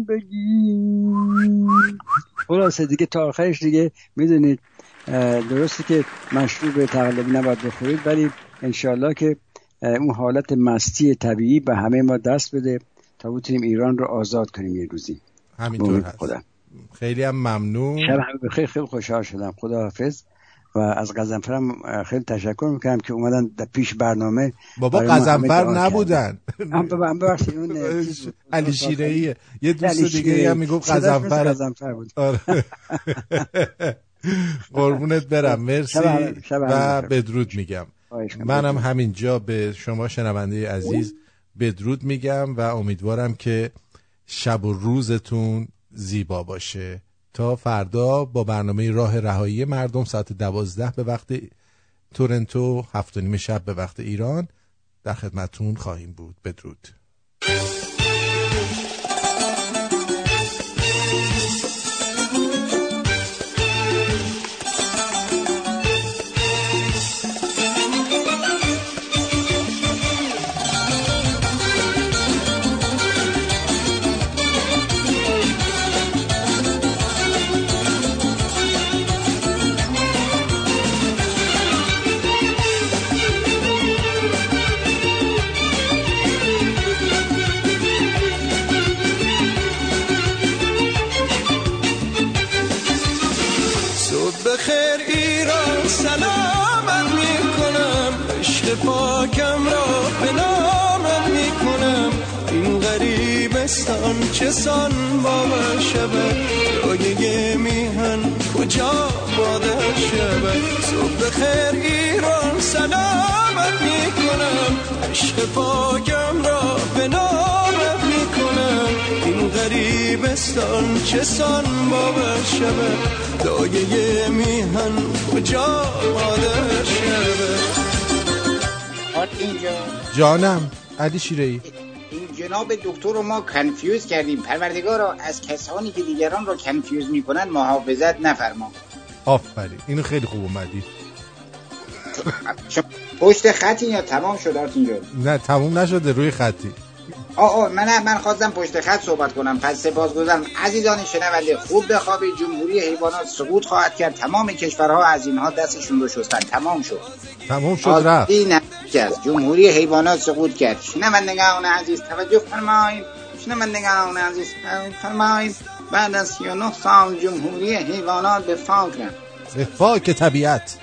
بگیر. خلاصه دیگه تا آخرش دیگه می‌دونید درسته که مشروب تقلبی نباید بخورید ولی انشالله که اون حالت مستی طبیعی به همه ما دست بده. تا بتونیم ایران رو آزاد کنیم یه روزی. همینطور هست. خدا. خیلی هم ممنون. شب همه بخیر. خیلی خوشحال شدم. خدا حافظ و از قزنفرم خیلی تشکر می‌کنم که اومدن در پیش برنامه بابا قزنفر نبودن. ببخشید اون علی شیرهیه یه دوست دیگه. هم می‌گفت قزنفر. بود. آره. قربونت برم. مرسی شب همه و. بدرود میگم. منم همینجا به شما شنونده عزیز بدرود میگم و امیدوارم که شب و روزتون زیبا باشه. تا فردا با برنامه راه رهایی مردم ساعت دوازده به وقت تورنتو هفت نیم شب به وقت ایران در خدمتون خواهیم بود. بدرود. غریبستان چه سان باور شود دایه میهن کجا مادر شود صبح بخیر ایران سلامت می‌کنم عشق پاکم را به نامت می‌کنم. این غریبستان چه سان باور شود دایه میهن کجا مادر شود اینجا. جانم علی شیرهی جناب دکتر رو ما کنفیوز کردیم. پروردگارا از کسانی که دیگران را کنفیوز می‌کنن محافظت نفرما. آفرین. اینو خیلی خوب اومدی. پشت خطی یا تمام شد آرتین نه تموم نشده روی خطی. آه آه من من خواستم پشت خط صحبت کنم. پس سپاسگزارم عزیزان شنونده خوب بخوابید جمهوری حیوانات سقوط خواهد کرد. تمام کشورها از اینها دستشون رو شستن. تمام شد. تمام شد رفت. جمهوری حیوانات سقوط کرد. شنوندگان عزیز توجه فرمایید. شنوندگان عزیز توجه فرمایید. بعد از 39 سال جمهوری حیوانات به فاک رفت. به فاک طبیعت.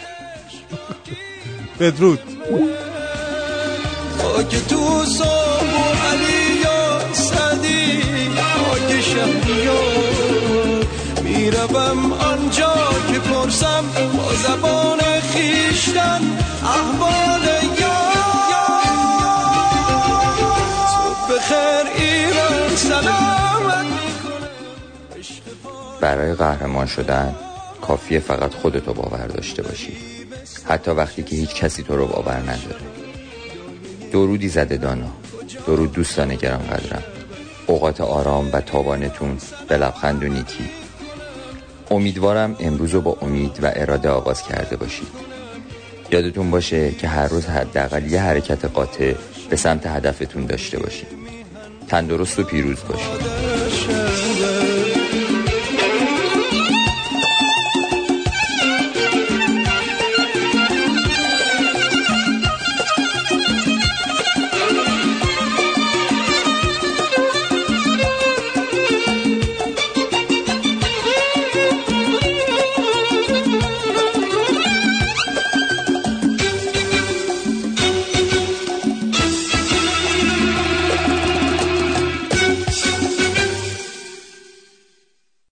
بدرود. خاک تو صاحب و علی. سعدی خاک شهریار می‌روم آنجا که پرسم با زبان خیشتن احوال یار. صبح بخیر ایران سلامت برای قهرمان شدن کافیه فقط خودتو باور داشته باشی. حتی وقتی که هیچ کسی تو رو باور نداره. درودی زده دانا. درود دوستان گران قدرم اوقات آرام و تابانتون به لبخند و نیکی. امیدوارم امروز رو با امید و اراده آغاز کرده باشید. یادتون باشه که هر روز حداقل یه حرکت قاطع به سمت هدفتون داشته باشید. تندرست و پیروز باشید.